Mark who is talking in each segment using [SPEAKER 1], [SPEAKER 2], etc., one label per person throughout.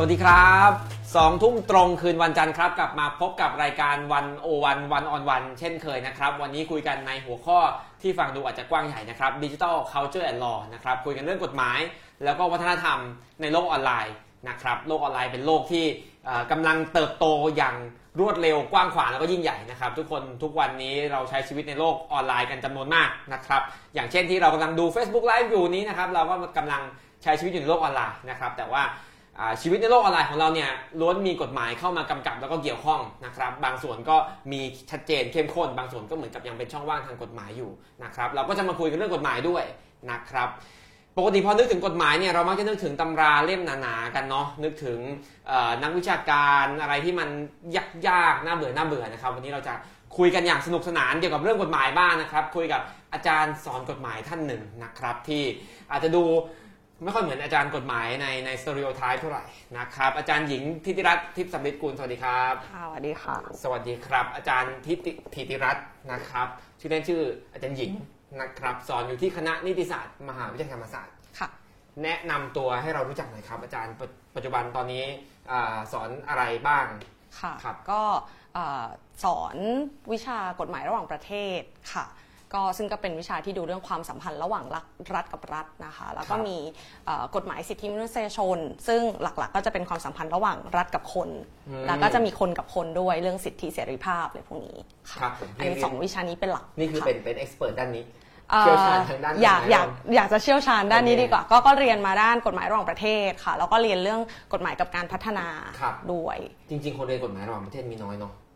[SPEAKER 1] สวัสดีครับสองทุ่มตรงคืนวันจันทร์ครับกลับมาพบกับรายการวันโอวันวันออนวันเช่นเคยนะครับ วันนี้คุยกันในหัวข้อที่ฟังดูอาจจะกว้างใหญ่นะครับดิจิทัล culture and law นะครับคุยกันเรื่องกฎหมาย แล้วก็วัฒนธรรมในโลกออนไลน์นะครับโลกออนไลน์เป็นโลกที่เอ่อกำลังเติบโตอย่างรวดเร็วกว้างขวางแล้วก็ยิ่งใหญ่นะครับ ทุกคนทุกวันนี้เราใช้ชีวิตในโลกออนไลน์กันจำนวนมากนะครับอย่างเช่นที่เรากำลังดู Facebook Live อยู่นี้นะครับเราก็กำลังใช้ชีวิตอยู่ในโลกออนไลน์นะครับแต่ว่า ชีวิตในโลกออนไลน์ของเราเนี่ยล้วนมีกฎหมายเข้ามากำกับแล้วก็เกี่ยวข้องนะครับ บางส่วนก็มีชัดเจนเข้มข้น บางส่วนก็เหมือนกับยังเป็นช่องว่างทางกฎหมายอยู่นะครับเราก็จะมาคุยกันเรื่องกฎหมายด้วยนะครับปกติพอนึกถึงกฎหมายเนี่ยเรามักจะนึกถึงตำราเล่มหนาๆกันเนาะนึกถึงนักวิชาการอะไรที่มันยากๆน่าเบื่อน่าเบื่อนะครับ วันนี้เราจะคุยกันอย่างสนุกสนานเกี่ยวกับเรื่องกฎหมายบ้างนะครับ คุยกับอาจารย์สอนกฎหมายท่านหนึ่งนะครับ ที่อาจจะดู ไม่ค่อยเหมือนอาจารย์กฎหมายในใน stereotype เท่าไหร่นะครับอาจารย์หญิงฐิติรัตน์ทิพย์สัมฤทธิ์กุลสวัสดีครับ
[SPEAKER 2] ค่ะสวัสดีค่ะ
[SPEAKER 1] สวัสดีครับ อาจารย์ฐิติฐิติรัตน์นะครับ ชื่อเล่นชื่ออาจารย์หญิงนะครับ สอนอยู่ที่คณะนิติศาสตร์ มหาวิทยาลัยธรรมศาสตร์
[SPEAKER 2] ค่ะ
[SPEAKER 1] แนะนำตัวให้เรารู้จักหน่อยครับ อาจารย์ปัจปัจจุบันตอนนี้อาสอนอะไรบ้าง
[SPEAKER 2] ค่ะ
[SPEAKER 1] ครับ
[SPEAKER 2] ก็เอ่อสอนวิชากฎหมายระหว่างประเทศค่ะ ก็ซึ่งก็เป็นวิชาที่ดูเรื่องความสัมพันธ์ระหว่างรัฐรัฐกับรัฐนะคะ แล้วก็
[SPEAKER 1] ครับ
[SPEAKER 2] มีเอ่อกฎหมายสิทธิมนุษยชน ซึ่งหลักๆ ก็จะเป็นความสัมพันธ์ระหว่างรัฐกับคน แล้วก็จะมีคนกับคนด้วยเรื่องสิทธิเสรีภาพอะไรพวกนี้
[SPEAKER 1] ครั
[SPEAKER 2] ค่ะ
[SPEAKER 1] บผม
[SPEAKER 2] อันนี้สองวิชานี้เป็นหลัก
[SPEAKER 1] นี่คือ
[SPEAKER 2] ค่ะ
[SPEAKER 1] เป็นเป็นเอ็กซ์เพรสด้านนี้
[SPEAKER 2] เอ่อ
[SPEAKER 1] เชี่ยวชาญทางด้าน
[SPEAKER 2] อยาก
[SPEAKER 1] กฎหมาย
[SPEAKER 2] อยากอยากจะเชี่ยวชาญด้านนี้
[SPEAKER 1] โอเค
[SPEAKER 2] ดีกว่า ก็ก็เรียนมาด้านกฎหมายระหว่างประเทศค่ะ แล้วก็เรียนเรื่องกฎหมายกับการพัฒนา
[SPEAKER 1] ครับ
[SPEAKER 2] ด้วย
[SPEAKER 1] จริง ๆ คนเรียนกฎหมายระหว่างประเทศมีน้อยเนาะไม่เยอะ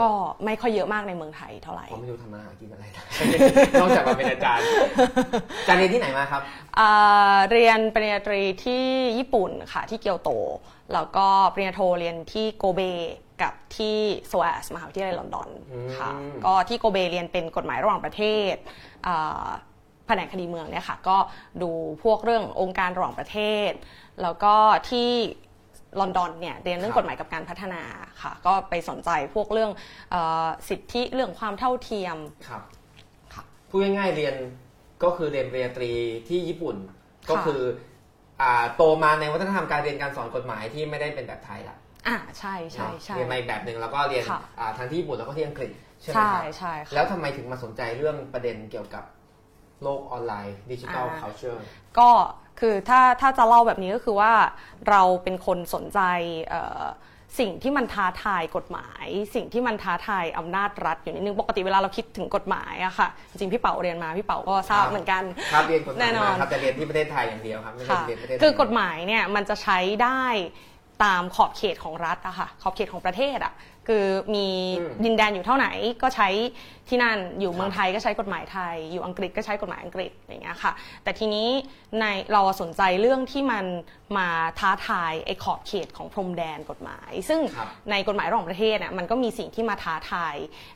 [SPEAKER 2] ก็ไม่ค่อยเยอะมากในเมืองไทยเท่าไหร่
[SPEAKER 1] ผมไม่รู้ทำมาหากินอะไรนะนอกจากมาเป็นอาจารย์อาจารย์เรียนที่ไหนมาครับ
[SPEAKER 2] เอ่อเรียนปริญญาตรีที่ญี่ปุ่นค่ะที่เกียวโต แล้วก็ปริญญาโทเรียนที่โกเบกับที่สว a สมหาวิทยาลัยลอนดอนค่ะ
[SPEAKER 1] อืม
[SPEAKER 2] ก็ที่โกเบเรียนเป็นกฎหมายระหว่างประเทศเอ่อแผนกคดีเมืองเนี่ยค่ะก็ดูพวกเรื่ององค์การระหว่างประเทศ แล้วก็ที่ ลอนดอนเนี่ยเรียนเรื่อง
[SPEAKER 1] ครับ
[SPEAKER 2] กฎหมายกับการพัฒนาค่ะ ก็ไปสนใจพวกเรื่องเออสิทธิเรื่องความเท่าเทียม
[SPEAKER 1] ครับ
[SPEAKER 2] ค่ะ
[SPEAKER 1] พูดง่ายๆเรียนก็คือเรียนปริญญาตรีที่ญี่ปุ่นก็คืออ่าโตมาในวัฒนธรรมการเรียนการสอนกฎหมายที่ไม่ได้เป็นแบบไทยละ
[SPEAKER 2] อ่าใช่ใช่
[SPEAKER 1] เนาะ
[SPEAKER 2] ใช่
[SPEAKER 1] เรียนมาอีกแบบหนึ่งแล้วก็เรียน
[SPEAKER 2] ค่ะ
[SPEAKER 1] อ่าทั้งที่ญี่ปุ่นแล้วก็ที่อังกฤษใช่ไหม
[SPEAKER 2] ใช่
[SPEAKER 1] ครับ
[SPEAKER 2] ใช่ค่ะ
[SPEAKER 1] แล้วทำไมถึงมาสนใจเรื่องประเด็นเกี่ยวกับโลกออนไลน์ดิจิทัล
[SPEAKER 2] อ่า
[SPEAKER 1] เคานเจอร์
[SPEAKER 2] ก็ คือถ้าถ้าจะเล่าแบบนี้ก็คือว่าเราเป็นคนสนใจเอ่อสิ่งที่มันท้าทายกฎหมาย สิ่งที่มันท้าทายอำนาจรัฐอยู่นิดนึงปกติเวลาเราคิดถึงกฎหมายอะค่ะ จริงๆพี่เป๋าเรียนมาพี่เป๋าก็ทราบ
[SPEAKER 1] ครับ
[SPEAKER 2] เหมือนกัน
[SPEAKER 1] ครับเรียนกฎหมาย
[SPEAKER 2] แน่นอ
[SPEAKER 1] มานครับแต่เรียนที่ประเทศไทยอย่างเดียวครับไม่ใช่
[SPEAKER 2] ค่ะ
[SPEAKER 1] เรียนประเทศ
[SPEAKER 2] คือกฎหมายเนี่ยมันจะใช้ได้ตามขอบเขตของรัฐอะค่ะขอบเขตของประเทศอะ คือมีดินแดนอยู่เท่าไหนก็ใช้ที่นั่นอยู่เมืองไทยก็ใช้กฎหมายไทย อยู่อังกฤษก็ใช้กฎหมายอังกฤษอย่างเงี้ยค่ะ แต่ทีนี้ในเราสนใจเรื่องที่มันมาท้าทายไอ้ขอบเขตของพรมแดนกฎหมาย ซึ่ง
[SPEAKER 1] ครับ
[SPEAKER 2] ในกฎหมายระหว่างประเทศเนี่ยมันก็มีสิ่งที่มาท้าทาย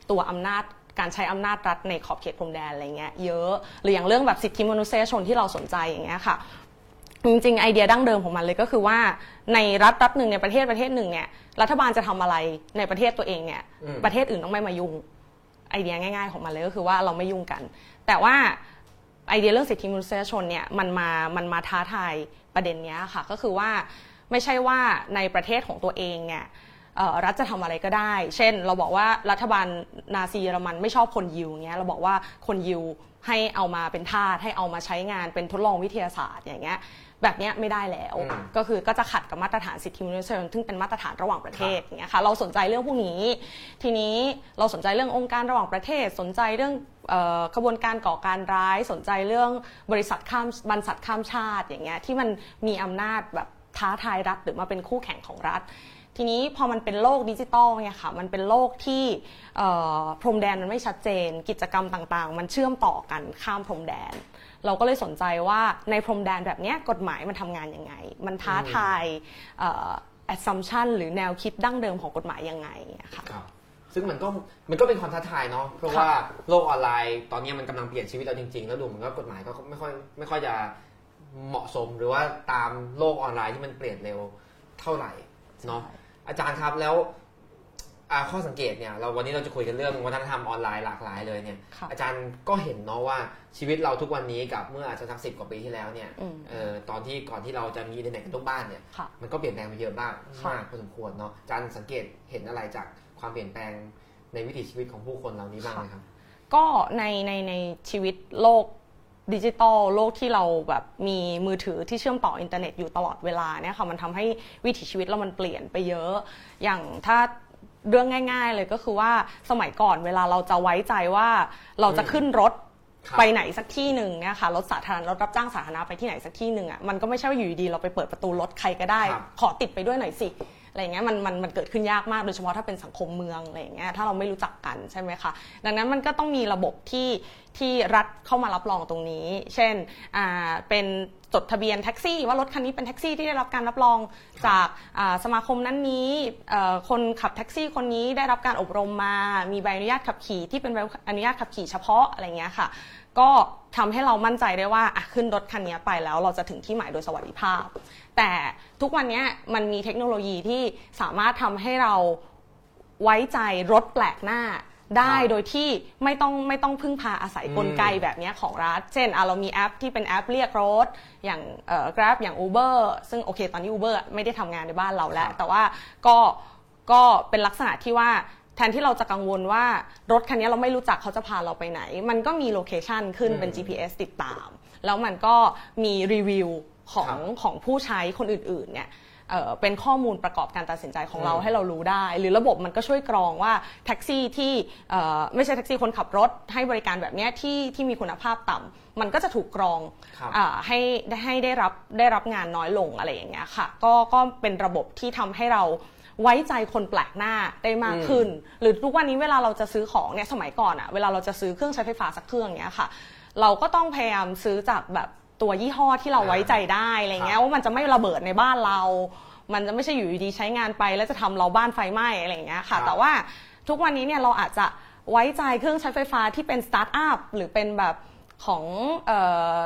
[SPEAKER 2] ตัวอำนาจการใช้อำนาจรัฐในขอบเขตพรมแดนอะไรเงี้ยเยอะหรืออย่างเรื่องแบบสิทธิมนุษยชนที่เราสนใจอย่างเงี้ยค่ะ จริงๆไอเดียดั้งเดิมของมันเลยก็คือว่าในรัฐรัฐหนึ่งในประเทศประเทศหนึ่งเนี่ยรัฐบาลจะทำอะไรในประเทศตัวเองเนี่ย
[SPEAKER 1] อืม
[SPEAKER 2] ประเทศอื่นต้องไม่มายุ่งไอเดียง่าย ๆ ของมันเลยก็คือว่าเราไม่ยุ่งกัน แต่ว่าไอเดียเรื่องสิทธิมนุษยชนเนี่ยมันมามันมาท้าทายประเด็นเนี้ยค่ะ ก็คือว่าไม่ใช่ว่าในประเทศของตัวเองเนี่ยเอ่อรัฐจะทำอะไรก็ได้ เช่น เราบอกว่ารัฐบาลนาซีเยอรมันไม่ชอบคนยิวเงี้ยเราบอกว่าคนยิวให้เอามาเป็นทาสให้เอามาใช้งานเป็นทดลองวิทยาศาสตร์อย่างเงี้ย แบบเนี้ยไม่ได้แล้ว
[SPEAKER 1] อืม
[SPEAKER 2] ก็คือก็จะขัดกับมาตรฐานสิทธิมนุษยชนซึ่งเป็นมาตรฐานระหว่างประเทศอย่างเงี้ยค่ะเราสนใจเรื่องพวกนี้ ทีนี้เราสนใจเรื่ององค์การระหว่างประเทศ สนใจเรื่องเอ่อกระบวนการก่อการร้าย สนใจเรื่องบริษัทข้ามบรรษัทข้ามชาติอย่างเงี้ยที่มันมีอำนาจแบบท้าทายรัฐหรือมาเป็นคู่แข่งของรัฐ ทีนี้พอมันเป็นโลกดิจิตอลเนี่ยค่ะมันเป็นโลกที่เอ่อพรมแดนมันไม่ชัดเจน กิจกรรมต่างๆ มันเชื่อมต่อกันข้ามพรมแดน เราก็เลยสนใจว่าในพรมแดนแบบเนี้ยกฎหมายมันทำงานยังไง มันท้าทายเอ่อ assumption หรือแนวคิดดั้งเดิมของกฎหมายยังไงอะค่ะ
[SPEAKER 1] ครับซึ่งมันก็มันก็เป็นความท้าทายเนาะเพราะว่าโลกออนไลน์ตอนนี้มันกำลังเปลี่ยนชีวิตเราจริง ๆ แล้วดูเหมือนก็กฎหมายก็ไม่ค่อยไม่ค่อยจะเหมาะสมหรือว่าตามโลกออนไลน์ที่มันเปลี่ยนเร็วเท่าไหร่เนาะอาจารย์ครับแล้วอ่า ข้อสังเกตเนี่ยเราวันนี้เราจะคุยกันเรื่องวัฒนธรรมออนไลน์หลากหลายเลยเนี่ย
[SPEAKER 2] ค่ะ
[SPEAKER 1] อาจารย์ก็เห็นเนาะว่าชีวิตเราทุกวันนี้กับเมื่ออาจจะสักสิบกว่าปีที่แล้วเนี่ย
[SPEAKER 2] อืม
[SPEAKER 1] เอ่อตอนที่ก่อนที่เราจะมีอินเทอร์เน็ตกันทุกบ้านเนี่ย
[SPEAKER 2] ค่ะ
[SPEAKER 1] มันก็เปลี่ยนแปลงไปเยอะมาก
[SPEAKER 2] ค่ะ
[SPEAKER 1] มากพอสมควรเนาะอาจารย์สังเกตเห็นอะไรจากความเปลี่ยนแปลงในวิถีชีวิตของผู้คนเหล่านี้บ้างไหมครับ
[SPEAKER 2] ก็ในในในชีวิตโลกดิจิตอลโลกที่เราแบบมีมือถือที่เชื่อมต่ออินเทอร์เน็ตอยู่ตลอดเวลาเนี่ยค่ะมันทำให้วิถีชีวิตเรามันเปลี่ยนไปเยอะ อย่างถ้า เรื่องง่าย ๆ เลยก็คือว่าสมัยก่อนเวลาเราจะไว้ใจว่าเราจะขึ้นรถ
[SPEAKER 1] ครับ
[SPEAKER 2] ไปไหนสักที่หนึ่งเนี่ยค่ะรถสาธารณะรถรับจ้างสาธารณะไปที่ไหนสักที่หนึ่งอะมันก็ไม่ใช่ว่าอยู่ดีๆเราไปเปิดประตูรถใครก็ได้
[SPEAKER 1] ครับ
[SPEAKER 2] ขอติดไปด้วยหน่อยสิอะไรเงี้ยมันมันมันเกิดขึ้นยากมากโดยเฉพาะถ้าเป็นสังคมเมืองอะไรเงี้ยถ้าเราไม่รู้จักกันใช่ไหมคะดังนั้นมันก็ต้องมีระบบที่ที่รัฐเข้ามารับรองตรงนี้ เช่นอ่าเป็น จดทะเบียนแท็กซี่ ว่ารถคันนี้เป็นแท็กซี่ที่ได้รับการรับรองจากสมาคมนั้นนี้คนขับแท็กซี่คนนี้ได้รับการอบรมมา มีใบอนุญาตขับขี่ที่เป็นใบอนุญาตขับขี่เฉพาะอะไรเงี้ยค่ะ ก็ทำให้เรามั่นใจได้ว่าขึ้นรถคันนี้ไปแล้วเราจะถึงที่หมายโดยสวัสดิภาพ แต่ทุกวันนี้มันมีเทคโนโลยีที่สามารถทำให้เราไว้ใจรถแปลกหน้า ได้
[SPEAKER 1] ครับ
[SPEAKER 2] โดยที่ไม่ต้องไม่ต้องพึ่งพาอาศัย
[SPEAKER 1] อืม
[SPEAKER 2] กลไกแบบเนี้ยของรัฐ เช่นอะเรามีแอปที่เป็นแอปเรียกรถ อย่างเอ่อ Grab อย่าง Uber ซึ่งโอเคตอนนี้ Uber ไม่ได้ทำงานในบ้านเราแล้ว
[SPEAKER 1] ครับ
[SPEAKER 2] แต่ว่าก็ก็เป็นลักษณะที่ว่าแทนที่เราจะกังวลว่ารถคันนี้เราไม่รู้จักเขาจะพาเราไปไหน มันก็มีโลเคชันขึ้นเป็น GPS ติดตาม แล้วมันก็มีรีวิวของ
[SPEAKER 1] ครับ
[SPEAKER 2] ของผู้ใช้คนอื่นๆเนี่ย เอ่อเป็นข้อมูลประกอบการตัดสินใจของเรา
[SPEAKER 1] อืม
[SPEAKER 2] ให้เรารู้ได้ หรือระบบมันก็ช่วยกรองว่าแท็กซี่ที่เอ่อไม่ใช่แท็กซี่คนขับรถให้บริการแบบเนี้ยที่ที่มีคุณภาพต่ำมันก็จะถูกกรอง
[SPEAKER 1] ครับ
[SPEAKER 2] อ่าให้ได้ให้ได้รับได้รับงานน้อยลงอะไรอย่างเงี้ยค่ะก็ก็เป็นระบบที่ทำให้เราไว้ใจคนแปลกหน้าได้มากขึ้น หรือทุกวันนี้เวลาเราจะซื้อของเนี่ยสมัยก่อนอะเวลาเราจะซื้อเครื่องใช้ไฟฟ้าสักเครื่องเนี้ยค่ะ เราก็ต้องพยายามซื้อจากแบบ ตัวยี่ห้อที่เราไว้ใจได้อะไรเงี้ยว่ามันจะไม่ระเบิดในบ้านเรา มันจะไม่ใช่อยู่ดีๆใช้งานไป แล้วจะทำเราบ้านไฟไหม้อะไรอย่างเงี้ย
[SPEAKER 1] ครั
[SPEAKER 2] ค่ะแต่ว่าทุกวันนี้เนี่ยเราอาจจะไว้ใจเครื่องใช้ไฟฟ้าที่เป็นสตาร์ทอัพหรือเป็นแบบของเอ่อ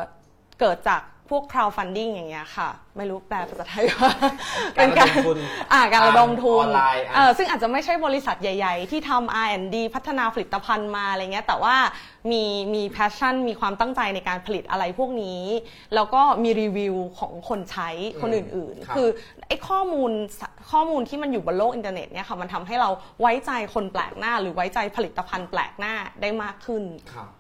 [SPEAKER 2] เกิดจาก พวก crowdfunding อย่างเงี้ยค่ะ ไม่รู้แปลภาษาไทยว่า
[SPEAKER 1] การระดมทุน
[SPEAKER 2] อ่าการระดมทุน
[SPEAKER 1] ออนไลน์อะ
[SPEAKER 2] เออซึ่งอาจจะไม่ใช่บริษัทใหญ่ ๆ ที่ทำ R&D พัฒนาผลิตภัณฑ์มาอะไรเงี้ยแต่ว่ามีมี passion มีความตั้งใจในการผลิตอะไรพวกนี้ แล้วก็มีรีวิวของคนใช้คนอื่น
[SPEAKER 1] ครับ
[SPEAKER 2] ๆคือไอ้ข้อมูลข้อมูลที่มันอยู่บนโลกอินเทอร์เน็ตเนี่ยค่ะมันทำให้เราไว้ใจคนแปลกหน้า หรือไว้ใจผลิตภัณฑ์แปลกหน้าได้มากขึ้น
[SPEAKER 1] ครับ
[SPEAKER 2] ค่ะ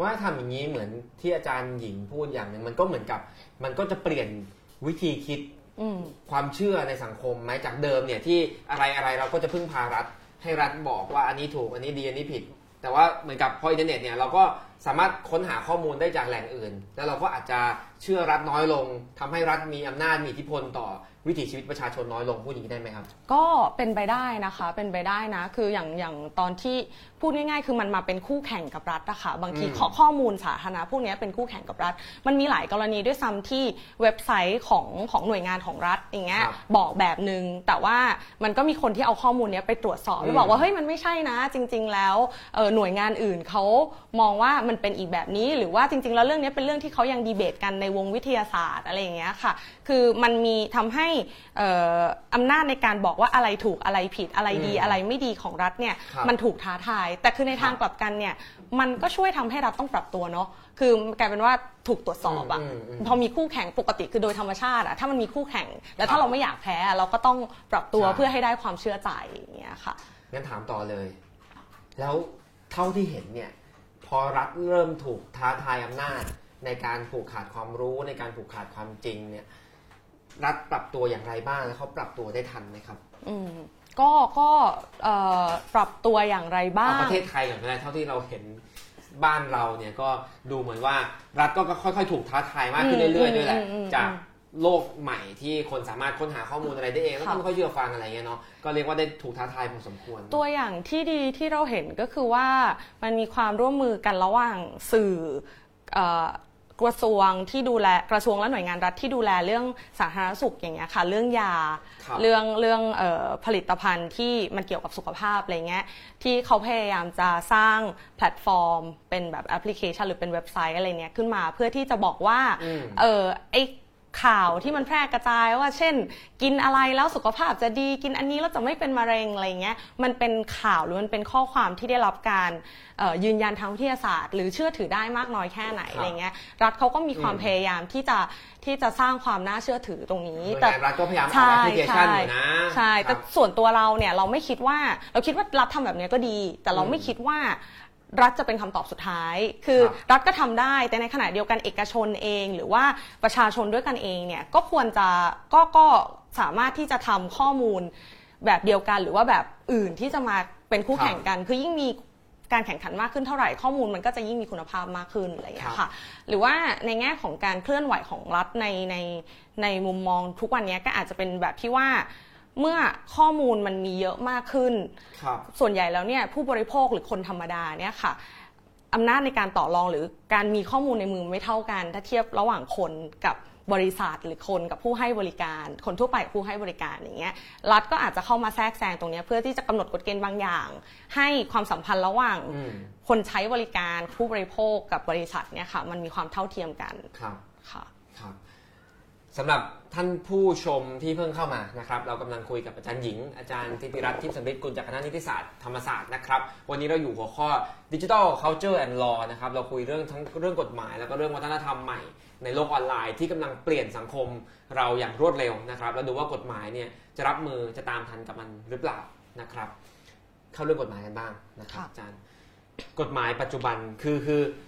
[SPEAKER 1] ว่าทำอย่างนี้เหมือนที่อาจารย์หญิงพูดอย่างหนึ่งมันก็เหมือนกับ มันก็จะเปลี่ยนวิธีคิด
[SPEAKER 2] อืม
[SPEAKER 1] ความเชื่อในสังคมไหมจากเดิมเนี่ยที่อะไรอะไรเราก็จะพึ่งพารัฐให้รัฐบอกว่าอันนี้ถูกอันนี้ดีอันนี้ผิด แต่ว่าเหมือนกับพออินเทอร์เน็ตเนี่ยเราก็ สามารถค้นหาข้อมูลได้จากแหล่งอื่น แล้วเราก็อาจจะเชื่อรัฐน้อยลงทำให้รัฐมีอำนาจมีอิทธิพลต่อวิถีชีวิตประชาชนน้อยลงพูดอย่างนี้ได้ไหมครับ
[SPEAKER 2] ก็เป็นไปได้นะคะเป็นไปได้นะ คืออย่างอย่างตอนที่พูดง่ายๆ คือมันมาเป็นคู่แข่งกับรัฐอะค่ะบางที
[SPEAKER 1] อืม
[SPEAKER 2] ข้อข้อมูลสาธารณะพวกนี้เป็นคู่แข่งกับรัฐ มันมีหลายกรณีด้วยซ้ำที่เว็บไซต์ของของหน่วยงานของรัฐอย่างเงี้ย
[SPEAKER 1] ครับ
[SPEAKER 2] บอกแบบนึง แต่ว่ามันก็มีคนที่เอาข้อมูลเนี้ยไปตรวจสอบ
[SPEAKER 1] อืม
[SPEAKER 2] แล้วบอกว่าเฮ้ยมันไม่ใช่นะ จริง ๆ แล้วเอ่อหน่วยงานอื่นเขามองว่ามันเป็นอีกแบบนี้ หรือว่าจริง ๆ แล้วเรื่องนี้เป็นเรื่องที่เขายังดีเบตกันในวงวิทยาศาสตร์อะไรอย่างเงี้ยค่ะ คือมันมีทำให้เอ่ออำนาจในการบอกว่าอะไรถูกอะไรผิดอะไรดี
[SPEAKER 1] อืม
[SPEAKER 2] อะไรไม่ดีของรัฐเนี่ย
[SPEAKER 1] ครับ
[SPEAKER 2] มันถูกท้าทาย แต่คือในทาง
[SPEAKER 1] ครับ
[SPEAKER 2] กลับกันเนี่ยมันก็ช่วยทำให้รัฐต้องปรับตัวเนาะคือกลายเป็นว่าถูกตรวจสอบอะ
[SPEAKER 1] อืมอืม
[SPEAKER 2] พอมีคู่แข่งปกติคือโดยธรรมชาติอะถ้ามันมีคู่แข่ง แล้
[SPEAKER 1] ครั
[SPEAKER 2] วถ้า
[SPEAKER 1] บ
[SPEAKER 2] เราไม่อยากแพ้อะเราก็ต้องปรับตัว
[SPEAKER 1] ใช่
[SPEAKER 2] เพื่อให้ได้ความเชื่อใจอย่างเงี้ยค่ะ
[SPEAKER 1] งั้นถามต่อเลย แล้วเท่าที่เห็นเนี่ย พอรัฐเริ่มถูกท้าทายอำนาจ ในการผูกขาดความรู้ในการผูกขาดความจริงเนี่ยรัฐปรับตัวอย่างไรบ้างแล้วเขาปรับตัวได้ทันไหมครับ
[SPEAKER 2] อืมก็ก็เอ่อปรับตัวอย่างไรบ้า
[SPEAKER 1] เอา
[SPEAKER 2] ง
[SPEAKER 1] ประเทศไทยก่อนก็ได้เท่าที่เราเห็นบ้านเราเนี่ยก็ดูเหมือนว่ารัฐก็ค่อยๆ ถูกท้าทายมากขึ้น
[SPEAKER 2] อืม
[SPEAKER 1] เรื่อยๆด้วยแหละ
[SPEAKER 2] อืมอืม
[SPEAKER 1] จาก โลกใหม่ที่คนสามารถค้นหาข้อมูลอะไรได้เองแล้ว
[SPEAKER 2] ค่ะ
[SPEAKER 1] ก็ไม่ค่อยเชื่อฟังอะไรเงี้ยเนาะก็เรียกว่าได้ถูกท้าทายพอสมควร
[SPEAKER 2] ตัวอย่างที่ดีที่เราเห็นก็คือว่ามันมีความร่วมมือกันระหว่างสื่อเอ่อกระทรวงที่ดูแลกระทรวงและหน่วยงานรัฐที่ดูแลเรื่องสาธารณสุขอย่างเงี้ยค่ะ เรื่องยา
[SPEAKER 1] ครับ
[SPEAKER 2] เรื่องเรื่องเออผลิตภัณฑ์ที่มันเกี่ยวกับสุขภาพอะไรเงี้ยที่เขาพยายามจะสร้างแพลตฟอร์ม เป็นแบบแอปพลิเคชัน หรือเป็นเว็บไซต์อะไรเนี้ยขึ้นมาเพื่อที่จะบอกว่า
[SPEAKER 1] อืม
[SPEAKER 2] เออไอ ข่าวที่มันแพร่กระจายว่าเช่น กินอะไรแล้วสุขภาพจะดีกินอันนี้แล้วจะไม่เป็นมะเร็งอะไรเงี้ยมันเป็นข่าวหรือมันเป็นข้อความที่ได้รับการเอ่อยืนยันทางวิทยาศาสตร์ หรือเชื่อถือได้มากน้อยแค่ไหน
[SPEAKER 1] ครับ
[SPEAKER 2] อะไรเงี้ยรัฐเขาก็มีความ
[SPEAKER 1] อืม
[SPEAKER 2] พยายามที่จะที่จะสร้างความน่าเชื่อถือตรงนี้
[SPEAKER 1] หน่วยงานรัฐก็พยายามออก
[SPEAKER 2] ใช่
[SPEAKER 1] แอปพลิเคชันอยู่นะ
[SPEAKER 2] ใช่
[SPEAKER 1] ค
[SPEAKER 2] แต่
[SPEAKER 1] รับ
[SPEAKER 2] ส่วนตัวเราเนี่ยเราไม่คิดว่าเราคิดว่ารัฐทำแบบเนี้ยก็ดี แต่เราไม่คิดว่า รัฐจะเป็นคำตอบสุดท้าย คือ
[SPEAKER 1] ครับ
[SPEAKER 2] รัฐก็ทำได้ แต่ในขณะเดียวกันเอกชนเอง หรือว่าประชาชนด้วยกันเองเนี่ยก็ควรจะก็ก็สามารถที่จะทำข้อมูลแบบเดียวกัน หรือว่าแบบอื่นที่จะมาเป็นคู่
[SPEAKER 1] ครับ
[SPEAKER 2] แข่งกัน คือยิ่งมีการแข่งขันมากขึ้นเท่าไหร่ข้อมูลมันก็จะยิ่งมีคุณภาพมากขึ้นอะไรอย่างเงี้ยค่ะ หรือว่าในแง่ของการเคลื่อนไหวของรัฐในในในมุมมองทุกวันนี้ก็อาจจะเป็นแบบที่ว่า เมื่อข้อมูลมันมีเยอะมากขึ้น
[SPEAKER 1] ครับ
[SPEAKER 2] ส่วนใหญ่แล้วเนี่ยผู้บริโภคหรือคนธรรมดาเนี่ยค่ะอำนาจในการต่อรองหรือการมีข้อมูลในมือไม่เท่ากัน ถ้าเทียบระหว่างคนกับบริษัทหรือคนกับผู้ให้บริการ คนทั่วไปกับผู้ให้บริการอย่างเงี้ยรัฐก็อาจจะเข้ามาแทรกแซงตรงเนี้ยเพื่อที่จะกำหนดกฎเกณฑ์บางอย่าง ให้ความสัมพันธ์ระหว่าง
[SPEAKER 1] อืม
[SPEAKER 2] คนใช้บริการผู้บริโภคกับบริษัทเนี่ยค่ะมันมีความเท่าเทียมกัน
[SPEAKER 1] ครับ
[SPEAKER 2] ค่ะ
[SPEAKER 1] ครับ สำหรับท่านผู้ชมที่เพิ่งเข้ามานะครับ เรากำลังคุยกับอาจารย์หญิง อาจารย์ธิติรัตน์ทิพย์สำริดกุลจากคณะนิติศาสตร์ธรรมศาสตร์นะครับ วันนี้เราอยู่หัวข้อ Digital Culture and Law นะครับ เราคุยเรื่องทั้งเรื่องกฎหมาย แล้วก็เรื่องวัฒนธรรมใหม่ ในโลกออนไลน์ที่กำลังเปลี่ยนสังคมเราอย่างรวดเร็วนะครับ แล้วดูว่ากฎหมายเนี่ยจะรับมือจะตามทันกับมันหรือเปล่านะครับ เข้าเรื่องกฎหมายกันบ้างนะครับ
[SPEAKER 2] ค่ะ
[SPEAKER 1] อาจารย์ กฎหมายปัจจุบันคือคืออ่า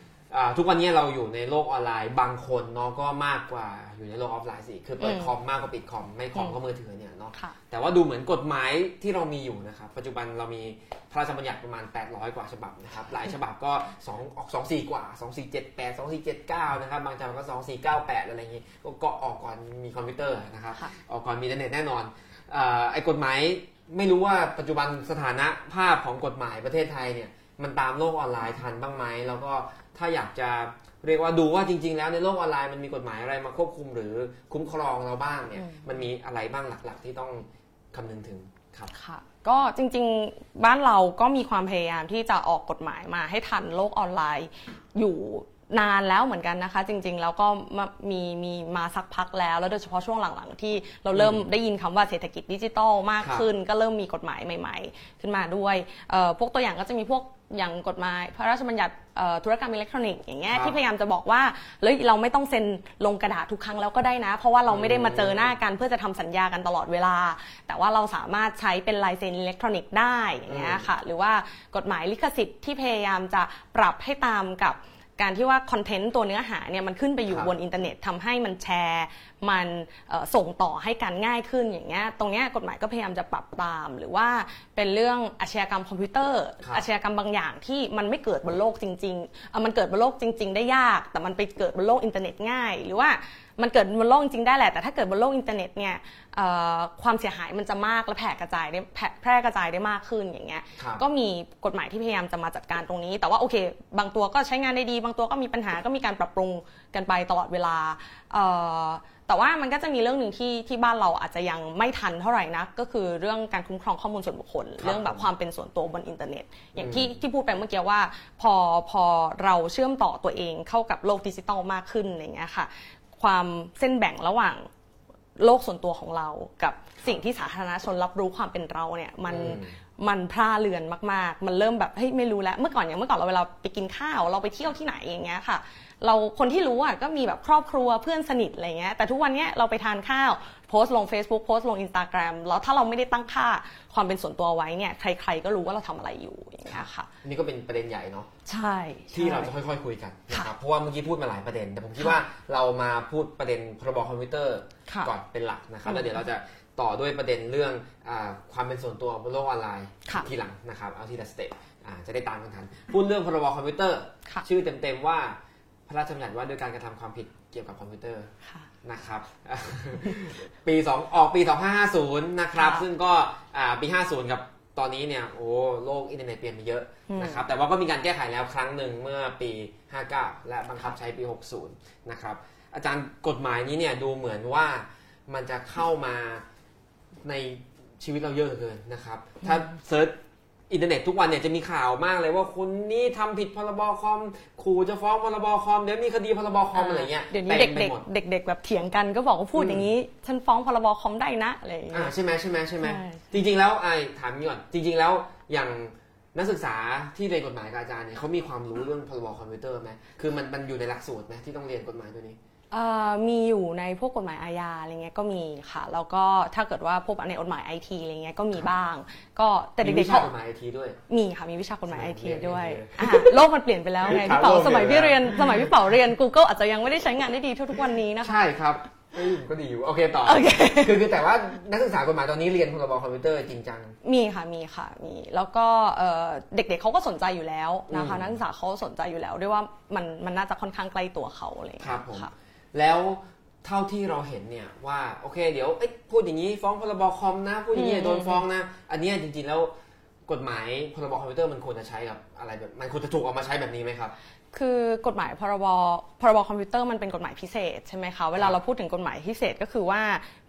[SPEAKER 1] ทุกวันนี้เราอยู่ในโลกออนไลน์บางคนเนาะก็มากกว่าอยู่ในโลกออฟไลน์สิคือเปิด
[SPEAKER 2] อืม
[SPEAKER 1] คอมมากกว่าปิดคอมไม่คอม
[SPEAKER 2] อืม
[SPEAKER 1] ก็มือถือเนี่ยเนาะ
[SPEAKER 2] ค่ะ
[SPEAKER 1] แต่ว่าดูเหมือนกฎหมายที่เรามีอยู่นะครับปัจจุบันเรามีพระราชบัญญัติประมาณ 800 กว่าฉบับนะครับหลายฉบับก็2ออก2 4 กว่า 2 4 7 8 2 4 7 9 นะครับบางฉบับก็ 2 4 9 8 อะไรอย่างงี้ก็ก็ออกก่อนมีคอมพิวเตอร์นะครับ
[SPEAKER 2] ค่ะ
[SPEAKER 1] ออกก่อนมีอินเทอร์เน็ตแน่นอนเอ่อไอ้กฎหมายไม่รู้ว่าปัจจุบันสถานะภาพของกฎหมายประเทศไทยเนี่ยมันตามโลกออนไลน์ทันบ้างไหมแล้วก็ ถ้าอยากจะเรียกว่าดูว่าจริง ๆ แล้วในโลกออนไลน์มันมีกฎหมายอะไรมาควบคุมหรือคุ้มครองเราบ้างเนี่ย
[SPEAKER 2] อืม
[SPEAKER 1] มันมีอะไรบ้างหลักๆ ที่ต้องคำนึงถึงครับ
[SPEAKER 2] ค่ะก็จริงๆบ้านเราก็มีความพยายามที่จะออกกฎหมายมาให้ทันโลกออนไลน์อยู่ นานแล้วเหมือนกันนะคะ จริง ๆ แล้วก็มามีมีมาสักพักแล้ว แล้วโดยเฉพาะช่วงหลังๆ ที่เราเริ่ม
[SPEAKER 1] อืม
[SPEAKER 2] ได้ยินคำว่าเศรษฐกิจดิจิทัลมาก
[SPEAKER 1] ครับ
[SPEAKER 2] ขึ้น ก็เริ่มมีกฎหมายใหม่ ๆ ขึ้นมาด้วยเอ่อพวกตัวอย่างก็จะมีพวกอย่างกฎหมายพระราชบัญญัติเอ่อธุรกรรมอิเล็กทรอนิกส์อย่างเงี้ย
[SPEAKER 1] ครับ
[SPEAKER 2] ที่พยายามจะบอกว่าเฮ้ยเราไม่ต้องเซ็นลงกระดาษทุกครั้งแล้วก็ได้นะ เพราะว่าเราไม่ได้มาเจอหน้ากันเพื่อจะทำสัญญากันตลอดเวลา แต่ว่าเราสามารถใช้เป็นลายเซ็นอิเล็กทรอนิกส์ได้อย่างเงี้ยค่ะหรือว่ากฎหมายลิขสิทธิ์ที่พยายามจะปรับให้ตามกับ การที่ว่า content ตัวเนื้อหาเนี่ยมันขึ้นไปอยู่
[SPEAKER 1] ครับ
[SPEAKER 2] บนอินเทอร์เน็ตทำให้มันแชร์ มันเอ่อส่งต่อให้กันง่ายขึ้นอย่างเงี้ยตรงเนี้ยกฎหมายก็พยายามจะปรับตาม หรือว่าเป็นเรื่องอาชญากรรมคอมพิวเตอร์
[SPEAKER 1] ครับ
[SPEAKER 2] อาชญากรรมบางอย่างที่มันไม่เกิดบนโลกจริงๆเอ่อมันเกิดบนโลกจริง ๆ ได้ยาก แต่มันไปเกิดบนโลกอินเทอร์เน็ตง่าย หรือว่า มันเกิดบนโลกจริงๆได้แหละ แต่ถ้าเกิดบนโลกอินเทอร์เน็ตเนี่ยเอ่อความเสียหายมันจะมากและแผ่กระจายได้แพร่แพร่กระจายได้มากขึ้นอย่างเงี้ย
[SPEAKER 1] ครับ
[SPEAKER 2] ก็มีกฎหมายที่พยายามจะมาจัดการตรงนี้ แต่ว่าโอเค บางตัวก็ใช้งานได้ดี บางตัวก็มีปัญหาก็มีการปรับปรุงกันไปตลอดเวลาเอ่อแต่ว่ามันก็จะมีเรื่องหนึ่งที่ที่บ้านเราอาจจะยังไม่ทันเท่าไหร่นะก็คือเรื่องการคุ้มครองข้อมูลส่วนบุคคล
[SPEAKER 1] ครับ
[SPEAKER 2] เรื่องแบบความเป็นส่วนตัวบนอินเทอร์เน็ต อย่างที่
[SPEAKER 1] อืม
[SPEAKER 2] ที่พูดไปเมื่อกี้ว่า พอพอเราเชื่อมต่อตัวเองเข้ากับโลกดิจิตอลมากขึ้นอย่างเงี้ยค่ะ ความเส้นแบ่งระหว่างโลกส่วนตัวของเรา กับสิ่งที่สาธารณชนรับรู้ความเป็นเราเนี่ยมัน
[SPEAKER 1] อืม
[SPEAKER 2] มันพร่าเลือนมาก ๆ มันเริ่มแบบเฮ้ยไม่รู้แล้ว เมื่อก่อนอย่างเมื่อก่อนเราเวลาไปกินข้าว เราไปเที่ยวที่ไหนอย่างเงี้ยค่ะ เราคนที่รู้อะก็มีแบบครอบครัวเพื่อนสนิทอะไรเงี้ยแต่ทุกวันเนี้ยเราไปทานข้าว โพสต์ลง Facebook โพสต์ลง Instagram แล้วถ้าเราไม่ได้ตั้งค่าความเป็นส่วนตัวไว้เนี่ย ใคร ๆ ก็รู้ว่าเราทำอะไรอยู่อย่างเงี้ยค่ะ
[SPEAKER 1] อันนี่ก็เป็นประเด็นใหญ่เนาะ
[SPEAKER 2] ใช่
[SPEAKER 1] ที่เรา
[SPEAKER 2] ใช่
[SPEAKER 1] จะค่อยๆคุยกันนะค
[SPEAKER 2] ค่ะ
[SPEAKER 1] เพราะว่าเมื่อกี้พูดมาหลายประเด็น แต่ผมคิด
[SPEAKER 2] ค่ะ
[SPEAKER 1] ว่าเรามาพูดประเด็นพรบคอมพิวเตอร์
[SPEAKER 2] ค่ะ
[SPEAKER 1] ก่อนเป็นหลักนะครับ
[SPEAKER 2] อืม
[SPEAKER 1] แล้วเดี๋ยวเราจะต่อด้วยประเด็นเรื่องอาความเป็นส่วนตัวบนโลกออนไลน์
[SPEAKER 2] ค่ะ
[SPEAKER 1] ทีหลังนะครับเอาทีละ step อ่าจะได้ตามกันทันพูดเรื่องพรบคอมพิวเตอร์
[SPEAKER 2] ค่ะ
[SPEAKER 1] ชื่อเต็มๆว่าพระราชบัญญัติว่าด้วยการกระทำความผิดเกี่ยวกับคอมพิวเตอร์
[SPEAKER 2] ค่ะ
[SPEAKER 1] นะครับปีสองออกปี 2550 นะครับ
[SPEAKER 2] ค่ะ
[SPEAKER 1] ซึ่งก็อ่าปี 50 กับตอนนี้เนี่ยโอ้โลกอินเทอร์เน็ตเปลี่ยนไปเยอะ
[SPEAKER 2] อืม
[SPEAKER 1] นะครับแต่ว่าก็มีการแก้ไขแล้วครั้งหนึ่งเมื่อปี 59 และบังคับใช้ปี 60 นะครับอาจารย์กฎหมายนี้เนี่ยดูเหมือนว่ามันจะเข้ามาในชีวิตเราเยอะเหลือเกินนะครับ ถ้า search อินเทอร์เน็ตทุกวันเนี่ยจะมีข่าวมากเลยว่าคนนี้ทำผิดพรบคอมขู่จะฟ้องพรบคอมเดี๋ยวมีคดีพรบคอมอะไรเงี้ย
[SPEAKER 2] เดี๋ยวนี้
[SPEAKER 1] ต็
[SPEAKER 2] เด็
[SPEAKER 1] ม
[SPEAKER 2] ก
[SPEAKER 1] ไป
[SPEAKER 2] เด็ก
[SPEAKER 1] หมด
[SPEAKER 2] เด็กเด็ก ๆ แบบเถียงกันก็บอกว่าพูด
[SPEAKER 1] อืม
[SPEAKER 2] อย่างนี้ ฉันฟ้องพรบคอมได้นะอะไรอย่าง
[SPEAKER 1] อ่า
[SPEAKER 2] เงี้ย
[SPEAKER 1] ใช่ไหมใช่ไหมใช่ไหม
[SPEAKER 2] ใช่
[SPEAKER 1] จริง ๆ แล้วไอ้ถามนี้ก่อนจริง ๆ แล้วอย่างนักศึกษาที่เรียนกฎหมายกับอาจารย์เนี่ยเขามีความรู้เรื่องพรบคอมพิวเตอร์ไหมคือมันมันอยู่ในหลักสูตรไหมที่ต้องเรียนกฎหมายตัวนี้
[SPEAKER 2] เอ่อ มีอยู่ในพวกกฎหมายอาญาอะไรเงี้ยก็มีค่ะ แล้วก็ถ้าเกิดว่าพวกในกฎหมายไอทีอะไรเงี้ยก็มีบ้าง ก็แต่
[SPEAKER 1] มี
[SPEAKER 2] เด็
[SPEAKER 1] วิ
[SPEAKER 2] กๆ
[SPEAKER 1] ชา
[SPEAKER 2] เขา
[SPEAKER 1] กฎหมายไอทีด้วย
[SPEAKER 2] มีค่ะมีวิชากฎหมายไอที
[SPEAKER 1] เรียน
[SPEAKER 2] ด้วย
[SPEAKER 1] เรียน
[SPEAKER 2] อะโลกมันเปลี่ยนไปแล้วไง
[SPEAKER 1] ครับ
[SPEAKER 2] พี่เป๋า
[SPEAKER 1] โลกเปลี่ยน
[SPEAKER 2] สมัยพี่
[SPEAKER 1] ไปแล้ว
[SPEAKER 2] เรียนสมัยพี่เป๋าเรียน Google อาจจะยังไม่ได้ใช้งานได้ดีเท่าทุกวันนี้นะคะ
[SPEAKER 1] ใช่ครับเอ้ยก็ดีอยู่โอเคต่อ
[SPEAKER 2] โอเค
[SPEAKER 1] คือคือแต่ว่านักศึกษากฎหมายตอนนี้เรียนพรบคอมพิวเตอร์จริงจัง
[SPEAKER 2] มีค่ะมีค่ะมีแล้วก็เอ่อเด็กๆเขาก็สนใจอยู่แล้วนะคะ
[SPEAKER 1] อืม
[SPEAKER 2] นักศึกษาเขาสนใจอยู่แล้วด้วยว่ามันมันน่าจะค่อนข้างใกล้ตัวเขาอะไรอย่าง
[SPEAKER 1] ครั
[SPEAKER 2] เงี้
[SPEAKER 1] บผม
[SPEAKER 2] ยค่ะ
[SPEAKER 1] แล้วเท่าที่เราเห็นเนี่ยว่าโอเค เดี๋ยวเอ้ยพูดอย่างนี้ฟ้องพรบคอมนะพูดอย่างนี้
[SPEAKER 2] อืม
[SPEAKER 1] โดนฟ้องนะ อันเนี้ยจริงๆแล้วกฎหมายพรบคอมพิวเตอร์มันควรจะใช้กับอะไรแบบมันควรจะถูกเอามาใช้แบบนี้ไหมครับ
[SPEAKER 2] คือกฎหมายพรบพรบคอมพิวเตอร์มันเป็นกฎหมายพิเศษใช่ไหมคะเวลาเราพูดถึงกฎหมายพิเศษก็คือว่า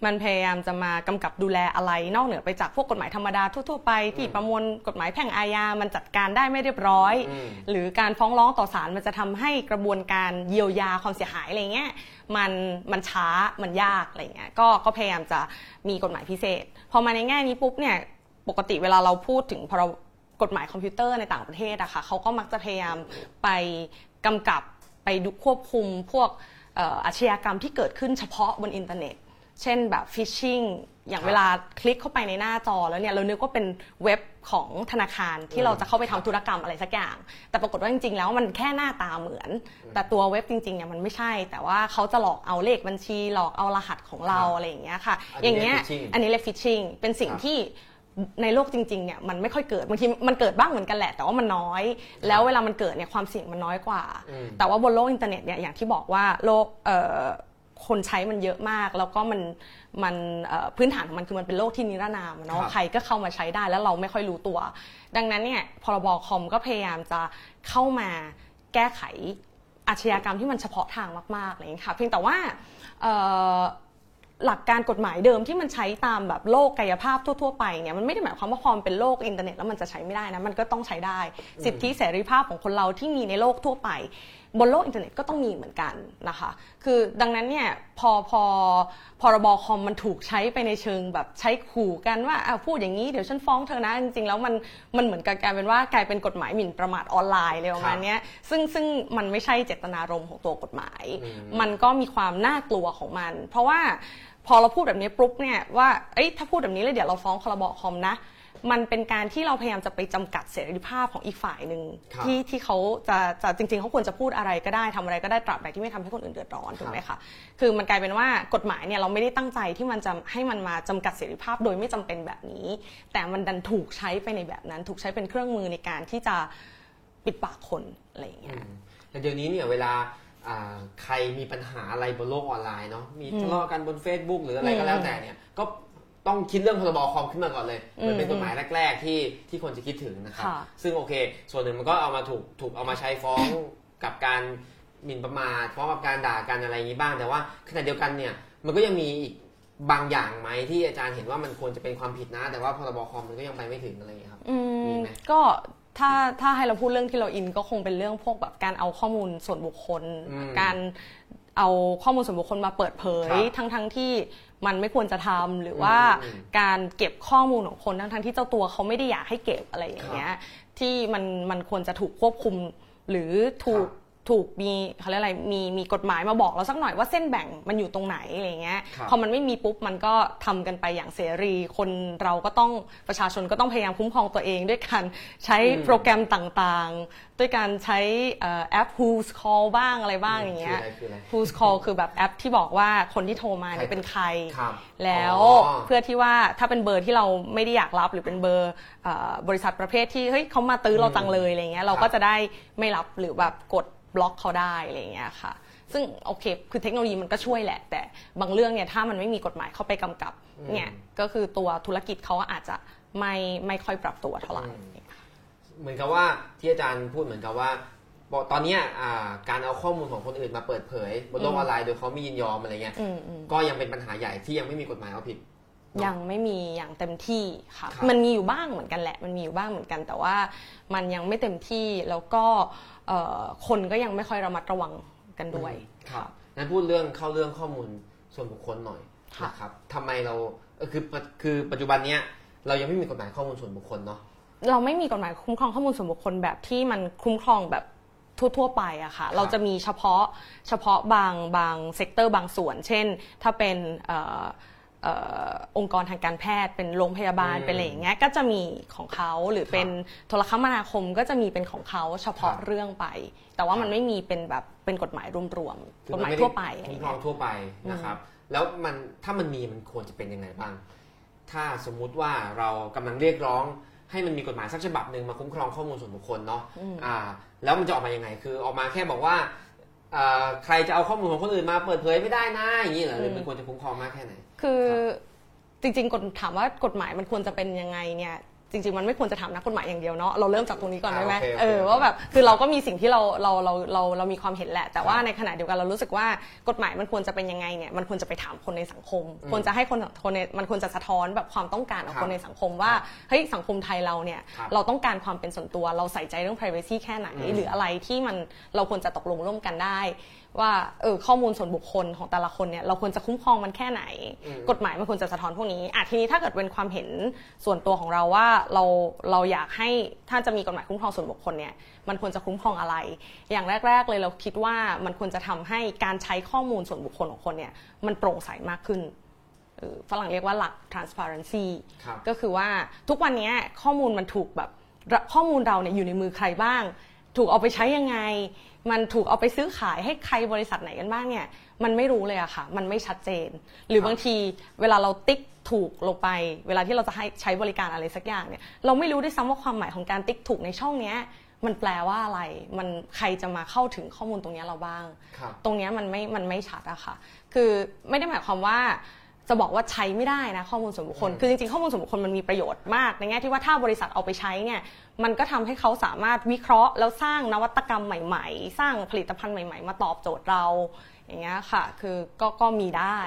[SPEAKER 2] มันพยายามจะมากำกับดูแลอะไร นอกเหนือไปจากพวกกฎหมายธรรมดาทั่วๆไปที่ประมวลกฎหมายแพ่งอาญา มันจัดการได้ไม่เรียบร้อย
[SPEAKER 1] อืม
[SPEAKER 2] หรือการฟ้องร้องต่อศาลมันจะทำให้กระบวนการเยียวยาความเสียหายอะไรเงี้ยมันมันช้ามันยากอะไรเงี้ยก็ก็พยายามจะมีกฎหมายพิเศษพอมาในแง่นี้ปุ๊บเนี่ยปกติเวลาเราพูดถึงพรบ กฎหมายคอมพิวเตอร์ในต่างประเทศอะค่ะเขาก็มักจะพยายามไปกำกับไปดูควบคุมพวกเอ่ออาชญากรรมที่เกิดขึ้นเฉพาะบนอินเทอร์เน็ต เช่นแบบ phishing อย่าง
[SPEAKER 1] ครับ
[SPEAKER 2] เวลาคลิกเข้าไปในหน้าจอแล้วเนี่ยเรานึกว่าเป็นเว็บของธนาคารที่เราจะเข้าไปทำธุรกรรมอะไรสักอย่าง แต่ปรากฏว่าจริงๆ แล้วมันแค่หน้าตาเหมือน แต่ตัวเว็บจริงๆเนี่ยมันไม่ใช่ แต่ว่าเขาจะหลอกเอาเลขบัญชีหลอกเอารหัสของเรา
[SPEAKER 1] ครับ
[SPEAKER 2] อะไรอย่างเงี้ยค่ะ
[SPEAKER 1] อันนี้
[SPEAKER 2] อย่างเงี้ย
[SPEAKER 1] เรียก phishing
[SPEAKER 2] อันนี้เรียก phishing เป็นสิ่ง
[SPEAKER 1] ครับ
[SPEAKER 2] ที่ ในโลกจริงๆเนี่ยมันไม่ค่อยเกิดบางทีมันเกิดบ้างเหมือนกันแหละ แต่ว่ามันน้อย แล้วเวลามันเกิดเนี่ยความเสี่ยงมันน้อยกว่า
[SPEAKER 1] อืม
[SPEAKER 2] แต่ว่าบนโลกอินเทอร์เน็ตเนี่ยอย่างที่บอกว่าโลกเอ่อคนใช้มันเยอะมาก แล้วก็มันมันเอ่อพื้นฐานของมันคือมันเป็นโลกที่นิรนามอะ
[SPEAKER 1] ครั
[SPEAKER 2] เนาะใครก็เข้ามาใช้ได้แล้วเราไม่ค่อยรู้ตัว ดังนั้นเนี่ยพรบคอมก็พยายามจะเข้ามาแก้ไขอาชญากรรมที่มันเฉพาะทางมากๆอะไรอย่างเงี้ยค่ะเพียงแต่ว่าเอ่อ หลักการกฎหมายเดิมที่มันใช้ตามแบบโลกกายภาพทั่วๆไปเนี่ยมันไม่ได้หมายความว่าพอมันเป็นโลกอินเทอร์เน็ตแล้วมันจะใช้ไม่ได้นะมันก็ต้องใช้ได้ สิทธิเสรีภาพของคนเราที่มีในโลกทั่วไป บนโลกอินเทอร์เน็ตก็ต้องมีเหมือนกันนะคะ คือดังนั้นเนี่ยพอพอพรบคอมมันถูกใช้ไปในเชิงแบบใช้ขู่กันว่าอะพูดอย่างนี้เดี๋ยวฉันฟ้องเธอนะจริงๆแล้วมันมันเหมือนกับกลายเป็นว่ากลายเป็นกฎหมายหมิ่นประมาทออนไลน์เลยประมาณเนี้ยซึ่งซึ่งมันไม่ใช่เจตนารมณ์ของตัวกฎหมาย
[SPEAKER 1] อืม
[SPEAKER 2] มันก็มีความน่ากลัวของมัน เพราะว่า พอเราพูดแบบนี้ปุ๊บเนี่ยว่าเอ้ยถ้าพูดแบบนี้เลยเดี๋ยวเราฟ้องพรบคอมนะ มันเป็นการที่เราพยายามจะไปจำกัดเสรีภาพของอีกฝ่ายหนึ่ง
[SPEAKER 1] ครับ
[SPEAKER 2] ที่ที่เขาจะจะจริง ๆเขาควรจะพูดอะไรก็ได้ทำอะไรก็ได้ตราบใดที่ไม่ทำให้คนอื่นเดือดร้อนถูกไหมคะคือมันกลายเป็นว่ากฎหมายเนี่ยเราไม่ได้ตั้งใจที่มันจะให้มันมาจำกัดเสรีภาพโดยไม่จำเป็นแบบนี้ แต่มันดันถูกใช้ไปในแบบนั้น ถูกใช้เป็นเครื่องมือในการที่จะปิดปากคนอะไรอย่างเงี้ย
[SPEAKER 1] แต่เดี๋ยวนี้เนี่ยเวลาอ่า ใครมีปัญหาอะไรบนโลกออนไลน์เนาะมีทะเลาะกันบน Facebook หรืออะไรก็แล้วแต่เนี่ยก็ต้องคิดเรื่องพรบคอมขึ้นมาก่อนเลยมันเป็นกฎหมายแรก ๆ ที่ที่คนจะคิดถึงนะครับ
[SPEAKER 2] ค่ะ
[SPEAKER 1] ซึ่งโอเค ส่วนหนึ่งมันก็เอามาถูกถูกเอามาใช้ฟ้องกับการหมิ่นประมาทฟ้องกับการด่ากันอะไรอย่างนี้บ้าง แต่ว่าขณะเดียวกันเนี่ยมันก็ยังมีอีกบางอย่างไหมที่อาจารย์เห็นว่ามันควรจะเป็นความผิดนะ แต่ว่าพรบคอมมันก็ยังไปไม่ถึงอะไรอย่างเงี้ยครับ
[SPEAKER 2] อื
[SPEAKER 1] มี
[SPEAKER 2] ม
[SPEAKER 1] ไหม
[SPEAKER 2] ก็ ถ้าถ้าให้เราพูดเรื่องที่เราอินก็คงเป็นเรื่องพวกแบบการเอาข้อมูลส่วนบุคคล
[SPEAKER 1] อืม
[SPEAKER 2] การเอาข้อมูลส่วนบุคคลมาเปิดเผย
[SPEAKER 1] ครับ
[SPEAKER 2] ทั้งทั้งที่มันไม่ควรจะทำหรือว่า
[SPEAKER 1] อืม
[SPEAKER 2] การเก็บข้อมูลของคนทั้งทั้งที่เจ้าตัวเขาไม่ได้อยากให้เก็บอะไรอย่างเงี้ยที่มันมันควรจะถูกควบคุมหรือถูก
[SPEAKER 1] ครับ
[SPEAKER 2] ถูกมีเขาเรียกอะไรมีมีกฎหมายมาบอกเราสักหน่อยว่าเส้นแบ่งมันอยู่ตรงไหนอะไรเงี้ย
[SPEAKER 1] ครับ
[SPEAKER 2] พอมันไม่มีปุ๊บมันก็ทำกันไปอย่างเสรี คนเราก็ต้องประชาชนก็ต้องพยายามคุ้มครองตัวเองด้วยการใช้
[SPEAKER 1] อืม
[SPEAKER 2] โปรแกรมต่างๆ ด้วยการใช้เอ่อแอป Who's Call บ้างอะไรบ้างอย่างเงี้ย
[SPEAKER 1] คืออะไรคืออะไร
[SPEAKER 2] Who's Call คือแบบแอปที่บอกว่าคนที่โทรมาเนี่ยเป็นใคร
[SPEAKER 1] ครับ
[SPEAKER 2] แล้ว
[SPEAKER 1] อ๋อ
[SPEAKER 2] เพื่อที่ว่าถ้าเป็นเบอร์ที่เราไม่ได้อยากรับหรือเป็นเบอร์เอ่อบริษัทประเภทที่เฮ้ยเขามาตื้อเราจังเลยอะไรเงี้ยเรา
[SPEAKER 1] ครั
[SPEAKER 2] ก็
[SPEAKER 1] บ
[SPEAKER 2] จะได้ไม่รับหรือแบบกด บล็อกเขาได้อะไรเงี้ยค่ะ ซึ่งโอเค คือเทคโนโลยีมันก็ช่วยแหละ แต่บางเรื่องเนี่ยถ้ามันไม่มีกฎหมายเข้าไปกำกับ
[SPEAKER 1] อืม
[SPEAKER 2] เนี่ยก็คือตัวธุรกิจเขาอาจจะไม่ไม่ค่อยปรับตัวเท่าไหร่
[SPEAKER 1] เหมือนกับว่าที่อาจารย์พูดเหมือนกับว่าบอกตอนเนี้ยอ่าการเอาข้อมูลของคนอื่นมาเปิดเผยบนโลกออนไลน์โดยเขาไม่ยินยอมอะไรเงี้ย
[SPEAKER 2] อืมอืม
[SPEAKER 1] ก็ยังเป็นปัญหาใหญ่ที่ยังไม่มีกฎหมายเอาผิด
[SPEAKER 2] ยังไม่มีอย่างเต็มที่ค่ะ
[SPEAKER 1] ครับ
[SPEAKER 2] มันมีอยู่บ้างเหมือนกันแหละ มันมีอยู่บ้างเหมือนกัน แต่ว่ามันยังไม่เต็มที่ แล้วก็เอ่อคนก็ยังไม่ค่อยระมัดระวังกันด้วย
[SPEAKER 1] ครับงั้นพูดเรื่องเข้าเรื่องข้อมูลส่วนบุคคลหน่อย
[SPEAKER 2] ค่ะ
[SPEAKER 1] นะครับทำไมเราเออคือคือปัจจุบันเนี้ยเรายังไม่มีกฎหมายข้อมูลส่วนบุคคลเนาะ
[SPEAKER 2] เราไม่มีกฎหมายคุ้มครองข้อมูลส่วนบุคคลแบบที่มันคุ้มครองแบบทั่วๆไปอะค่ะ เราจะมีเฉพาะเฉพาะบางบาง sector บางส่วน เช่น ถ้าเป็นเอ่อเอ่อองค์กรทางการแพทย์ เป็นโรงพยาบาล
[SPEAKER 1] อืม
[SPEAKER 2] เป็นอะไรอย่างเงี้ยก็จะมีของเขาหรือเป็นโทรคมนาคมก็จะมีเป็นของเขาเฉพาะ
[SPEAKER 1] ครับ
[SPEAKER 2] เรื่องไป แต่ว่า
[SPEAKER 1] ครับ
[SPEAKER 2] มันไม่มีเป็นแบบเป็นกฎหมายรวม
[SPEAKER 1] คื
[SPEAKER 2] ๆ
[SPEAKER 1] อก
[SPEAKER 2] ฎหมาย
[SPEAKER 1] นด้
[SPEAKER 2] ทั่วไปอะไรอ
[SPEAKER 1] คุ้ม
[SPEAKER 2] ย่าง
[SPEAKER 1] ครอ
[SPEAKER 2] เงี้
[SPEAKER 1] ง
[SPEAKER 2] ย
[SPEAKER 1] ทั่วไปนะครับ แล้วมันถ้ามันมีมันควรจะเป็นยังไงบ้าง ถ้าสมมุติว่าเรากำลังเรียกร้องให้มันมีกฎหมายสักฉบับหนึ่งมาคุ้มครองข้อมูลส่วนบุคคลเนาะอ่า แล้วมันจะออกมายังไง คือออกมาแค่บอกว่าอ่าใครจะเอาข้อมูลของคนอื่นมาเปิดเผยไม่ได้นะอย่างนี้เหรอหรือมันควรจะคุ้มครองมากแค่ไหน
[SPEAKER 2] คือจริงๆกฎถามว่ากฎหมายมันควรจะเป็นยังไงเนี่ยจริงๆมันไม่ควรจะถามนักกฎหมายอย่างเดียวเนาะเราเริ่มจากตรงนี้ก่อนได้ไหม
[SPEAKER 1] อ่าโอเคโอเค
[SPEAKER 2] เออว่าแบบคือเราก็มีสิ่งที่เราเราเราเราเรามีความเห็นแหละ แต่ว่า
[SPEAKER 1] ครับ
[SPEAKER 2] ในขณะเดียวกันเรารู้สึกว่ากฎหมายมันควรจะเป็นยังไงเนี่ยมันควรจะไปถามคนในสังคม
[SPEAKER 1] อืม
[SPEAKER 2] ควรจะให้คนคนในมันควรจะสะท้อนแบบความต้องการของ
[SPEAKER 1] ครับ
[SPEAKER 2] คนในสังคมว่าเฮ้ยสังคมไทยเราเนี่ย
[SPEAKER 1] ครับ
[SPEAKER 2] เราต้องการความเป็นส่วนตัวเราใส่ใจเรื่อง privacy แค่ไหน
[SPEAKER 1] อืม
[SPEAKER 2] หรืออะไรที่มันเราควรจะตกลงร่วมกันได้ ว่าเออข้อมูลส่วนบุคคลของแต่ละคนเนี่ยเราควรจะคุ้มครองมันแค่ไหน
[SPEAKER 1] อืม
[SPEAKER 2] กฎหมายมันควรจะสะท้อนพวกนี้อะทีนี้ถ้าเกิดเป็นความเห็นส่วนตัวของเราว่าเราเราอยากให้ถ้าจะมีกฎหมายคุ้มครองส่วนบุคคลเนี่ยมันควรจะคุ้มครองอะไร อย่างแรก ๆ เลยเราคิดว่ามันควรจะทำให้การใช้ข้อมูลส่วนบุคคลของคนเนี่ยมันโปร่งใสมากขึ้นเออฝรั่งเรียกว่าหลัก transparency
[SPEAKER 1] ครับ
[SPEAKER 2] ก็คือว่าทุกวันนี้ข้อมูลมันถูกแบบข้อมูลเราเนี่ยอยู่ในมือใครบ้าง ถูกเอาไปใช้ยังไง มันถูกเอาไปซื้อขายให้ใครบริษัทไหนกันบ้างเนี่ย มันไม่รู้เลยอะค่ะ มันไม่ชัดเจน หรือ
[SPEAKER 1] ครับ
[SPEAKER 2] บางทีเวลาเราติ๊กถูกลงไป เวลาที่เราจะให้ใช้บริการอะไรสักอย่างเนี่ย เราไม่รู้ด้วยซ้ำว่าความหมายของการติ๊กถูกในช่องเนี้ยมันแปลว่าอะไร มันใครจะมาเข้าถึงข้อมูลตรงเนี้ยเราบ้าง
[SPEAKER 1] ครับ
[SPEAKER 2] ตรงเนี้ยมันไม่ มันไม่ชัดอะค่ะ คือไม่ได้หมายความว่า จะบอกว่าใช้ไม่ได้นะข้อมูลส่วนบุคคล
[SPEAKER 1] อืม
[SPEAKER 2] คือจริงๆข้อมูลส่วนบุคคลมันมีประโยชน์มาก ในแง่ที่ว่าถ้าบริษัทเอาไปใช้เนี่ยมันก็ทำให้เขาสามารถวิเคราะห์ แล้วสร้างนวัตกรรมใหม่ ๆ สร้างผลิตภัณฑ์ใหม่ ๆ มาตอบโจทย์เรา อย่างเงี้ยค่ะ คือก็ก็มีได้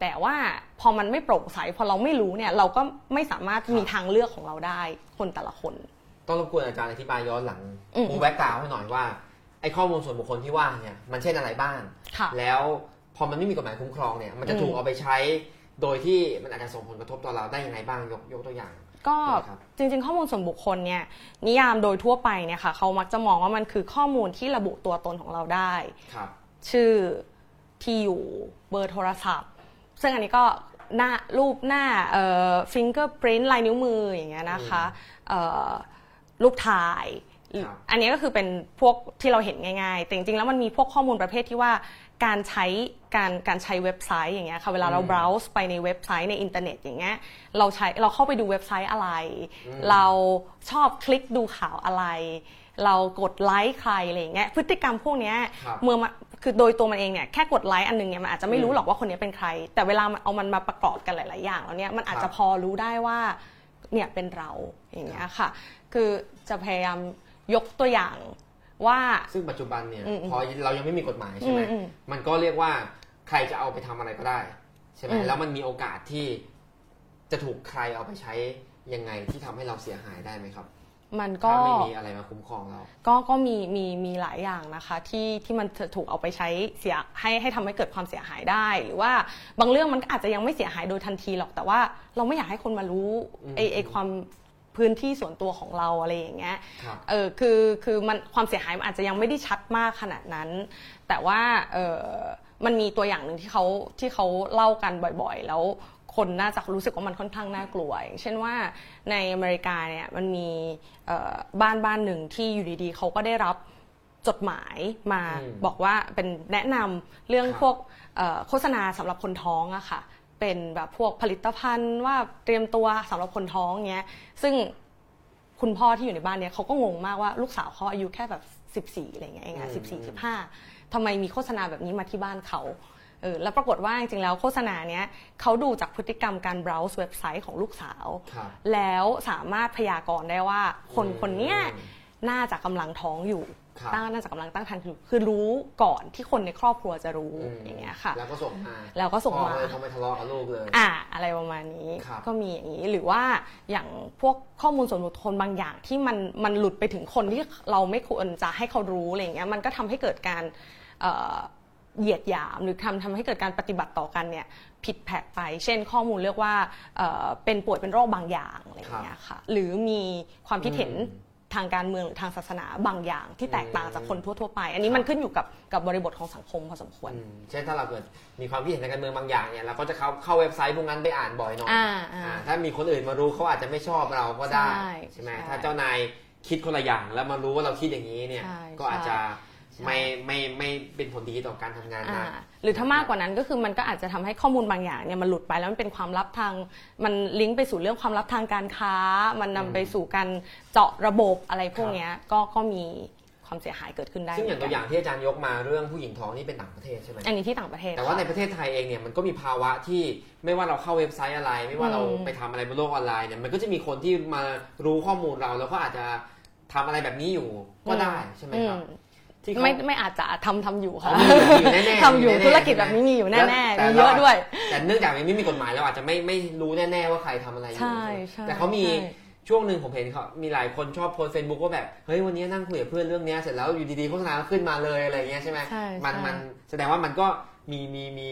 [SPEAKER 2] แต่ว่าพอมันไม่โปร่งใสพอเราไม่รู้เนี่ยเราก็ไม่สามารถมีทางเลือกของเราได้คนแต่ละคน
[SPEAKER 1] ต้องรบกวนอาจารย์อธิบายย้อนหลัง
[SPEAKER 2] อืม
[SPEAKER 1] บูแบ็กกราวให้หน่อยว่าไอ้ข้อมูลส่วนบุคคลที่ว่าเนี่ยมันเช่นอะไรบ้าง
[SPEAKER 2] ค่ะ
[SPEAKER 1] แล้วพ อมันไม่มีกฎหมายคุ้มครองเนี่ยมันจะ
[SPEAKER 2] อืม
[SPEAKER 1] ถูกเอาไปใช้ โดยที่มันอาจจะส่งผลกระทบต่อเราได้ยังไงบ้างยกยกตัวอย่าง
[SPEAKER 2] ก็
[SPEAKER 1] ครับ
[SPEAKER 2] จริงๆ ข้อมูลส่วนบุคคลเนี่ยนิยามโดยทั่วไปเนี่ยค่ะเขามักจะมองว่ามันคือข้อมูลที่ระบุตัวตนของเราได้
[SPEAKER 1] ครับ
[SPEAKER 2] ชื่อที่อยู่เบอร์โทรศัพท์ ซึ่งอันนี้ก็หน้ารูปหน้าเอ่อ fingerprint ลายนิ้วมืออย่างเงี้ยนะคะเอ่อรูปถ่าย
[SPEAKER 1] ครับ
[SPEAKER 2] อันนี้ก็คือเป็นพวกที่เราเห็นง่ายๆ แต่จริงๆ แล้วมันมีพวกข้อมูลประเภทที่ว่า การใช้การการใช้เว็บไซต์อย่างเงี้ยค่ะเวลาเรา
[SPEAKER 1] อืม
[SPEAKER 2] browse ไปในเว็บไซต์ในอินเทอร์เน็ตอย่างเงี้ยเราใช้เราเข้าไปดูเว็บไซต์อะไร
[SPEAKER 1] อืม
[SPEAKER 2] เราชอบคลิกดูข่าวอะไร เรากดไลค์ใครอะไรอย่างเงี้ยพฤติกรรมพวกเนี้ย
[SPEAKER 1] ครับ
[SPEAKER 2] เมื่อมาคือโดยตัวมันเองเนี่ยแค่กดไลค์อันหนึงเนี่ยมันอาจจะไม่รู้
[SPEAKER 1] อืม
[SPEAKER 2] หรอกว่าคนนี้เป็นใคร แต่เวลามันเอามันมาประกอบกันหลาย ๆ อย่างแล้วเนี่ยมันอาจ
[SPEAKER 1] ครั
[SPEAKER 2] จะ
[SPEAKER 1] บ
[SPEAKER 2] พอรู้ได้ว่าเนี่ยเป็นเราอย่างเงี้ยค่ะ คือจะพยายามยกตัวอย่าง ว่า
[SPEAKER 1] ซึ่งปัจจุบันเนี่ย
[SPEAKER 2] อืมอืม
[SPEAKER 1] พอเรายังไม่มีกฎหมายใช่ไหม
[SPEAKER 2] อืมอืม
[SPEAKER 1] มันก็เรียกว่าใครจะเอาไปทำอะไรก็ได้ ใช่ไหม
[SPEAKER 2] อืม
[SPEAKER 1] แล้วมันมีโอกาสที่จะถูกใครเอาไปใช้ยังไงที่ทำให้เราเสียหายได้ไหมครับ
[SPEAKER 2] มันก็
[SPEAKER 1] ถ้าไม่มีอะไรมาคุ้มครองเรา
[SPEAKER 2] ก็ก็มีมีมีหลายอย่างนะคะที่ที่มันจะถูกเอาไปใช้เสียให้ให้ทำให้เกิดความเสียหายได้ หรือว่าบางเรื่องมันก็อาจจะยังไม่เสียหายโดยทันทีหรอกแต่ว่าเราไม่อยากให้คนมารู้
[SPEAKER 1] อืม
[SPEAKER 2] ไอไอความ พื้นที่ส่วนตัวของเราอะไรอย่างเงี้ย
[SPEAKER 1] ครับ
[SPEAKER 2] เออคือคือมันความเสียหายมันอาจจะยังไม่ได้ชัดมากขนาดนั้น แต่ว่าเออมันมีตัวอย่างหนึ่งที่เขาที่เขาเล่ากันบ่อยๆ แล้วคนน่าจะรู้สึกว่ามันค่อนข้างน่ากลัวอย่างเช่นว่าในอเมริกาเนี่ยมันมีเอ่อบ้านบ้านหนึ่งที่อยู่ดีๆเขาก็ได้รับจดหมายมา
[SPEAKER 1] อืม
[SPEAKER 2] บอกว่าเป็นแนะนำเรื่อง
[SPEAKER 1] ครับ
[SPEAKER 2] พวกเอ่อโฆษณาสำหรับคนท้องอะค่ะ เป็นแบบพวกผลิตภัณฑ์ว่าเตรียมตัวสำหรับคนท้องเงี้ยซึ่งคุณพ่อที่อยู่ในบ้านเนี้ยเขาก็งงมากว่าลูกสาวเขาอายุแค่แบบ 14อะไรเงี้ยเองอะ
[SPEAKER 1] อืม
[SPEAKER 2] สิบสี่สิบห้าทำไมมีโฆษณาแบบนี้มาที่บ้านเขาเออแล้วปรากฏว่าจริงๆแล้วโฆษณาเนี้ยเขาดูจากพฤติกรรมการ browse เว็บไซต์ของลูกสาว
[SPEAKER 1] ครับ
[SPEAKER 2] แล้วสามารถพยากรณ์ได้ว่าคน
[SPEAKER 1] อืม
[SPEAKER 2] คนเนี้ยน่าจะกำลังท้องอยู่
[SPEAKER 1] ครับ
[SPEAKER 2] ตั้งน่าจะกำลังตั้งครรภ์คือคือรู้ก่อนที่คนในครอบครัวจะรู้
[SPEAKER 1] อืม
[SPEAKER 2] อย่างเงี้ยค่ะ
[SPEAKER 1] แล้วก็ส่งมา
[SPEAKER 2] แล้วก็ส่ง
[SPEAKER 1] พ่อ
[SPEAKER 2] มา
[SPEAKER 1] เลยต้องไปทะเลาะกับลูกเลย
[SPEAKER 2] อ่าอะไรประมาณนี้
[SPEAKER 1] ครับ
[SPEAKER 2] ก็มีอย่างนี้หรือว่าอย่างพวกข้อมูลส่วนบุคคลบางอย่างที่มันมันหลุดไปถึงคนที่เราไม่ควรจะให้เขารู้อะไรอย่างเงี้ยมันก็ทำให้เกิดการเอ่อเหยียดหยามหรือทำทำให้เกิดการปฏิบัติต่อกันเนี่ยผิดแผกไป เช่นข้อมูลเรียกว่าเอ่อเป็นป่วยเป็นโรคบางอย่างอะไรอย่างเงี้ยค่ะหรือมีความคิดเห็น
[SPEAKER 1] อืม
[SPEAKER 2] ทางการเมืองหรือทางศาสนาบางอย่างที่แตกต่างจากคนทั่วๆไป อันนี้
[SPEAKER 1] ครับ
[SPEAKER 2] มันขึ้นอยู่กับกับบริบทของสังคมพอสมควร
[SPEAKER 1] อืมเช่นถ้าเราเกิดมีความคิดเห็นทางการเมืองบางอย่างเนี่ยเราก็จะเข้าเข้าเว็บไซต์พวกนั้นไปอ่านบ่อยหน่อย
[SPEAKER 2] อ่าอ่า
[SPEAKER 1] อ่าถ้ามีคนอื่นมารู้เขาอาจจะไม่ชอบเราก็ได้
[SPEAKER 2] ใช่
[SPEAKER 1] ใช่ไหม
[SPEAKER 2] ใช่
[SPEAKER 1] ถ้าเจ้านายคิดคนละอย่างแล้วมารู้ว่าเราคิดอย่างนี้เนี่ย
[SPEAKER 2] ใช่
[SPEAKER 1] ก็อาจจะ
[SPEAKER 2] ใช่
[SPEAKER 1] ไม่ไม่ไม่เป็นผลดีต่อการทำงาน
[SPEAKER 2] อ่า
[SPEAKER 1] นะ
[SPEAKER 2] หรือถ้ามากกว่านั้นก็คือมันก็อาจจะทำให้ข้อมูลบางอย่างเนี่ยมันหลุดไปแล้วมันเป็นความลับทางมันลิงก์ไปสู่เรื่องความลับทางการค้า มันนำไปสู่การเจาะระบบอะไรพวกเนี้ยก็ก็มีความเสียหายเกิดขึ้นได้
[SPEAKER 1] ซึ่งอย่าง
[SPEAKER 2] เห
[SPEAKER 1] ตั
[SPEAKER 2] มื
[SPEAKER 1] วนอย่างที่อาจารย์ยกมาเรื่องผู้หญิงท้องนี่เป็นต่างประเทศใช่ไหม
[SPEAKER 2] อันนี้ที่ต่างประเทศ
[SPEAKER 1] แต่ว่าใน
[SPEAKER 2] ค่ะ
[SPEAKER 1] ประเทศไทยเองเนี่ยมันก็มีภาวะที่ไม่ว่าเราเข้าเว็บไซต์อะไร ไม่ว่าเรา
[SPEAKER 2] อืม
[SPEAKER 1] ไปทำอะไรบนโลกออนไลน์เนี่ยมันก็จะมีคนที่มารู้ข้อมูลเราแล้วก็อาจจะทำอะไรแบบนี้อยู่ก็ได้ใช่ไหมครับ
[SPEAKER 2] อืม
[SPEAKER 1] ที่เขา
[SPEAKER 2] ไม่ไม่อาจจะทำทำอยู่
[SPEAKER 1] อ๋อ
[SPEAKER 2] ค่ะ
[SPEAKER 1] มีอยู่มีอยู่แน่ๆ
[SPEAKER 2] ทำอยู่
[SPEAKER 1] มีแน่ๆ
[SPEAKER 2] ธุรกิจแบบนี้มีอยู่แน่
[SPEAKER 1] แต่
[SPEAKER 2] ๆมีเยอะด้วย
[SPEAKER 1] แต่เนื่องจากมันไม่มีกฎหมายเราอาจจะไม่ไม่รู้แน่ๆว่าใครทำอะไรอยู่
[SPEAKER 2] ใช่ใช่
[SPEAKER 1] แต่เขามี
[SPEAKER 2] ใช่
[SPEAKER 1] ช่วงหนึ่งผมเห็นเขามีหลายคนชอบโพสเฟซบุ๊กว่าแบบ เฮ้ย วันนี้นั่งคุยกับเพื่อนเรื่องเนี้ยเสร็จแล้วอยู่ดีๆโฆษณาก็ขึ้นมาเลยอะไรเงี้ยใช่ไหม
[SPEAKER 2] ใช่
[SPEAKER 1] มัน
[SPEAKER 2] ใช่
[SPEAKER 1] มันแสดงว่ามันก็มีมีมี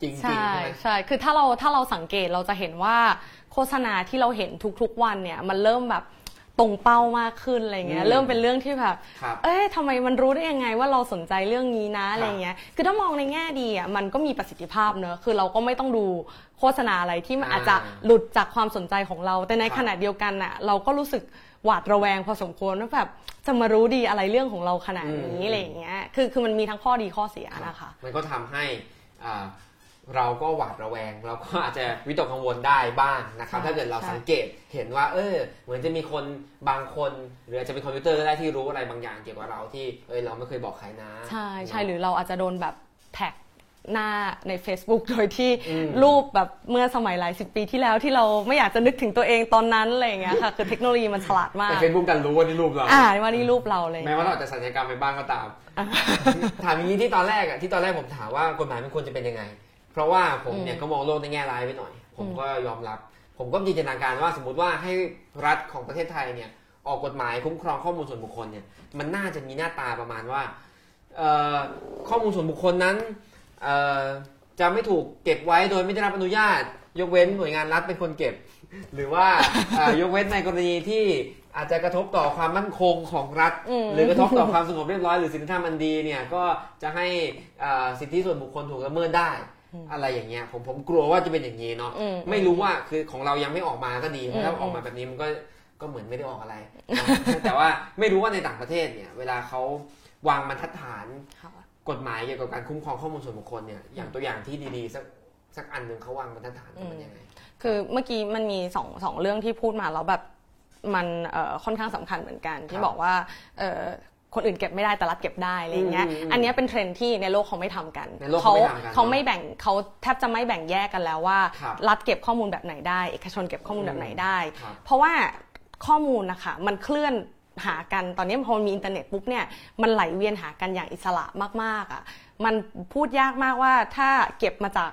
[SPEAKER 1] จริงๆ
[SPEAKER 2] ใช่
[SPEAKER 1] ใช่ไหม
[SPEAKER 2] ใช่คือถ้าเราถ้าเราสังเกตเราจะเห็นว่าโฆษณาที่เราเห็นทุกๆวันเนี่ยมันเริ่มแบบ ตรงเป้ามากขึ้นอะไรเงี้ย
[SPEAKER 1] อืม
[SPEAKER 2] เริ่มเป็นเรื่องที่แบบ
[SPEAKER 1] ครับ
[SPEAKER 2] เอ๊ะทำไมมันรู้ได้ยังไงว่าเราสนใจเรื่องนี้นะอะไรเงี้ยคือถ้ามองในแง่ดีอะมันก็มีประสิทธิภาพเนอะคือเราก็ไม่ต้องดูโฆษณาอะไรที่มัน
[SPEAKER 1] อ่า
[SPEAKER 2] อาจจะหลุดจากความสนใจของเรา แต่ใน
[SPEAKER 1] ครับ
[SPEAKER 2] ขณะเดียวกันอะเราก็รู้สึกหวาดระแวงพอสมควรว่าแบบจะมารู้ดีอะไรเรื่องของเราขนาดนี้อะไรอย่างเงี้ยคือคือมันมีทั้งข้อดีข้อเสียนะคะ
[SPEAKER 1] มันก็ทำให้อ่า เราก็หวาดระแวง เราก็อาจจะวิตกกังวลได้บ้างนะครับ
[SPEAKER 2] ใช่
[SPEAKER 1] ถ้าเกิดเรา
[SPEAKER 2] ใช่
[SPEAKER 1] สังเกตเห็นว่า เออ เหมือนจะมีคนบางคน หรืออาจจะเป็นคอมพิวเตอร์ก็ได้ที่รู้อะไรบางอย่างเกี่ยวกับเราที่เออเราไม่เคยบอกใครนะ
[SPEAKER 2] ใช่ใช่หรือเราอาจจะโดนแบบแท็กหน้าใน Facebook โดยที่
[SPEAKER 1] อืม
[SPEAKER 2] รูปแบบเมื่อสมัยหลายสิบปีที่แล้วที่เราไม่อยากจะนึกถึงตัวเองตอนนั้นอะไรอย่างเงี้ยค่ะคือเทคโนโลยีมันฉลาดมาก
[SPEAKER 1] ในเฟซบุ๊กกันรู้ว่านี่รูปเรา
[SPEAKER 2] อ่าว่านี่รูปเราเลย
[SPEAKER 1] แม้ว่าเราอาจจะสัญญกรรมไปบ้างก็ตามถามอย่างนี้ที่ตอนแรกอะที่ตอนแรกผมถามว่ากฎหมายมันควรจะเป็นยังไงเพ ราะว่าผมเนี่ย
[SPEAKER 2] อืม
[SPEAKER 1] ก็มองโลกในแง่ร้ายไปหน่อยผม
[SPEAKER 2] อืม
[SPEAKER 1] ก็ยอมรับ ผมก็จินตนาการว่าสมมติว่าให้รัฐของประเทศไทยเนี่ยออกกฎหมายคุ้มครองข้อมูลส่วนบุคคลเนี่ยมันน่าจะมีหน้าตาประมาณว่าเอ่อข้อมูลส่วนบุคคลนั้นเอ่อจะไม่ถูกเก็บไว้โดยไม่ได้รับอนุญาต ยกเว้นหน่วยงานรัฐเป็นคนเก็บ หรือว่าเอ่อยกเว้นในกรณีที่อาจจะกระทบต่อความมั่นคงของรัฐ
[SPEAKER 2] อืม
[SPEAKER 1] หรือกระทบต่อความสงบเรียบร้อยหรือศีลธรรมอันดีเนี่ยก็จะให้เอ่อสิทธิส่วนบุคคลถูกละเมิดได้ อะไรอย่างเงี้ยผมผมกลัวว่าจะเป็นอย่างนี้เนาะ
[SPEAKER 2] อืม
[SPEAKER 1] ไม่รู้ว่าคือของเรายังไม่ออกมาก็ดีเพราะถ้า
[SPEAKER 2] อืม
[SPEAKER 1] ออกมาแบบนี้มันก็ก็เหมือนไม่ได้ออกอะไร แต่ว่าไม่รู้ว่าในต่างประเทศเนี่ย เวลาเขาวางบรรทัดฐาน
[SPEAKER 2] ค่ะ
[SPEAKER 1] กฎหมายเกี่ยวกับการคุ้มครองข้อมูลส่วนบุคคลเนี่ยอย่างตัวอย่างที่ดีๆสักสักอันหนึ่งเขาวางบรรทัดฐานกันมันยังไง
[SPEAKER 2] คือเมื่อกี้มันมีสองสองเรื่องที่พูดมาแล้วแบบมันเอ่อค่อนข้างสำคัญเหมือนกัน ที่บอกว่าเอ่อ คนอื่นเก็บไม่ได้แต่รัฐเก็บได้อะไรอย่างเงี้ย
[SPEAKER 1] อืมอืม
[SPEAKER 2] อันเนี้ยเป็นเทรนด์ที่ในโลกเขาไม่ทำกัน
[SPEAKER 1] ในโลกเขาไม่ทำกัน
[SPEAKER 2] เขาไม่แบ่งเขาแทบจะไม่แบ่งแยกกันแล้วว่า
[SPEAKER 1] ครับ
[SPEAKER 2] รัฐเก็บข้อมูลแบบไหนได้เอกชนเก็บข้อมูลแบบไหนได้
[SPEAKER 1] ครับ
[SPEAKER 2] เพราะว่าข้อมูลนะคะมันเคลื่อนหากันตอนนี้พอมีอินเทอร์เน็ตปุ๊บเนี่ยมันไหลเวียนหากันอย่างอิสระมากๆอะมันพูดยากมากว่าถ้าเก็บมาจาก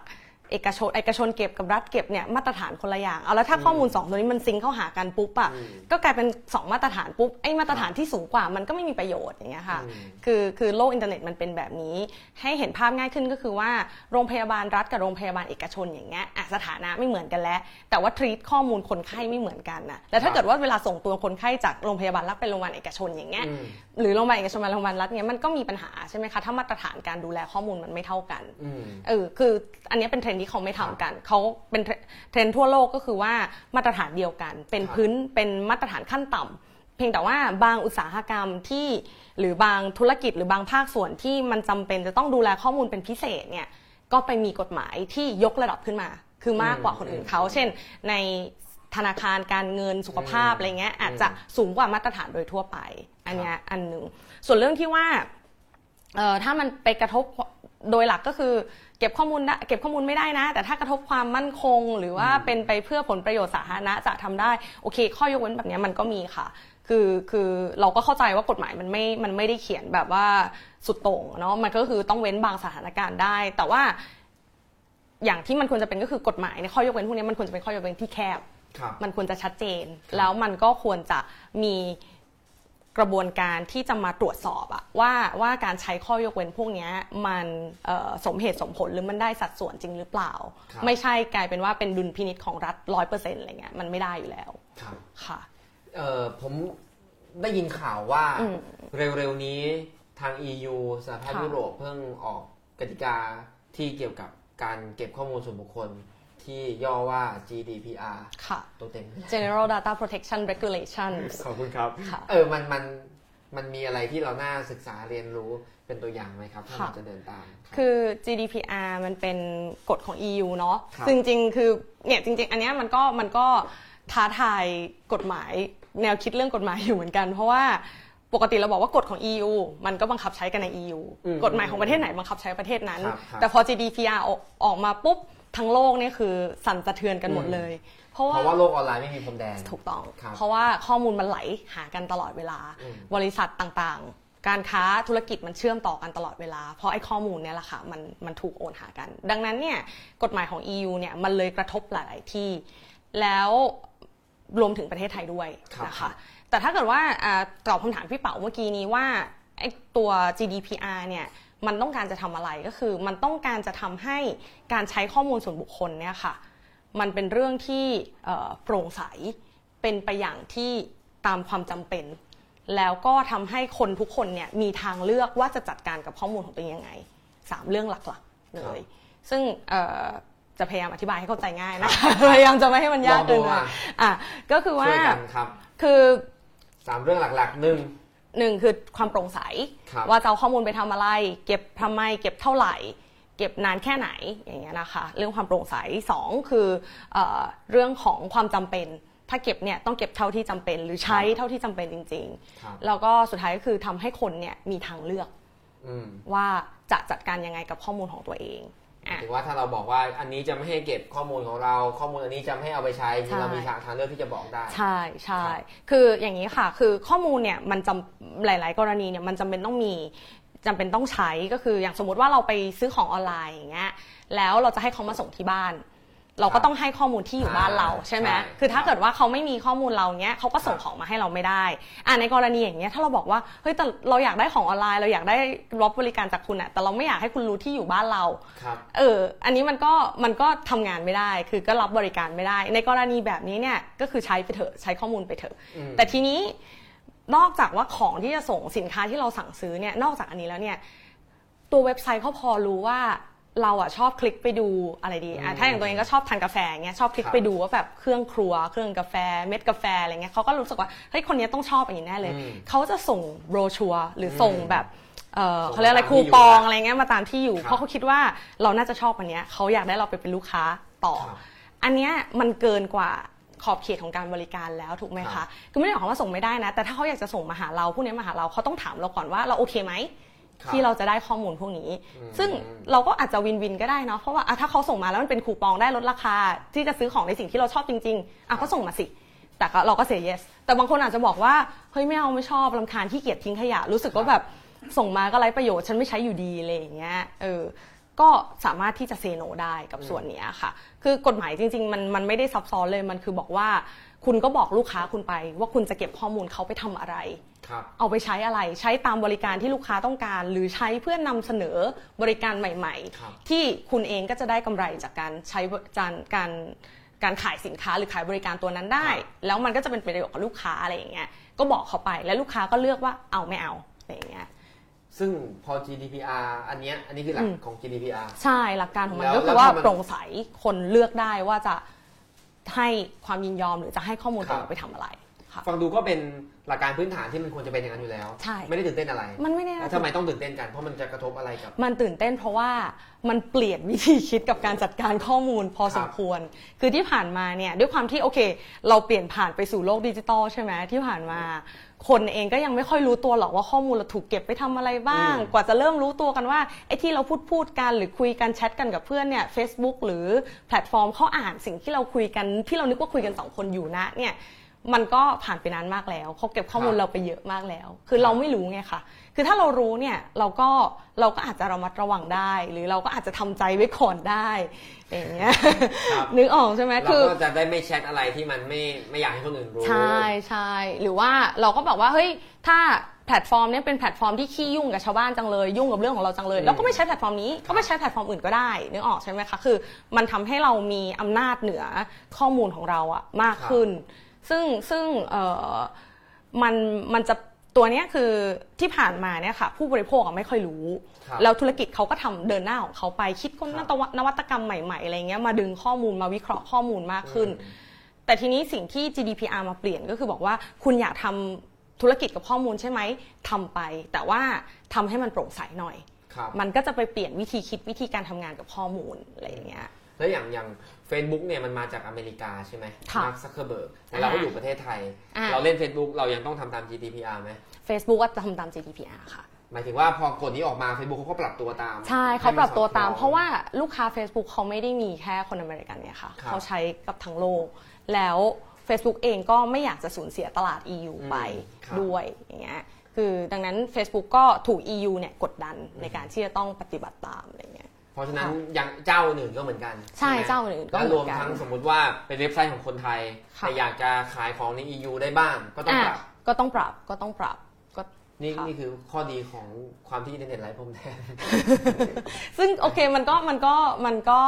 [SPEAKER 2] เอกชนเอกชนเก็บกับรัฐเก็บเนี่ยมาตรฐานคนละอย่างเอาแล้วถ้าข้อมูลสองตัวนี้มัน sync เข้าหากันปุ๊บอะ
[SPEAKER 1] อืม
[SPEAKER 2] ก็กลายเป็นสองมาตรฐานปุ๊บไอ้มาตรฐานที่สูงกว่ามันก็ไม่มีประโยชน์อย่างเงี้ยค่ะ
[SPEAKER 1] อืม
[SPEAKER 2] คือคือโลกอินเทอร์เน็ตมันเป็นแบบนี้ ให้เห็นภาพง่ายขึ้นก็คือว่าโรงพยาบาลรัฐกับโรงพยาบาลเอกชนอย่างเงี้ยอะสถานะไม่เหมือนกันแล้ว แต่ว่า treat ข้อมูลคนไข้ไม่เหมือนกันนะแล้วถ้าเกิดว่าเวลาส่งตัวคนไข้จากโรงพยาบาลรัฐไปโรงพยาบาลเอกชนอย่างเงี้ย
[SPEAKER 1] อืม
[SPEAKER 2] หรือโรงพยาบาลเอกชนมาโรงพยาบาลรัฐเนี้ยมันก็มีปัญหาใช่ไหมคะถ้ามาตรฐานการดูแลข้อมูลมันไม่เท่ากัน
[SPEAKER 1] อืม
[SPEAKER 2] เออคืออันนี้เป็นเทรนด์ที่เขาไม่ทำกัน เขาเป็นเทรเทรนด์ทั่วโลกก็คือว่ามาตรฐานเดียวกัน เป็น
[SPEAKER 1] ครับ
[SPEAKER 2] พื้นเป็นมาตรฐานขั้นต่ำเพียงแต่ว่าบางอุตสาหกรรมที่หรือบางธุรกิจหรือบางภาคส่วนที่มันจำเป็นจะต้องดูแลข้อมูลเป็นพิเศษเนี่ยก็ไปมีกฎหมายที่ยกระดับขึ้นมา คือมากกว่าคนอื่นเขา เช่น ในธนาคารการเงินสุขภาพ
[SPEAKER 1] อืม
[SPEAKER 2] อะไรเงี้ยอาจจะสูงกว่ามาตรฐานโดยทั่วไป อันเนี้ยอันหนึ่งส่วนเรื่องที่ว่าเอ่อถ้ามันไปกระทบโดยหลักก็คือ เก็บข้อมูลได้เก็บข้อมูลไม่ได้นะ แต่ถ้ากระทบความมั่นคง หรือว่าเป็นไปเพื่อผลประโยชน์สาธารณะจะทำได้โอเค ข้อยกเว้นแบบเนี้ยมันก็มีค่ะ คือคือเราก็เข้าใจว่ากฎหมายมันไม่มันไม่ได้เขียนแบบว่าสุดโต่งเนาะมันก็คือต้องเว้นบางสถานการณ์ได้ แต่ว่า อย่างที่มันควรจะเป็นก็คือกฎหมายในข้อยกเว้นพวกนี้มันควรจะเป็นข้อยกเว้นที่แคบ
[SPEAKER 1] ครับ
[SPEAKER 2] มันควรจะชัดเจน แล้วมันก็ควรจะมี กระบวนการที่จะมาตรวจสอบอะว่าว่าการใช้ข้อยกเว้นพวกเนี้ยมันเอ่อสมเหตุสมผลหรือมันได้สัดส่วนจริงหรือเปล่า
[SPEAKER 1] ครับ
[SPEAKER 2] ไม่ใช่กลายเป็นว่าเป็นดุลพินิษของรัฐร้อยเปอร์เซ็นต์อะไรเงี้ยมันไม่ได้อยู่แล้ว
[SPEAKER 1] ครับ
[SPEAKER 2] ค่ะ
[SPEAKER 1] เอ่อผมได้ยินข่าวว่า
[SPEAKER 2] อืม
[SPEAKER 1] เร็วๆนี้ทาง EU สหภาพ
[SPEAKER 2] ค่ะ
[SPEAKER 1] ยุโรปเพิ่งออกกติกาที่เกี่ยวกับการเก็บข้อมูลส่วนบุคคล ที่ย่อว่า GDPR
[SPEAKER 2] ค่ะ
[SPEAKER 1] ตัวเต็ม
[SPEAKER 2] General Data Protection Regulations
[SPEAKER 1] ขอบคุณครับ
[SPEAKER 2] ค่ะ
[SPEAKER 1] เออ มัน มัน มันมีอะไรที่เราน่าศึกษาเรียนรู้เป็นตัวอย่างไหมครับ ถ้า
[SPEAKER 2] ค่ะ
[SPEAKER 1] เราจะเดินตามครับ
[SPEAKER 2] คือ GDPR มันเป็นกฎของ EU เนาะ
[SPEAKER 1] ครับ
[SPEAKER 2] ซึ่งจริงๆคือ เนี่ย จริง ๆ อันเนี้ยมันก็ มันก็ท้าทายกฎหมายแนวคิดเรื่องกฎหมายอยู่เหมือนกัน เพราะว่าปกติเราบอกว่ากฎของ EU มันก็บังคับใช้กันใน EU
[SPEAKER 1] อืม
[SPEAKER 2] กฎหมายของประเทศไหนบังคับใช้ประเทศนั้น
[SPEAKER 1] ครับครับ
[SPEAKER 2] แต่พอ GDPR ออกออกมาปุ๊บ ทั้งโลกเนี่ยคือสั่นสะเทือนกันหมดเลย เพราะ
[SPEAKER 1] เพ
[SPEAKER 2] ว่า
[SPEAKER 1] ราะว่าโลกออนไลน์ไม่มีพรมแดน
[SPEAKER 2] ถูกต้อง
[SPEAKER 1] ครับ
[SPEAKER 2] เพราะว่าข้อมูลมันไหลหากันตลอดเวลา
[SPEAKER 1] อืม
[SPEAKER 2] บริษัทต่างๆ การค้าธุรกิจมันเชื่อมต่อกันตลอดเวลา เพราะไอ้ข้อมูลเนี่ยแหละค่ะมันมันถูกโอนหากัน ดังนั้นเนี่ยกฎหมายของ EU เนี่ยมันเลยกระทบหลาย ๆ ที่ แล้วรวมถึงประเทศไทยด้วย
[SPEAKER 1] ครับ
[SPEAKER 2] นะคะแต่ถ้าเกิดว่าอ่าตอบคำถามพี่เป๋าเมื่อกี้นี้ว่าไอ้ตัว GDPR เนี่ย มันต้องการจะทำอะไรก็คือ มันต้องการจะทำให้การใช้ข้อมูลส่วนบุคคลเนี่ยค่ะ มันเป็นเรื่องที่เอ่อโปร่งใสเป็นไปอย่างที่ตามความจำเป็น แล้วก็ทำให้คนทุกคนเนี่ยมีทางเลือกว่าจะจัดการกับข้อมูลของตัวเองยังไงสามเรื่องหลักๆเล
[SPEAKER 1] ครั
[SPEAKER 2] ย
[SPEAKER 1] บ
[SPEAKER 2] ซึ่งเอ่อจะพยายามอธิบายให้เข้าใจง่ายนะคะพยายามจะไม่ให้มันยากเกิน
[SPEAKER 1] ลองดู
[SPEAKER 2] ไป
[SPEAKER 1] อะ
[SPEAKER 2] อะก็คือว่า
[SPEAKER 1] ช่วยกันครับ
[SPEAKER 2] คือ
[SPEAKER 1] สามเรื่องหลักๆหนึ่ง
[SPEAKER 2] หนึ่งคือความโปร่งใส
[SPEAKER 1] ครับ
[SPEAKER 2] ว่าจะเอาข้อมูลไปทำอะไร เก็บทำไม เก็บเท่าไหร่ เก็บนานแค่ไหนอย่างเงี้ยนะคะ เรื่องความโปร่งใสสองคือเออเรื่องของความจำเป็น ถ้าเก็บเนี่ยต้องเก็บเท่าที่จำเป็น หรือใช้เท่าที่จำเป็นจริง
[SPEAKER 1] ครับ
[SPEAKER 2] ๆ แล้วก็สุดท้ายก็คือทำให้คนเนี่ยมีทางเลือก
[SPEAKER 1] อืม
[SPEAKER 2] ว่าจะจัดการยังไงกับข้อมูลของตัวเองอะ
[SPEAKER 1] ถึงว่าถ้าเราบอกว่าอันนี้จะไม่ให้เก็บข้อมูลของเรา ข้อมูลอันนี้จะไม่ให้เอาไปใช้จริงๆเรามีทางทางเลือกที่จะบอกได้
[SPEAKER 2] ใช่ใช่
[SPEAKER 1] ครับ
[SPEAKER 2] คืออย่างนี้ค่ะ คือข้อมูลเนี่ยมันจำหลาย ๆ กรณีเนี่ยมันจำเป็นต้องมีจำเป็นต้องใช้ก็คืออย่างสมมติว่าเราไปซื้อของออนไลน์อย่างเงี้ยแล้วเราจะให้เขามาส่งที่บ้าน เราก็ต้องให้ข้อมูลที่อยู่บ้านเราใช่ไหม
[SPEAKER 1] ใช่
[SPEAKER 2] คือถ้าเกิดว่าเขาไม่มีข้อมูลเราเงี้ยเขาก็ส่งของมาให้เราไม่ได้อ่าในกรณีอย่างเงี้ยถ้าเราบอกว่าเฮ้ยแต่เราอยากได้ของออนไลน์ เราอยากได้รับบริการจากคุณอะแต่เราไม่อยากให้คุณรู้ที่อยู่บ้านเรา
[SPEAKER 1] ครับ
[SPEAKER 2] เอออันนี้มันก็มันก็ทำงานไม่ได้ คือก็รับบริการไม่ได้ ในกรณีแบบนี้เนี่ยก็คือใช้ไปเถอะใช้ข้อมูลไปเถอะ
[SPEAKER 1] อืม
[SPEAKER 2] แต่ทีนี้นอกจากว่าของที่จะส่งสินค้าที่เราสั่งซื้อเนี่ยนอกจากอันนี้แล้วเนี่ยตัวเว็บไซต์เขาพอรู้ว่า เราอะชอบคลิกไปดูอะไรดีอะถ้าอย่างตัวเองก็ชอบทานกาแฟเงี้ยชอบคลิก
[SPEAKER 1] ครับ
[SPEAKER 2] ไปดูว่าแบบเครื่องครัว เครื่องกาแฟเม็ดกาแฟอะไรเงี้ยเขาก็รู้สึกว่าเฮ้ยคนนี้ต้องชอบอย่างนี้แน่เลย
[SPEAKER 1] อืม
[SPEAKER 2] เขาจะส่งโบรชัวร์หรือส่ง
[SPEAKER 1] อืม
[SPEAKER 2] แบบเออ
[SPEAKER 1] ส่ง
[SPEAKER 2] เขาเรียกอะไร
[SPEAKER 1] ตาม
[SPEAKER 2] คู
[SPEAKER 1] ที่อยู่
[SPEAKER 2] ปอง
[SPEAKER 1] นะ
[SPEAKER 2] อะไรเงี้ยมาตามที่อยู่
[SPEAKER 1] ครับ
[SPEAKER 2] เพราะเขาคิดว่าเราน่าจะชอบอันเนี้ยเขาอยากได้เราไปเป็นลูกค้าต่อ
[SPEAKER 1] ครับ
[SPEAKER 2] อันเนี้ยมันเกินกว่าขอบเขตของการบริการแล้วถูกไหม
[SPEAKER 1] ครั
[SPEAKER 2] คะ
[SPEAKER 1] บ
[SPEAKER 2] คือไม่ได้หมายความว่าส่งไม่ได้นะ แต่ถ้าเขาอยากจะส่งมาหาเราพวกเนี้ยมาหาเราเขาต้องถามเราก่อนว่าเราโอเคไหม
[SPEAKER 1] ครับ
[SPEAKER 2] ที่เราจะได้ข้อมูลพวกนี้
[SPEAKER 1] อืม
[SPEAKER 2] ซึ่งเราก็อาจจะวินวินก็ได้เนาะเพราะว่าอะถ้าเขาส่งมาแล้วมันเป็นคูปองได้ลดราคา ที่จะซื้อของในสิ่งที่เราชอบจริงๆอะก็ส่งมาสิ แต่ก็เราก็เสีย yes แต่บางคนอาจจะบอกว่าเฮ้ยไม่เอาไม่ชอบรำคาญขี้เกียจทิ้งขยะ รู้สึกว่าแบบส่งมาก็ไร้ประโยชน์ฉันไม่ใช้อยู่ดีอะไรอย่างเงี้ยเออก็สามารถที่จะเซโนได้กับส่วนเนี้ยค่ะ คือกฎหมายจริง ๆ มันมันไม่ได้ซับซ้อนเลยมันคือบอกว่า คุณก็บอกลูกค้าคุณไป ว่าคุณจะเก็บข้อมูลเขาไปทำอะไร
[SPEAKER 1] ครับ
[SPEAKER 2] เอาไปใช้อะไร ใช้ตามบริการที่ลูกค้าต้องการ หรือใช้เพื่อนำเสนอบริการใหม่
[SPEAKER 1] ครับ
[SPEAKER 2] ๆที่คุณเองก็จะได้กำไรจากการใช้การการการขายสินค้าหรือขายบริการตัวนั้นได้ แล้วมันก็จะเป็นประโยชน์กับลูกค้าอะไรอย่างเงี้ยก็บอกเขาไปแล้วลูกค้าก็เลือกว่าเอาไม่เอาอะไรอย่างเงี้ย
[SPEAKER 1] ซึ่งพอ GDPR อันเนี้ยอันนี้คือหลักของ GDPR
[SPEAKER 2] ใช่หลักการของมัน
[SPEAKER 1] แล้ว
[SPEAKER 2] ก็คือว่า
[SPEAKER 1] แล้วถ้ามัน
[SPEAKER 2] โปร่งใสคนเลือกได้ว่าจะ ให้ความยินยอมหรือจะให้ข้อมูล
[SPEAKER 1] ครั
[SPEAKER 2] ตัว
[SPEAKER 1] บ
[SPEAKER 2] เองไปทำอะไรค่ะ
[SPEAKER 1] ฟังดูก็เป็น หลักการพื้นฐานที่มันควรจะเป็นอย่างนั้นอยู่แล้ว
[SPEAKER 2] ใช่
[SPEAKER 1] ไม่ได้ตื่นเต้นอะไร
[SPEAKER 2] มันไม่ได้น่า
[SPEAKER 1] แล้วทำไมต้องตื่นเต้นกัน เพราะมันจะกระทบอะไรกับ
[SPEAKER 2] มันตื่นเต้นเพราะว่ามันเปลี่ยนวิธีคิดกับการจัดการข้อมูลพอ
[SPEAKER 1] ครับ
[SPEAKER 2] สมควร คือที่ผ่านมาเนี่ยด้วยความที่โอเค เราเปลี่ยนผ่านไปสู่โลกดิจิตอลใช่ไหมที่ผ่านมา คนเองก็ยังไม่ค่อยรู้ตัวหรอกว่าข้อมูลเราถูกเก็บไปทำอะไรบ้าง
[SPEAKER 1] อืม
[SPEAKER 2] กว่าจะเริ่มรู้ตัวกันว่าไอ้ที่เราพูดพูดกันหรือคุยกันแชทกันกับเพื่อนเนี่ย Facebook หรือแพลตฟอร์มเขาอ่านสิ่งที่เราคุยกันที่เรานึกว่าคุยกันสองคนอยู่นะเนี่ย มันก็ผ่านไปนานมากแล้วเขาเก็บข้อมูล
[SPEAKER 1] ครับ
[SPEAKER 2] เราไปเยอะมากแล้ว คือเราไม่รู้ไงค่ะ คือถ้าเรารู้เนี่ยเราก็เราก็อาจจะระมัดระวังได้ หรือเราก็อาจจะทำใจไว้ก่อนได้อย่างเงี้ย
[SPEAKER 1] ครับ
[SPEAKER 2] นึกออกใช่ไหม
[SPEAKER 1] เรา
[SPEAKER 2] คือ
[SPEAKER 1] ก็จะได้ไม่แชทอะไรที่มันไม่ไม่อยากให้คนอื่นรู้
[SPEAKER 2] ใช่ใช่หรือว่าเราก็บอกว่าเฮ้ยถ้าแพลตฟอร์มเนี้ยเป็นแพลตฟอร์มที่ขี้ยุ่งกับชาวบ้านจังเลยยุ่งกับเรื่องของเราจังเลย
[SPEAKER 1] อืม
[SPEAKER 2] เราก็ไม่ใช้แพลตฟอร์มนี้ก็ไปใช้แพลตฟอร์มอื่นก็ได้นึกออกใช่ไหมคะคือ มันทำให้เรามีอำนาจเหนือข้อมูลของเราอะมากขึ้น ซึ่งซึ่งเออมันมันจะตัวเนี้ยคือที่ผ่านมาเนี่ยค่ะ ผู้บริโภคอะไม่ค่อยรู้
[SPEAKER 1] ครับ
[SPEAKER 2] แล้วธุรกิจเขาก็ทำเดินหน้าของเขาไปคิดค้น
[SPEAKER 1] ครับ
[SPEAKER 2] นวัตนวัตกรรมใหม่ๆอะไรเงี้ยมาดึงข้อมูลมาวิเคราะห์ข้อมูลมากขึ้น แต่ทีนี้สิ่งที่ GDPR มาเปลี่ยนก็คือบอกว่าคุณอยากทำธุรกิจกับข้อมูลใช่ไหมทำไป แต่ว่าทำให้มันโปร่งใสหน่อย
[SPEAKER 1] ครับ
[SPEAKER 2] มันก็จะไปเปลี่ยนวิธีคิดวิธีการทำงานกับข้อมูลอะไรอย่างเงี้ย
[SPEAKER 1] แล้วอย่างอย่าง Facebook เนี่ยมันมาจากอเมริกาใช่ไหม
[SPEAKER 2] ค่ะ
[SPEAKER 1] มาร์คซักเคอร์เบิร์กแต่เราก็อยู่ประเทศไทย
[SPEAKER 2] อ่า
[SPEAKER 1] เราเล่น Facebook เรายังต้องทำตาม GDPR ไหม
[SPEAKER 2] Facebook ก็จะทำตาม GDPR ค่ะ
[SPEAKER 1] หมายถึงว่าพอกฎนี้ออกมา Facebook เขาก็ปรับตัวตาม
[SPEAKER 2] ใช่เขาปรับตัวตาม
[SPEAKER 1] ให้นสอดคล้อง
[SPEAKER 2] เพราะว่าลูกค้า Facebook เขาไม่ได้มีแค่คนอเมริกันเนี่ยค่ะ
[SPEAKER 1] ครับ
[SPEAKER 2] เขาใช้กับทั้งโลก แล้ว Facebook เองก็ไม่อยากจะสูญเสียตลาด EU
[SPEAKER 1] อืม
[SPEAKER 2] ไป
[SPEAKER 1] ครับ
[SPEAKER 2] ด้วยอย่างเงี้ยคือดังนั้น Facebook ก็ถูก EU เนี่ยกดดันในการที่จะต้องปฏิบัติตามอะไรเงี้ย
[SPEAKER 1] เพราะฉะนั้นยังเจ้าอื่นก็เหมือนกัน
[SPEAKER 2] ใช่
[SPEAKER 1] ไหม
[SPEAKER 2] เจ้าอื่นก็
[SPEAKER 1] แล้ว
[SPEAKER 2] เห
[SPEAKER 1] ร
[SPEAKER 2] มื
[SPEAKER 1] ว
[SPEAKER 2] อ
[SPEAKER 1] ม
[SPEAKER 2] นกัน
[SPEAKER 1] ทั้งสมมุติว่าเป็นเว็บไซต์ของคนไทย
[SPEAKER 2] ค่ะ
[SPEAKER 1] แต่อยากจะขายของใน EU ได้บ้างก็ต้อง
[SPEAKER 2] อะ
[SPEAKER 1] ปรับ
[SPEAKER 2] ก็ต้องปรับก็ต้องปรับก็
[SPEAKER 1] นี่
[SPEAKER 2] ค่ะ
[SPEAKER 1] นี่คือข้อดีของความที่อินเทอร์เน็ตไร้พรมแดน
[SPEAKER 2] ซึ่งโอเคมันก็มันก็มันก็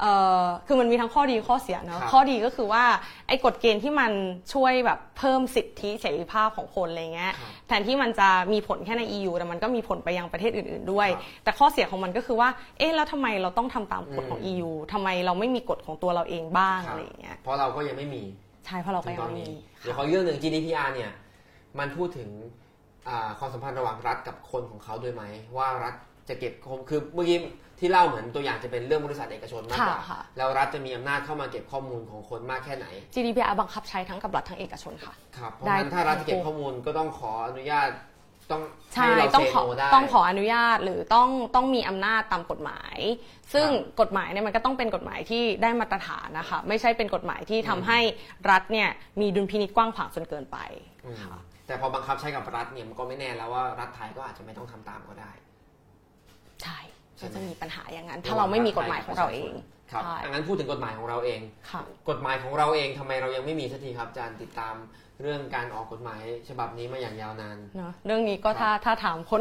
[SPEAKER 2] เอ่อคือมันมีทั้งข้อดีข้อเสียเนาะ
[SPEAKER 1] ครับ
[SPEAKER 2] ข้อดีก็คือว่าไอ้กฎเกณฑ์ที่มันช่วยแบบเพิ่มสิทธิเสรีภาพของคนอะไรเงี้ย
[SPEAKER 1] ครับ
[SPEAKER 2] แทนที่มันจะมีผลแค่ใน EU แต่มันก็มีผลไปยังประเทศอื่น ๆด้วย
[SPEAKER 1] ครับ
[SPEAKER 2] แต่ข้อเสียของมันก็คือว่าเอ๊ะแล้วทำไมเราต้องทำตามกฎของ
[SPEAKER 1] อืม
[SPEAKER 2] EU ทำไมเราไม่มีกฎของตัวเราเองบ้าง
[SPEAKER 1] ครับ
[SPEAKER 2] อะไรอย่างเงี้ย
[SPEAKER 1] เพราะเราก็ยังไม่มี
[SPEAKER 2] ใช่เพราะเราก็
[SPEAKER 1] ถึง
[SPEAKER 2] ยัง
[SPEAKER 1] ตอน
[SPEAKER 2] ไม่
[SPEAKER 1] นี้
[SPEAKER 2] มี
[SPEAKER 1] เดี๋ยวขออีกเรื่องหนึ่ง GDPR เนี่ยมันพูดถึงอ่า ความสัมพันธ์ระหว่างรัฐกับคนของเขาด้วยไหม ว่ารัฐจะเก็บข้อมูลคือเมื่อกี้ที่เล่าเหมือนตัวอย่างจะเป็นเรื่องบริษัทเอกชนมากกว่า
[SPEAKER 2] ค่ะค่ะ
[SPEAKER 1] แล้วรัฐจะมีอำนาจเข้ามาเก็บข้อมูลของคนมากแค่ไหน
[SPEAKER 2] GDPR บังคับใช้ทั้งกับรัฐทั้งเอกชนค่ะ
[SPEAKER 1] ครับเพราะ
[SPEAKER 2] ได้
[SPEAKER 1] ฉะนั้นถ้ารัฐจะเก็บข้อมูลก็ต้องขออนุญาตต้อง
[SPEAKER 2] ใช่
[SPEAKER 1] ให้เรา
[SPEAKER 2] ต้อง
[SPEAKER 1] เซ
[SPEAKER 2] ขอ
[SPEAKER 1] โนได้
[SPEAKER 2] ต้องขออนุญาตหรือต้องต้องมีอำนาจตามกฎหมาย ซึ่ง
[SPEAKER 1] ครับ
[SPEAKER 2] กฎหมายเนี่ยมันก็ต้องเป็นกฎหมายที่ได้มาตรฐานนะคะไม่ใช่เป็นกฎหมายที่ทำให้รัฐเนี่ยมีดุลพินิจกว้างขวางจนเกินไป
[SPEAKER 1] อืม
[SPEAKER 2] ค่ะ
[SPEAKER 1] แต่พอบังคับใช้กับรัฐเนี่ยมันก็ไม่แน่แล้วว่ารัฐไทยก็อาจจะไม่ต้องทำตามก็ได้
[SPEAKER 2] ใช่
[SPEAKER 1] ใช่
[SPEAKER 2] ก็
[SPEAKER 1] ไหม
[SPEAKER 2] จะมีปัญหาอย่างนั้น ถ้าเราไม่มีกฎหมายของเราเอง
[SPEAKER 1] ครับ
[SPEAKER 2] ใช่
[SPEAKER 1] ดังนั้นพูดถึงกฎหมายของเราเอง
[SPEAKER 2] ค่ะ
[SPEAKER 1] กฎหมายของเราเองทำไมเรายังไม่มีสักทีครับอาจารย์ติดตามเรื่องการออกกฎหมายฉบับนี้มาอย่างยาวนาน
[SPEAKER 2] เนอะเรื่องนี้ก็
[SPEAKER 1] ครับ
[SPEAKER 2] ถ้าถ้าถามคน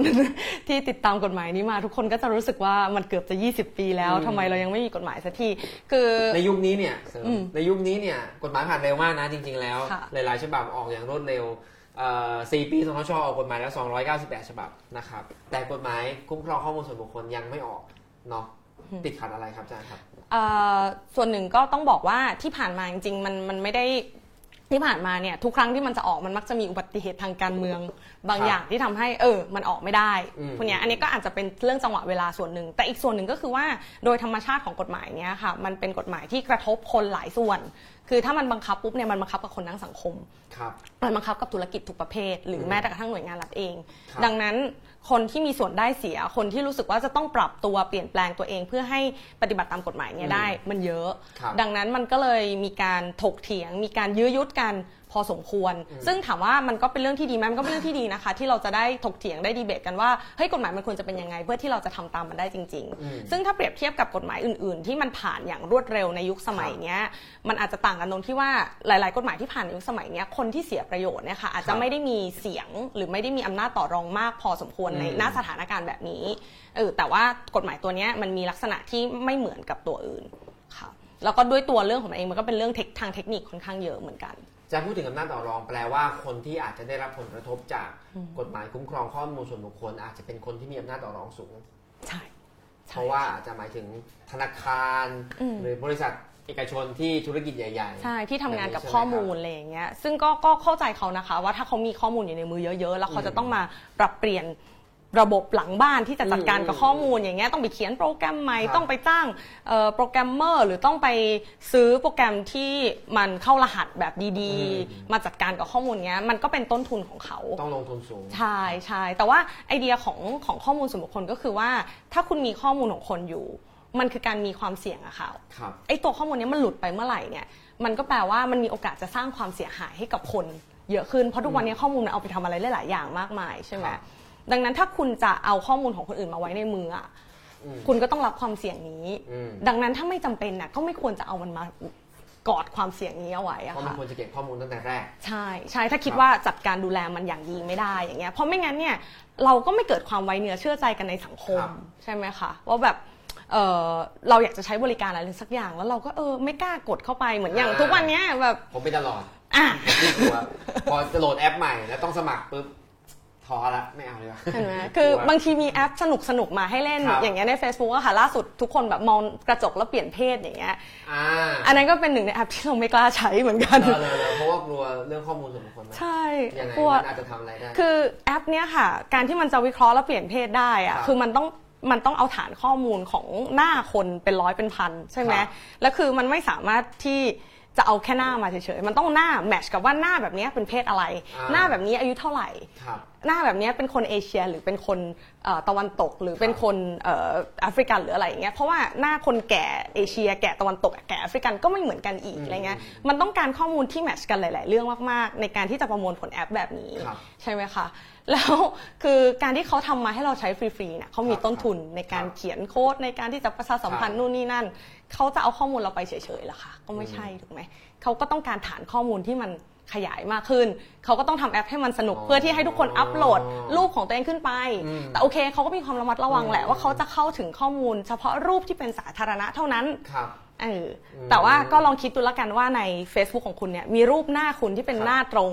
[SPEAKER 2] ที่ติดตามกฎหมายนี้มา ทุกคนก็จะรู้สึกว่ามันเกือบจะ 20 ปีแล้ว
[SPEAKER 1] อืม
[SPEAKER 2] ทำไมเรายังไม่มีกฎหมายสักทีคือ
[SPEAKER 1] ในยุคนี้เนี่ยเสริม
[SPEAKER 2] อืม
[SPEAKER 1] ในยุคนี้เนี่ยกฎหมายผ่านเร็วมากนะจริง ๆ แล้ว
[SPEAKER 2] ค่ะ
[SPEAKER 1] หลายๆ ฉบับออกอย่างรวดเร็ว เอ่อ4ปีสนชออกกฎหมายแล้ว 298 ฉบับนะครับ แต่กฎหมายคุ้มครองข้อมูลส่วนบุคคลยังไม่ออกเนาะติดขัดอะไรครับอาจารย์ครับ
[SPEAKER 2] เอ่อส่วนหนึ่งก็ต้องบอกว่าที่ผ่านมาจริงๆมันมันไม่ได้ ที่ผ่านมาเนี่ยทุกครั้งที่มันจะออกมันมักจะมีอุบัติเหตุทางการเมือง บาง
[SPEAKER 1] ครับ
[SPEAKER 2] อย่างที่ทำให้เออ มันออกไม่ได้
[SPEAKER 1] อืม
[SPEAKER 2] พวกเนี้ยอันนี้ก็อาจจะเป็นเรื่องจังหวะเวลาส่วนหนึ่ง แต่อีกส่วนหนึ่งก็คือว่าโดยธรรมชาติของกฎหมายเนี้ยค่ะ มันเป็นกฎหมายที่กระทบคนหลายส่วน คือถ้ามันบังคับปุ๊บเนี่ยมันบังคับกับคนทั้งสังคม
[SPEAKER 1] ครับ
[SPEAKER 2] มันบังคับกับธุรกิจทุกประเภท หรือ
[SPEAKER 1] ม
[SPEAKER 2] แม้แต่กระทั่งหน่วยงานรัฐเอง
[SPEAKER 1] ครับ
[SPEAKER 2] ดังนั้น คนที่มีส่วนได้เสีย คนที่รู้สึกว่าจะต้องปรับตัวเปลี่ยนแปลงตัวเอง เพื่อให้ปฏิบัติตามกฎหมายเนี่ยได้ มันเยอะ
[SPEAKER 1] ครับ
[SPEAKER 2] ดังนั้นมันก็เลยมีการถกเถียง มีการยื้อยุดกัน พอสมควร ซึ่งถามว่ามันก็เป็นเรื่องที่ดีไหมมันก็เป็นเรื่องที่ดีนะคะ ที่เราจะได้ถกเถียงได้ดีเบตกันว่าเฮ้ยกฎหมายมันควรจะเป็นยังไง เพื่อที่เราจะทำตามมันได้จริง
[SPEAKER 1] อืม
[SPEAKER 2] ๆซึ่งถ้าเปรียบเทียบกับกฎหมายอื่น ๆ ที่มันผ่านอย่างรวดเร็วในยุคสมัยเนี้ยมันอาจจะต่างกันตรงที่ว่าหลาย ๆ กฎหมายที่ผ่านในยุคสมัยเนี้ยคนที่เสียประโยชน์เนี่ยค่ะอาจ
[SPEAKER 1] ค
[SPEAKER 2] จะ
[SPEAKER 1] รับ
[SPEAKER 2] ไม่ได้มีเสียงหรือไม่ได้มีอำนาจต่อรองมาก พอสมควรใน
[SPEAKER 1] อืม
[SPEAKER 2] หน้าสถานการณ์แบบนี้เออแต่ว่ากฎหมายตัวเนี้ยมันมีลักษณะที่ไม่เหมือนกับตัวอื่นค่ะแล้วก็ด้วยตัวเรื่องของมันเองมันก็เป็นเรื่องเทคทางเทคนิคค่อนข้างเยอะเหมือนกัน
[SPEAKER 1] จะพูดถึงอำนาจต่อรองแปลว่าคนที่อาจจะได้รับผลกระทบจากกฎหมายคุ้มครองข้อมูลส่วนบุคคล อาจจะเป็นคนที่มีอำนาจต่อรองสูง
[SPEAKER 2] ใช่
[SPEAKER 1] เพ
[SPEAKER 2] ใช่
[SPEAKER 1] ราะว่าอาจจะหมายถึงธนาคาร
[SPEAKER 2] อืม
[SPEAKER 1] หรือบริษัทเอกชนที่ธุรกิจใหญ่ๆ
[SPEAKER 2] ใช่ที่ทำงานกับ
[SPEAKER 1] แบบ
[SPEAKER 2] ข้อ
[SPEAKER 1] ใช่ไห
[SPEAKER 2] มูลอะไรอย่างเงี้ยซึ่งก็ก็เข้าใจเขานะคะ ว่าถ้าเขามีข้อมูลอยู่ในมือเยอะๆ แล้วเขาจะต้องมาปรับเปลี่ยน ระบบหลังบ้านที่จะจัดการกับข้อมูลอย่างเงี้ยต้องไปเขียนโปรแกรมใหม่
[SPEAKER 1] ครับ
[SPEAKER 2] ต้องไปจ้างเอ่อโปรแกรมเมอร์หรือต้องไปซื้อโปรแกรมที่มันเข้ารหัสแบบดี
[SPEAKER 1] อืม
[SPEAKER 2] ๆมาจัดการกับข้อมูลเงี้ยมันก็เป็นต้นทุนของเขา
[SPEAKER 1] ต้องลงทุนสูง
[SPEAKER 2] ใช่ใช่แต่ว่าไอเดียของของข้อมูลส่วนบุคคลก็คือว่า ถ้าคุณมีข้อมูลของคนอยู่มันคือการมีความเสี่ยงอะค่ะ
[SPEAKER 1] ครับ
[SPEAKER 2] ไอตัวข้อมูลเนี้ยมันหลุดไปเมื่อไหร่เนี่ย มันก็แปลว่ามันมีโอกาสจะสร้างความเสียหายให้กับคน เยอะขึ้น เพราะทุกวันนี้ข้อมูลมันเอาไปทำอะไรได้หลายอย่างมากมายใช่ไหม
[SPEAKER 1] ครับ
[SPEAKER 2] ดังนั้นถ้าคุณจะเอาข้อมูลของคนอื่นมาไว้ในมืออะ
[SPEAKER 1] อืม
[SPEAKER 2] คุณก็ต้องรับความเสี่ยงนี้
[SPEAKER 1] อืม
[SPEAKER 2] ดังนั้นถ้าไม่จำเป็นน่ะก็ไม่ควรจะเอามันมากอดความเสี่ยงนี้เอาไว้อะ
[SPEAKER 1] เพราะมัน
[SPEAKER 2] ค่ะ
[SPEAKER 1] ควรจะเก็บข้อมูลตั้งแต่แรก
[SPEAKER 2] ใช่ใช่ถ้าคิด
[SPEAKER 1] ครับ
[SPEAKER 2] ว่าจัดการดูแลมันอย่างดีไม่ได้อย่างเงี้ยเพราะไม่งั้นเนี่ยเราก็ไม่เกิดความไว้เนื้อเชื่อใจกันในสังคม
[SPEAKER 1] ครับ
[SPEAKER 2] ใช่ไหมคะว่าแบบเออเราอยากจะใช้บริการอะไรสักอย่าง แล้วเราก็เออไม่กล้ากดเข้าไปเหมือนอย่างทุกวันเนี้ยแบบ
[SPEAKER 1] ผมเป็นตลอด
[SPEAKER 2] อะ
[SPEAKER 1] ที่กลัวพอจะโหลดแอปใหม่แล้วต้องสมัครปุ๊บ ท้อละไม่เอาเลยว่ะ
[SPEAKER 2] เห็นไหมคือบางทีมีแอปสนุกสนุกๆมาให้เล่น
[SPEAKER 1] ครับ
[SPEAKER 2] อย่างเงี้ยใน Facebook อะค่ะล่าสุดทุกคนแบบมองกระจกแล้วเปลี่ยนเพศอย่างเงี้ย
[SPEAKER 1] อ่า
[SPEAKER 2] อันนั้นก็เป็นหนึ่งในแอปที่เราไม่กล้าใช้เหมือนกัน
[SPEAKER 1] เออเลยเลยเพราะว่ากลัวเรื่องข้อมูลส่วนบุคคลไหม
[SPEAKER 2] ใช่
[SPEAKER 1] ยังไง
[SPEAKER 2] กลัว
[SPEAKER 1] มันอาจจะทำอะไรได้
[SPEAKER 2] คือแอปเนี้ยค่ะ การที่มันจะวิเคราะห์แล้วเปลี่ยนเพศได้อะ
[SPEAKER 1] ครับ
[SPEAKER 2] คือมันต้องมันต้องเอาฐานข้อมูลของหน้าคนเป็นร้อยเป็นพันใช่ไหม
[SPEAKER 1] ครับ
[SPEAKER 2] แล้วคือมันไม่สามารถที่ จะเอาแค่หน้ามาเฉยๆ มันต้องหน้าแมทช์กับว่าหน้าแบบเนี้ยเป็นเพศอะไร
[SPEAKER 1] อ่า
[SPEAKER 2] หน้าแบบนี้อายุเท่าไหร่
[SPEAKER 1] ครับ
[SPEAKER 2] หน้าแบบเนี้ยเป็นคนเอเชียหรือเป็นคนเอ่อตะวันตกหรือเป็นคนเอ่อแอฟริกันหรืออะไรอย่างเงี้ย เพราะว่าหน้าคนแก่เอเชีย แก่ตะวันตกแก่แอฟริกันก็ไม่เหมือนกันอีก
[SPEAKER 1] อืม
[SPEAKER 2] อะไรเงี้ย มันต้องการข้อมูลที่แมทช์กันหลาย ๆ เรื่องมาก ๆ ในการที่จะประมวลผลแอปแบบนี้
[SPEAKER 1] ครับ
[SPEAKER 2] ใช่ไหมคะ แล้วคือการที่เขาทำมาให้เราใช้ฟรีๆเนี่ยเขามี
[SPEAKER 1] ครับ
[SPEAKER 2] ต้นทุนในการ
[SPEAKER 1] ครับ
[SPEAKER 2] เขียนโค้ดในการที่จะประชาสัมพัน
[SPEAKER 1] ครั
[SPEAKER 2] ธ์
[SPEAKER 1] บ
[SPEAKER 2] นู่นนี่นั่น เขาจะเอาข้อมูลเราไปเฉยๆเหรอคะก็ไม่ใช่ถูกไหมเขาก็ต้องการฐานข้อมูลที่มันขยายมากขึ้น เขาก็ต้องทำแอปให้มันสนุก
[SPEAKER 1] อ๋อ
[SPEAKER 2] เพื่อที่ให้ทุกคนอัปโหลดรูปของตัวเองขึ้นไป
[SPEAKER 1] อืม
[SPEAKER 2] แต่โอเคเขาก็มีความระมัดระวังแหละ
[SPEAKER 1] อืม
[SPEAKER 2] ว่าเขาจะเข้าถึงข้อมูล เฉพาะรูปที่เป็นสาธารณะเท่านั้น
[SPEAKER 1] ครับ
[SPEAKER 2] เอออ
[SPEAKER 1] ม
[SPEAKER 2] แต่ว่าก็ลองคิดดูแล้วกันว่าใน Facebook ของคุณเนี่ยมีรูปหน้าคุณที่เป็น
[SPEAKER 1] ครับ
[SPEAKER 2] หน้าตรง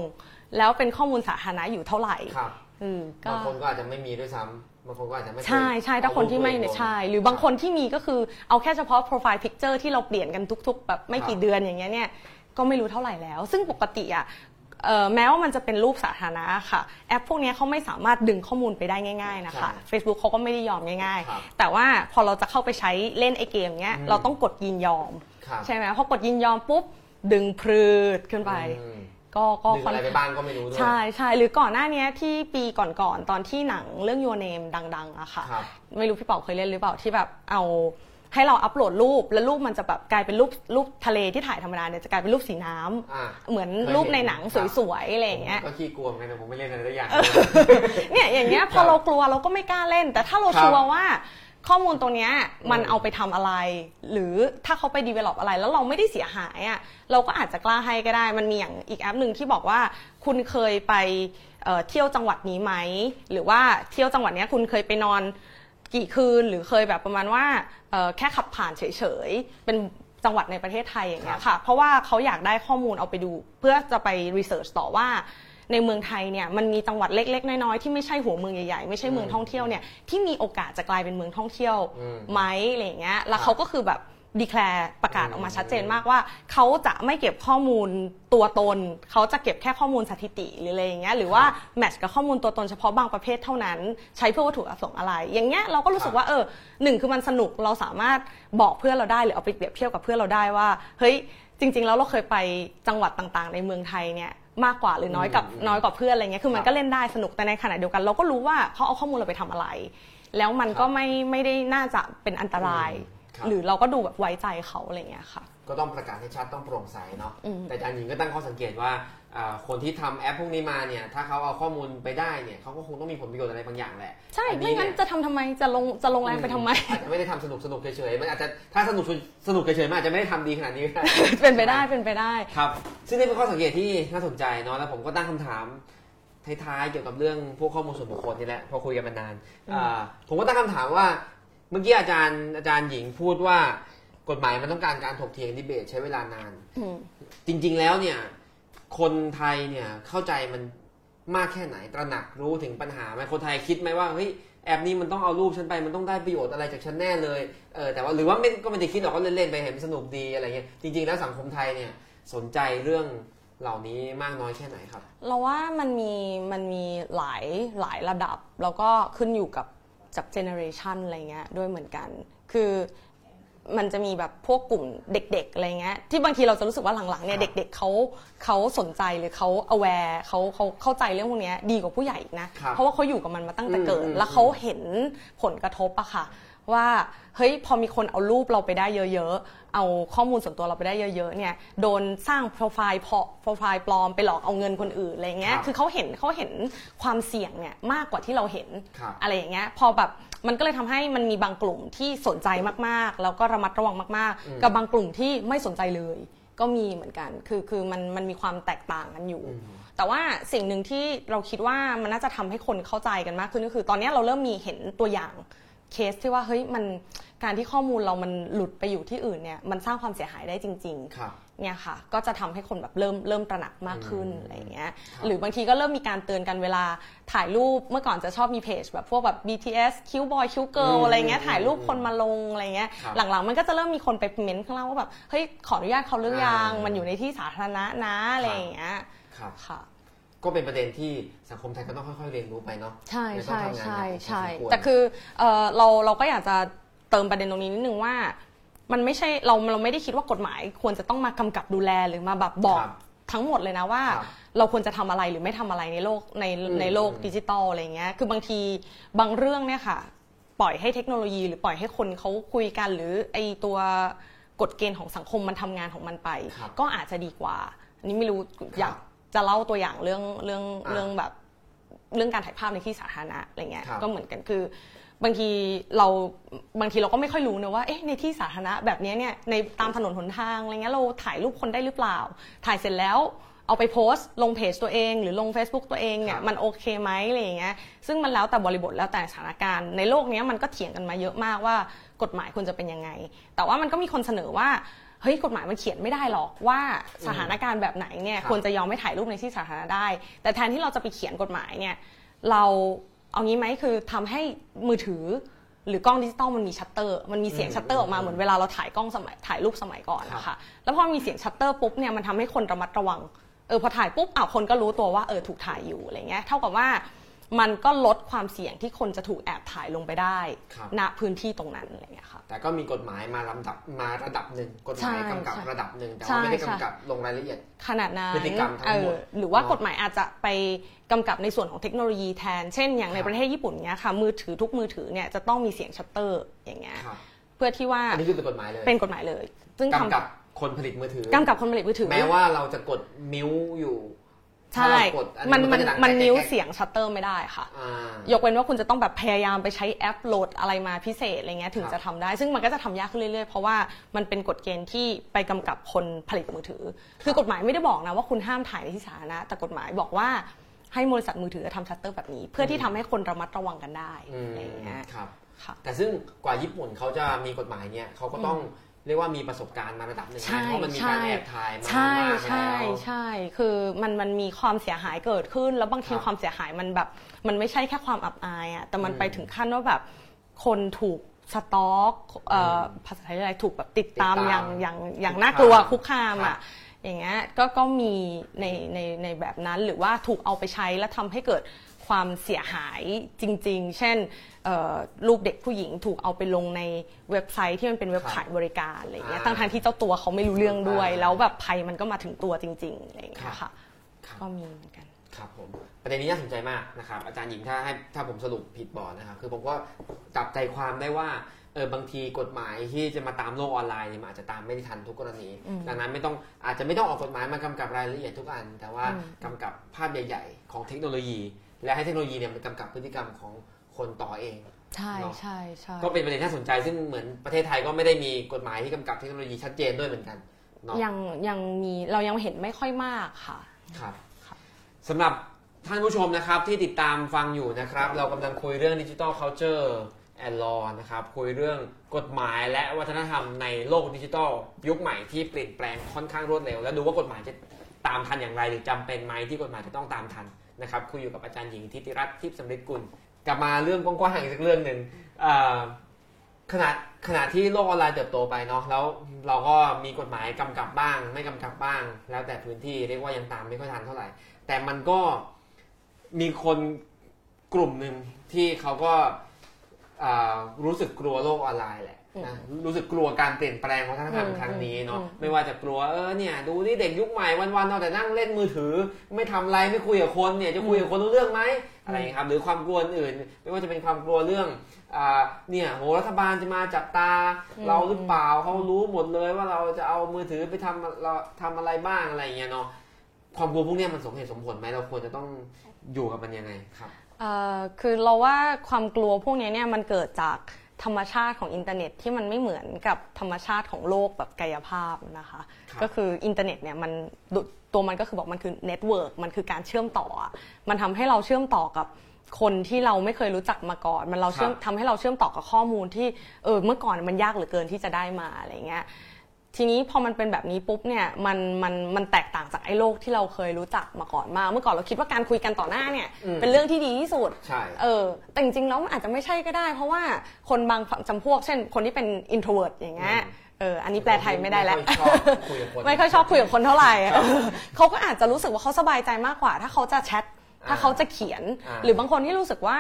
[SPEAKER 2] แล้วเป็นข้อมูลสาธารณะอยู่เท่าไหร่
[SPEAKER 1] ครับ
[SPEAKER 2] เออก็
[SPEAKER 1] บางคนก็อาจจะไม่มีด้วยซ้ำ บางคนก็อาจจะไม่เคย
[SPEAKER 2] ใช่ใช่ถ้าคนที่ไม่
[SPEAKER 1] เอารูป
[SPEAKER 2] เนี่ย
[SPEAKER 1] ตัวเองลง
[SPEAKER 2] ใช่ หรือบางคนที่มีก็คือเอาแค่เฉพาะ profile picture ที่เราเปลี่ยนกันทุกๆ แบบไม่กี่เดือนครับอย่างเงี้ยเนี่ยก็ไม่รู้เท่าไหร่แล้ว ซึ่งปกติอะเอ่อแม้ว่ามันจะเป็นรูปสาธารณะค่ะ แอปพวกเนี้ยเขาไม่สามารถดึงข้อมูลไปได้ง่าย ๆนะคะ Facebook เขาก็ไม่ได้ยอมง่าย
[SPEAKER 1] ครับ
[SPEAKER 2] ๆแต่ว่าพอเราจะเข้าไปใช้เล่นไอ้เกมเนี้ย
[SPEAKER 1] อืม
[SPEAKER 2] เราต้องกดยินยอม
[SPEAKER 1] ครับ
[SPEAKER 2] ใช่ไหมพอกดยินยอมปุ๊บดึงพรืดขึ้นไป
[SPEAKER 1] อืม
[SPEAKER 2] ก็ก็
[SPEAKER 1] ดึง
[SPEAKER 2] ค่อน
[SPEAKER 1] อะไรไป
[SPEAKER 2] ข้าง
[SPEAKER 1] บ้างก็ไม่รู้ด้วย
[SPEAKER 2] ใช่ใช่หรือก่อนหน้านี้ที่ปีก่อนๆตอนที่หนังเรื่อง Your Name ดัง ๆอะค่ะ
[SPEAKER 1] ครับ
[SPEAKER 2] ไม่รู้พี่เป๋าเคยเล่นหรือเปล่าที่แบบเอาให้เราอัปโหลดรูปแล้วรูปมันจะแบบกลายเป็นรูปรูปทะเลที่ถ่ายธรรมดาเนี่ยจะกลายเป็นรูปสีน้ำ
[SPEAKER 1] อ่า
[SPEAKER 2] เหมือน
[SPEAKER 1] เคยเห็น
[SPEAKER 2] รูปในหนัง
[SPEAKER 1] ครับ
[SPEAKER 2] สวยๆอะไรอย่างเงี้ย
[SPEAKER 1] ผมก็ขี้กลัวเหมือนกันแต่ผมไม่เล่นอะไรได้อย่าง
[SPEAKER 2] เนี่ยอย่างเงี้ยพ
[SPEAKER 1] ครั
[SPEAKER 2] อบเรากลัวเราก็ไม่กล้าเล่น แต่ถ้าเรา
[SPEAKER 1] ครับ
[SPEAKER 2] ชัวร์ว่า ข้อมูลตรงเนี้ยมัน
[SPEAKER 1] อืม
[SPEAKER 2] เอาไปทำอะไร หรือถ้าเขาไป develop อะไร แล้วเราไม่ได้เสียหายอะเราก็อาจจะกล้าให้ก็ได้ มันมีอย่างอีกแอปหนึ่งที่บอกว่า คุณเคยไปเอ่อเที่ยวจังหวัดนี้ไหม หรือว่าเที่ยวจังหวัดเนี้ยคุณเคยไปนอนกี่คืน หรือเคยแบบประมาณว่าเอ่อแค่ขับผ่านเฉยๆเป็นจังหวัดในประเทศไทยอย่างเงี้ยค่ะ เพราะว่าเขาอยากได้ข้อมูลเอาไปดู เพื่อจะไปรีเสิร์ชต่อว่า ในเมืองไทยเนี่ยมันมีจังหวัดเล็ก ๆ น้อยๆที่ไม่ใช่หัวเมืองใหญ่ๆไม่ใช่เมืองท่องเที่ยวเนี่ยที่มีโอกาสจะกลายเป็นเมืองท่องเที่ยว
[SPEAKER 1] อืม
[SPEAKER 2] ไหมอะไรอย่างเงี้ยแล้ว
[SPEAKER 1] ครับ
[SPEAKER 2] เขาก็คือแบบดีแคลร์ประกาศออกมา
[SPEAKER 1] อืม
[SPEAKER 2] ชัดเจนมากว่า เขาจะไม่เก็บข้อมูลตัวตน เขาจะเก็บแค่ข้อมูลสถิติหรืออะไรอย่างเงี้ยหรือว่าแมทช์กับข้อมูลตัวตนเฉพาะบางประเภทเท่านั้น ใช้เพื่อวัตถุประสงค์อะไร อย่างเงี้ยเราก็รู้สึกว่าเออหนึ่งคือมันสนุกเราสามารถบอกเพื่อนเราได้หรือเอาไปเปรียบเทียบกับเพื่อนเราได้ว่า เฮ้ยจริง ๆ แล้วเราเคยไปจังหวัดต่างๆ ในเมืองไทยเนี่ย มากกว่าหรือน้อยกับ
[SPEAKER 1] อืม
[SPEAKER 2] น้อยกว่าเพื่อนอะไรเงี้ยคือมั
[SPEAKER 1] ครั
[SPEAKER 2] น
[SPEAKER 1] บ
[SPEAKER 2] ก็เล่นได้สนุกแต่ในขณะเดียวกัน เราก็รู้ว่าเขาเอาข้อมูลเราไปทำอะไร แล้วมันก็ไม่ไม่ได้น่าจะเป็นอันตราย
[SPEAKER 1] อืมครับ
[SPEAKER 2] หรือเราก็ดูแบบไว้ใจเขาอะไรเงี้ยค่ะ
[SPEAKER 1] ก็ต้องประกาศให้ชัดต้องโปร่งใสเนาะ
[SPEAKER 2] อืม
[SPEAKER 1] แต่อาจารย์หญิงก็ตั้งข้อสังเกตว่าอ่า คนที่ทำแอปพวกนี้มาเนี่ย ถ้าเขาเอาข้อมูลไปได้เนี่ยเขาก็คงต้องมีผลประโยชน์อะไรบางอย่างแหละ
[SPEAKER 2] ใช่
[SPEAKER 1] อั
[SPEAKER 2] ไม่งั้น
[SPEAKER 1] เย
[SPEAKER 2] จะทำทำไม จะลง จะลงแรงไปทำไม
[SPEAKER 1] อาจจะไม่ได้ทำสนุกสนุกเฉยๆ มันอาจจะ ถ้าสนุกสนุกเฉยๆ มันอาจจะไม่ได้ทำดีขนาดนี้ก็ได้
[SPEAKER 2] เป็นไปได้ เป็นไปได้
[SPEAKER 1] ครับ ซึ่งนี่เป็นข้อสังเกตที่น่าสนใจเนาะ แล้วผมก็ตั้งคำถามท้ายๆ เกี่ยวกับเรื่องพวกข้อมูลส่วนบุคคลนี่แหละ พอคุยกันมานาน
[SPEAKER 2] อืม
[SPEAKER 1] อ่าผมก็ตั้งคำถามว่า เมื่อกี้อาจารย์อาจารย์หญิงพูดว่ากฎหมายมันต้องการการถกเถียงดีเบตใช้เวลานาน
[SPEAKER 2] อืม
[SPEAKER 1] จริง ๆ แล้วเนี่ย คนไทยเนี่ยเข้าใจมันมากแค่ไหนตระหนักรู้ถึงปัญหาไหมคนไทยคิดไหมว่าเฮ้ยแอปนี้มันต้องเอารูปฉันไปมันต้องได้ประโยชน์อะไรจากฉันแน่เลยเออแต่ว่าหรือว่าไม่ก็ไม่ได้คิดหรอกก็เล่นๆไปเห็นสนุกดีอะไรเงี้ยจริง ๆ แล้วสังคมไทยเนี่ยสนใจเรื่องเหล่านี้มากน้อยแค่ไหนครับ
[SPEAKER 2] เราว่ามันมีมันมีหลายหลายระดับ แล้วก็ขึ้นอยู่กับจากเจเนอเรชันอะไรเงี้ยด้วยเหมือนกัน คือ มันจะมีแบบพวกกลุ่มเด็กๆอะไรเงี้ยที่บางทีเราจะรู้สึกว่าหลังๆเนี่ย
[SPEAKER 1] ครับ
[SPEAKER 2] เด็กๆเขาเขาสนใจหรือเขา aware เขาเขาเข้าใจเรื่องพวกเนี้ยดีกว่าผู้ใหญ่อีกนะ
[SPEAKER 1] ครับ
[SPEAKER 2] เพราะว่าเขาอยู่กับมันมาตั้งแต่เกิด
[SPEAKER 1] อืม
[SPEAKER 2] แล้วเขาเห็นผลกระทบอะค่ะ ว่าเฮ้ยพอมีคนเอารูปเราไปได้เยอะๆ เอาข้อมูลส่วนตัวเราไปได้เยอะๆเนี่ยโดนสร้างโปรไฟล์พอโปรไฟล์ปลอมไปหลอกเอาเงินคนอื่นอะไรเงี้ย
[SPEAKER 1] ครับ
[SPEAKER 2] คือเขาเห็นเขาเห็นความเสี่ยงเนี่ยมากกว่าที่เราเห็น
[SPEAKER 1] ครับ
[SPEAKER 2] อะไรอย่างเงี้ยพอแบบ มันก็เลยทำให้มันมีบางกลุ่มที่สนใจมากๆ แล้วก็ระมัดระวังมาก
[SPEAKER 1] อืม
[SPEAKER 2] ๆกับบางกลุ่มที่ไม่สนใจเลย ก็มีเหมือนกัน คือคือมันมันมีความแตกต่างกันอยู่
[SPEAKER 1] อืม
[SPEAKER 2] แต่ว่าสิ่งหนึ่งที่เราคิดว่ามันน่าจะทำให้คนเข้าใจกันมากขึ้นก็คือ ตอนนี้เราเริ่มมีเห็นตัวอย่าง เคสที่ว่าเฮ้ยมันการที่ข้อมูลเรามันหลุดไปอยู่ที่อื่นเนี่ยมันสร้างความเสียหายได้จริงๆ
[SPEAKER 1] ครับ
[SPEAKER 2] เนี่ยค่ะ ก็จะทำให้คนแบบเริ่มเริ่มตระหนักมากขึ้น
[SPEAKER 1] อืม
[SPEAKER 2] อะไรอย่างเงี้ย
[SPEAKER 1] ครับ
[SPEAKER 2] หรือบางทีก็เริ่มมีการเตือนกันเวลาถ่ายรูปเมื่อก่อนจะชอบมีเพจแบบพวกแบบ BTS คิวบอยคิวเกิล
[SPEAKER 1] อืม
[SPEAKER 2] อะไรเงี้ย
[SPEAKER 1] อืม
[SPEAKER 2] ถ่ายรูปคนมาลงอะไรเงี้ย
[SPEAKER 1] ครับ
[SPEAKER 2] หลังๆ มันก็จะเริ่มมีคนไปเม้นต์ข้างล่างว่าแบบเฮ้ยขออนุญาตเขาหรือยัง
[SPEAKER 1] อ่ามั
[SPEAKER 2] มันอยู่ในที่สาธารณะนะอะไรอย่างเงี้ย
[SPEAKER 1] ครับ
[SPEAKER 2] ค่ะ
[SPEAKER 1] ก็เป็นประเด็นที่สังคมไทยก็ต้องค่อยๆเรียนรู้ไปเนาะ
[SPEAKER 2] ใช่
[SPEAKER 1] ไม่ต้อง
[SPEAKER 2] ใช่
[SPEAKER 1] ทำงาน
[SPEAKER 2] ใช่
[SPEAKER 1] หนัก
[SPEAKER 2] ใช่
[SPEAKER 1] พอสมควร
[SPEAKER 2] แต่คือเออเราเราก็อยากจะเติมประเด็นตรงนี้นิดนึงว่า มันไม่ใช่เราเราไม่ได้คิดว่ากฎหมาย ควรจะต้องมากำกับดูแลหรือมาแบบบอก
[SPEAKER 1] ครับ
[SPEAKER 2] ทั้งหมดเลยนะว่า
[SPEAKER 1] ครับ
[SPEAKER 2] เราควรจะทำอะไรหรือไม่ทำอะไรในโลกใน
[SPEAKER 1] อืม
[SPEAKER 2] ในโลก
[SPEAKER 1] อืม
[SPEAKER 2] ดิจิตอลอะไรเงี้ยคือบางทีบางเรื่องเนี่ยค่ะ ปล่อยให้เทคโนโลยี หรือปล่อยให้คนเขาคุยกัน หรือไอตัวกฎเกณฑ์ของสังคมมันทำงานของมันไป
[SPEAKER 1] ครับ
[SPEAKER 2] ก็อาจจะดีกว่าอันนี้ไม่รู้อยาก จะเล่าตัวอย่างเรื่องเรื่อง
[SPEAKER 1] อ่า
[SPEAKER 2] เรื่องแบบเรื่องการถ่ายภาพในที่สาธารณะอะไรเงี้ย
[SPEAKER 1] ครับ
[SPEAKER 2] ก็เหมือนกันคือบางทีเราบางทีเราก็ไม่ค่อยรู้นะว่าเอ๊ะในที่สาธารณะแบบเนี้ยเนี่ยในตามถนนหนทางอะไรเงี้ยเราถ่ายรูปคนได้หรือเปล่า ถ่ายเสร็จแล้วเอาไปโพสต์ลงเพจตัวเองหรือลง Facebook ตัวเองเนี่
[SPEAKER 1] ค
[SPEAKER 2] ย
[SPEAKER 1] รับ
[SPEAKER 2] มันโอเคไหมอะไรอย่างเงี้ยซึ่งมันแล้วแต่บริบทแล้วแต่สถานการณ์ในโลกเนี้ยมันก็เถียงกันมาเยอะมากว่ากฎหมายควรจะเป็นยังไง แต่ว่ามันก็มีคนเสนอว่า เฮ้ยกฎหมายมันเขียนไม่ได้หรอกว่าสถานการณ์แบบไหนเนี่ย
[SPEAKER 1] ครับ
[SPEAKER 2] ควรจะยอมไม่ถ่ายรูปในที่สาธารณะได้ แต่แทนที่เราจะไปเขียนกฎหมายเนี่ยเราเอางี้ไหมคือทำให้มือถือหรือกล้องดิจิตอลมันมีชัตเตอร์มันมีเสียง
[SPEAKER 1] อืม
[SPEAKER 2] ชัตเตอร์ออกมา
[SPEAKER 1] อืม
[SPEAKER 2] เหมือนเวลาเราถ่ายกล้องสมัยถ่ายรูปสมัยก่อน
[SPEAKER 1] ครับ
[SPEAKER 2] นะคะแล้วพอมีเสียงชัตเตอร์ปุ๊บเนี่ยมันทำให้คนระมัดระวังเออพอถ่ายปุ๊บอ้าวคนก็รู้ตัวว่าเออถูกถ่ายอยู่อะไรเงี้ยเท่ากับว่า มันก็ลดความเสี่ยงที่คนจะถูกแอบถ่ายลงไปได้
[SPEAKER 1] ครับ
[SPEAKER 2] ณพื้นที่ตรงนั้นอะไรเงี้ยค่ะ
[SPEAKER 1] แต่ก็มีกฎหมายมาลำดับมาระดับหนึ่งกฎหมาย
[SPEAKER 2] ใช่
[SPEAKER 1] กำกับ
[SPEAKER 2] ใช่
[SPEAKER 1] ระดับหนึ่งแต่
[SPEAKER 2] ใช่
[SPEAKER 1] ว่าไม่ได้
[SPEAKER 2] ใช่
[SPEAKER 1] กำกับลงรายละเอียด
[SPEAKER 2] ขนาดนั้น
[SPEAKER 1] พฤติกรรมทั้งหมด
[SPEAKER 2] เออหรือว่า
[SPEAKER 1] เนอะ
[SPEAKER 2] กฎหมายอาจจะไปกำกับในส่วนของเทคโนโลยีแทน เช่น อย่างใน
[SPEAKER 1] ครับ
[SPEAKER 2] ประเทศญี่ปุ่นเนี้ยค่ะ มือถือทุกมือถือเนี่ยจะต้องมีเสียงชัตเตอร์อย่างเงี้ย
[SPEAKER 1] ครับ
[SPEAKER 2] เพื่อที่ว่า
[SPEAKER 1] อันนี้คือเป็นกฎหมายเลย
[SPEAKER 2] เป็นกฎหมายเลย ซึ่งทำ
[SPEAKER 1] กำกับคนผลิตมือถือ
[SPEAKER 2] กำกับคนผลิตมือถือ
[SPEAKER 1] แม้ว่าเราจะกด mute อยู่
[SPEAKER 2] ใช่
[SPEAKER 1] ถ้าเรากดอั
[SPEAKER 2] มันมัน
[SPEAKER 1] ก็จะดัง
[SPEAKER 2] มัน
[SPEAKER 1] แก๊ก
[SPEAKER 2] นิ้ว
[SPEAKER 1] แก๊ก
[SPEAKER 2] เสียงชัตเตอร์ไม่ได้ค่ะ
[SPEAKER 1] อ่า
[SPEAKER 2] ยกเว้นว่าคุณจะต้องแบบพยายามไปใช้แอปโหลดอะไรมาพิเศษอะไรเงี้ยถึง
[SPEAKER 1] ครับ
[SPEAKER 2] จะทำได้ ซึ่งมันก็จะทำยากขึ้นเรื่อยๆ เพราะว่ามันเป็นกฎเกณฑ์ที่ไปกำกับคนผลิตมือถือ คือกฎหมายไม่ได้บอกนะว่าคุณห้ามถ่ายในที่สาธารณะ แต่กฎหมายบอกว่าให้บริษัทมือถือทำชัตเตอร์แบบนี้ เพื่อที่ทำให้คนระมัดระวังกันได้
[SPEAKER 1] อืม
[SPEAKER 2] อะไรเงี้ย
[SPEAKER 1] ครับ
[SPEAKER 2] ค่ะ
[SPEAKER 1] แต่ซึ่งกว่าญี่ปุ่นเขาจะมีกฎหมายเนี่ยเขาก็ต้อง เรียกว่ามีประสบการณ์มาระดับหนึ่งนะ
[SPEAKER 2] ใช่
[SPEAKER 1] เพราะมันมีการแอบถ่ายมา
[SPEAKER 2] ใช่
[SPEAKER 1] มาก
[SPEAKER 2] ใช่
[SPEAKER 1] แล้ว
[SPEAKER 2] ใช่ คือมันมันมีความเสียหายเกิดขึ้น แล้วบางที
[SPEAKER 1] ครับ
[SPEAKER 2] ความเสียหายมันแบบ มันไม่ใช่แค่ความอับอายอะแต่มัน
[SPEAKER 1] อืม
[SPEAKER 2] ไปถึงขั้นว่าแบบคนถูกสต็อกเอ่ออภาษาไทยเรียกอะไรถูกแบบติดตาม
[SPEAKER 1] ติดตาม
[SPEAKER 2] อย่างอย่างอย่าง
[SPEAKER 1] คุก
[SPEAKER 2] น่ากลัว
[SPEAKER 1] คาม
[SPEAKER 2] คุกคาม
[SPEAKER 1] ครั
[SPEAKER 2] อะ
[SPEAKER 1] บ
[SPEAKER 2] อย่างเงี้ยก็ก็มีในในในแบบนั้นหรือว่าถูกเอาไปใช้แล้วทำให้เกิด ความเสียหายจริง ๆ เช่นเอ่อรูปเด็กผู้หญิงถูกเอาไปลงในเว็บไซต์ที่มันเป็นเว็บ
[SPEAKER 1] ครับ
[SPEAKER 2] ขายบริการอะไรอย่างเงี้ย
[SPEAKER 1] อ่า
[SPEAKER 2] ทั้งทางๆที่เจ้าตัวเขาไม่รู้เรื่องด้วย
[SPEAKER 1] อ่า
[SPEAKER 2] แล้วแบบภัยมันก็มาถึงตัวจริงๆอะไรอย่างเงี้ย
[SPEAKER 1] ครั
[SPEAKER 2] ค่ะ
[SPEAKER 1] บครับ
[SPEAKER 2] ก็มีเหมือนกัน
[SPEAKER 1] ครับผมประเด็นนี้น่าสนใจมากนะครับอาจารย์หญิงถ้าให้ถ้าผมสรุปผิดบอร์ดนะครับคือผมก็จับใจความได้ว่าเออบางทีกฎหมายที่จะมาตามโลกออนไลน์เนี่ยมันอาจจะตามไม่ได้ทันทุกกรณี
[SPEAKER 2] อืม
[SPEAKER 1] ดังนั้นไม่ต้องอาจจะไม่ต้องออกกฎหมายมากำกับรายละเอียดทุกอัน แต่ว่า
[SPEAKER 2] อืม
[SPEAKER 1] กำกับภาพใหญ่ ๆ ของเทคโนโลยี และให้เทคโนโลยีเนี่ยมันกำกับพฤติกรรมของคนต่อเอง
[SPEAKER 2] ใช่
[SPEAKER 1] เนอะ
[SPEAKER 2] ใช่ใช่
[SPEAKER 1] ก็เป็นประเด็นที่น่าสนใจซึ่งเหมือนประเทศไทยก็ไม่ได้มีกฎหมายที่กำกับเทคโนโลยีชัดเจนด้วยเหมือนกันเนาะ
[SPEAKER 2] ยังยังมีเรายังเห็นไม่ค่อยมากค่ะ
[SPEAKER 1] ครับ
[SPEAKER 2] ครับ
[SPEAKER 1] สำหรับท่านผู้ชมนะครับที่ติดตามฟังอยู่นะครับ เรากำลังคุยเรื่องดิจิ t a ล culture and law นะครับคุยเรื่องกฎหมายและวัฒนธรรมในโลกดิจิทัลยุคใหม่ที่เปลี่ยนแปลงค่อนข้างรวดเร็ว และดูว่ากฎหมายจะตามทันอย่างไรหรือจำเป็นไหมที่กฎหมายจะต้องตามทัน นะครับคุยอยู่กับอาจารย์หญิงทิติรัตน์ทิพย์สำริดกุลกลับมาเรื่องกว้างๆอีกสักเรื่องหนึ่งขณะขณะที่โลกออนไลน์เติบโตไปเนาะแล้วเราก็มีกฎหมายกำกับบ้าง ไม่กำกับบ้าง แล้วแต่พื้นที่เรียกว่ายังตามไม่ค่อยทันเท่าไหร่ แต่มันก็มีคนกลุ่มหนึ่งที่เขาก็ารู้สึกกลัวโลกออนไลน์แหละ นะรู้สึกกลัวการเปลี่ยนแปลงวัฒนธรรม
[SPEAKER 2] อืม
[SPEAKER 1] ครั้งนี้เนาะ
[SPEAKER 2] อืม
[SPEAKER 1] ไม่ว่าจะกลัวเออเนี่ยดูนี่เด็กยุคใหม่วันๆเอาแต่นั่งเล่นมือถือ ไม่ทำอะไรไม่คุยกับคนเนี่ยจะคุยกับคนรู้เรื่องไหมอะไรอย่างเงี้ยครับหรือความกลัวอื่น ไม่ว่าจะเป็นความกลัวเรื่องอ่าเนี่ยโหรัฐบาลจะมาจับตา
[SPEAKER 2] อืม
[SPEAKER 1] เราหรือเปล่าเขารู้หมดเลยว่าเราจะเอามือถือไปทำเราทำอะไรบ้างอะไรอย่างเงี้ยเนาะความกลัวพวกเนี้ยมันสมเหตุสมผลไหมเราควรจะต้องอยู่กับมันยังไงครับ
[SPEAKER 2] เอ่อคือเราว่าความกลัวพวกนี้เนี่ยมันเกิดจาก ธรรมชาติของอินเทอร์เน็ตที่มันไม่เหมือนกับธรรมชาติของโลกแบบกายภาพนะคะ
[SPEAKER 1] ครับ
[SPEAKER 2] ก็คืออินเทอร์เน็ตเนี่ยมันดุตัวมันก็คือบอกมันคือ network มันคือการเชื่อมต่ออะมันทำให้เราเชื่อมต่อกับคนที่เราไม่เคยรู้จักมาก่อน มันเราเชื่อมทำให้เราเชื่อมต่อกับข้อมูลที่เออเมื่อก่อนมันยากเหลือเกินที่จะได้มาอะไรเงี้ย ทีนี้พอมันเป็นแบบนี้ปุ๊บเนี่ยมันมันมันแตกต่างจากไอ้โลกที่เราเคยรู้จักมาก่อนมาก เมื่อก่อนเราคิดว่าการคุยกันต่อหน้าเนี่ย
[SPEAKER 1] อืม
[SPEAKER 2] เป็นเรื่องที่ดีที่สุด
[SPEAKER 1] ใช่
[SPEAKER 2] เออแต่จริงๆแล้วมันอาจจะไม่ใช่ก็ได้ เพราะว่าคนบางจำพวก เช่น คนที่เป็น introvert อย่างเงี้ย
[SPEAKER 1] อืม
[SPEAKER 2] เอออันนี้แปลไทยไม่ได้แล้ว
[SPEAKER 1] ไม่ค่อยชอบคุยกับคน
[SPEAKER 2] ไม่ค่อยชอบคุยกับคนเท่าไหร่
[SPEAKER 1] ครับ
[SPEAKER 2] เออเขาก็อาจจะรู้สึกว่าเขาสบายใจมากกว่า ถ้าเขาจะแชทถ้าเขาจะเขียน
[SPEAKER 1] อ่า
[SPEAKER 2] หรือบางคนที่รู้สึกว่า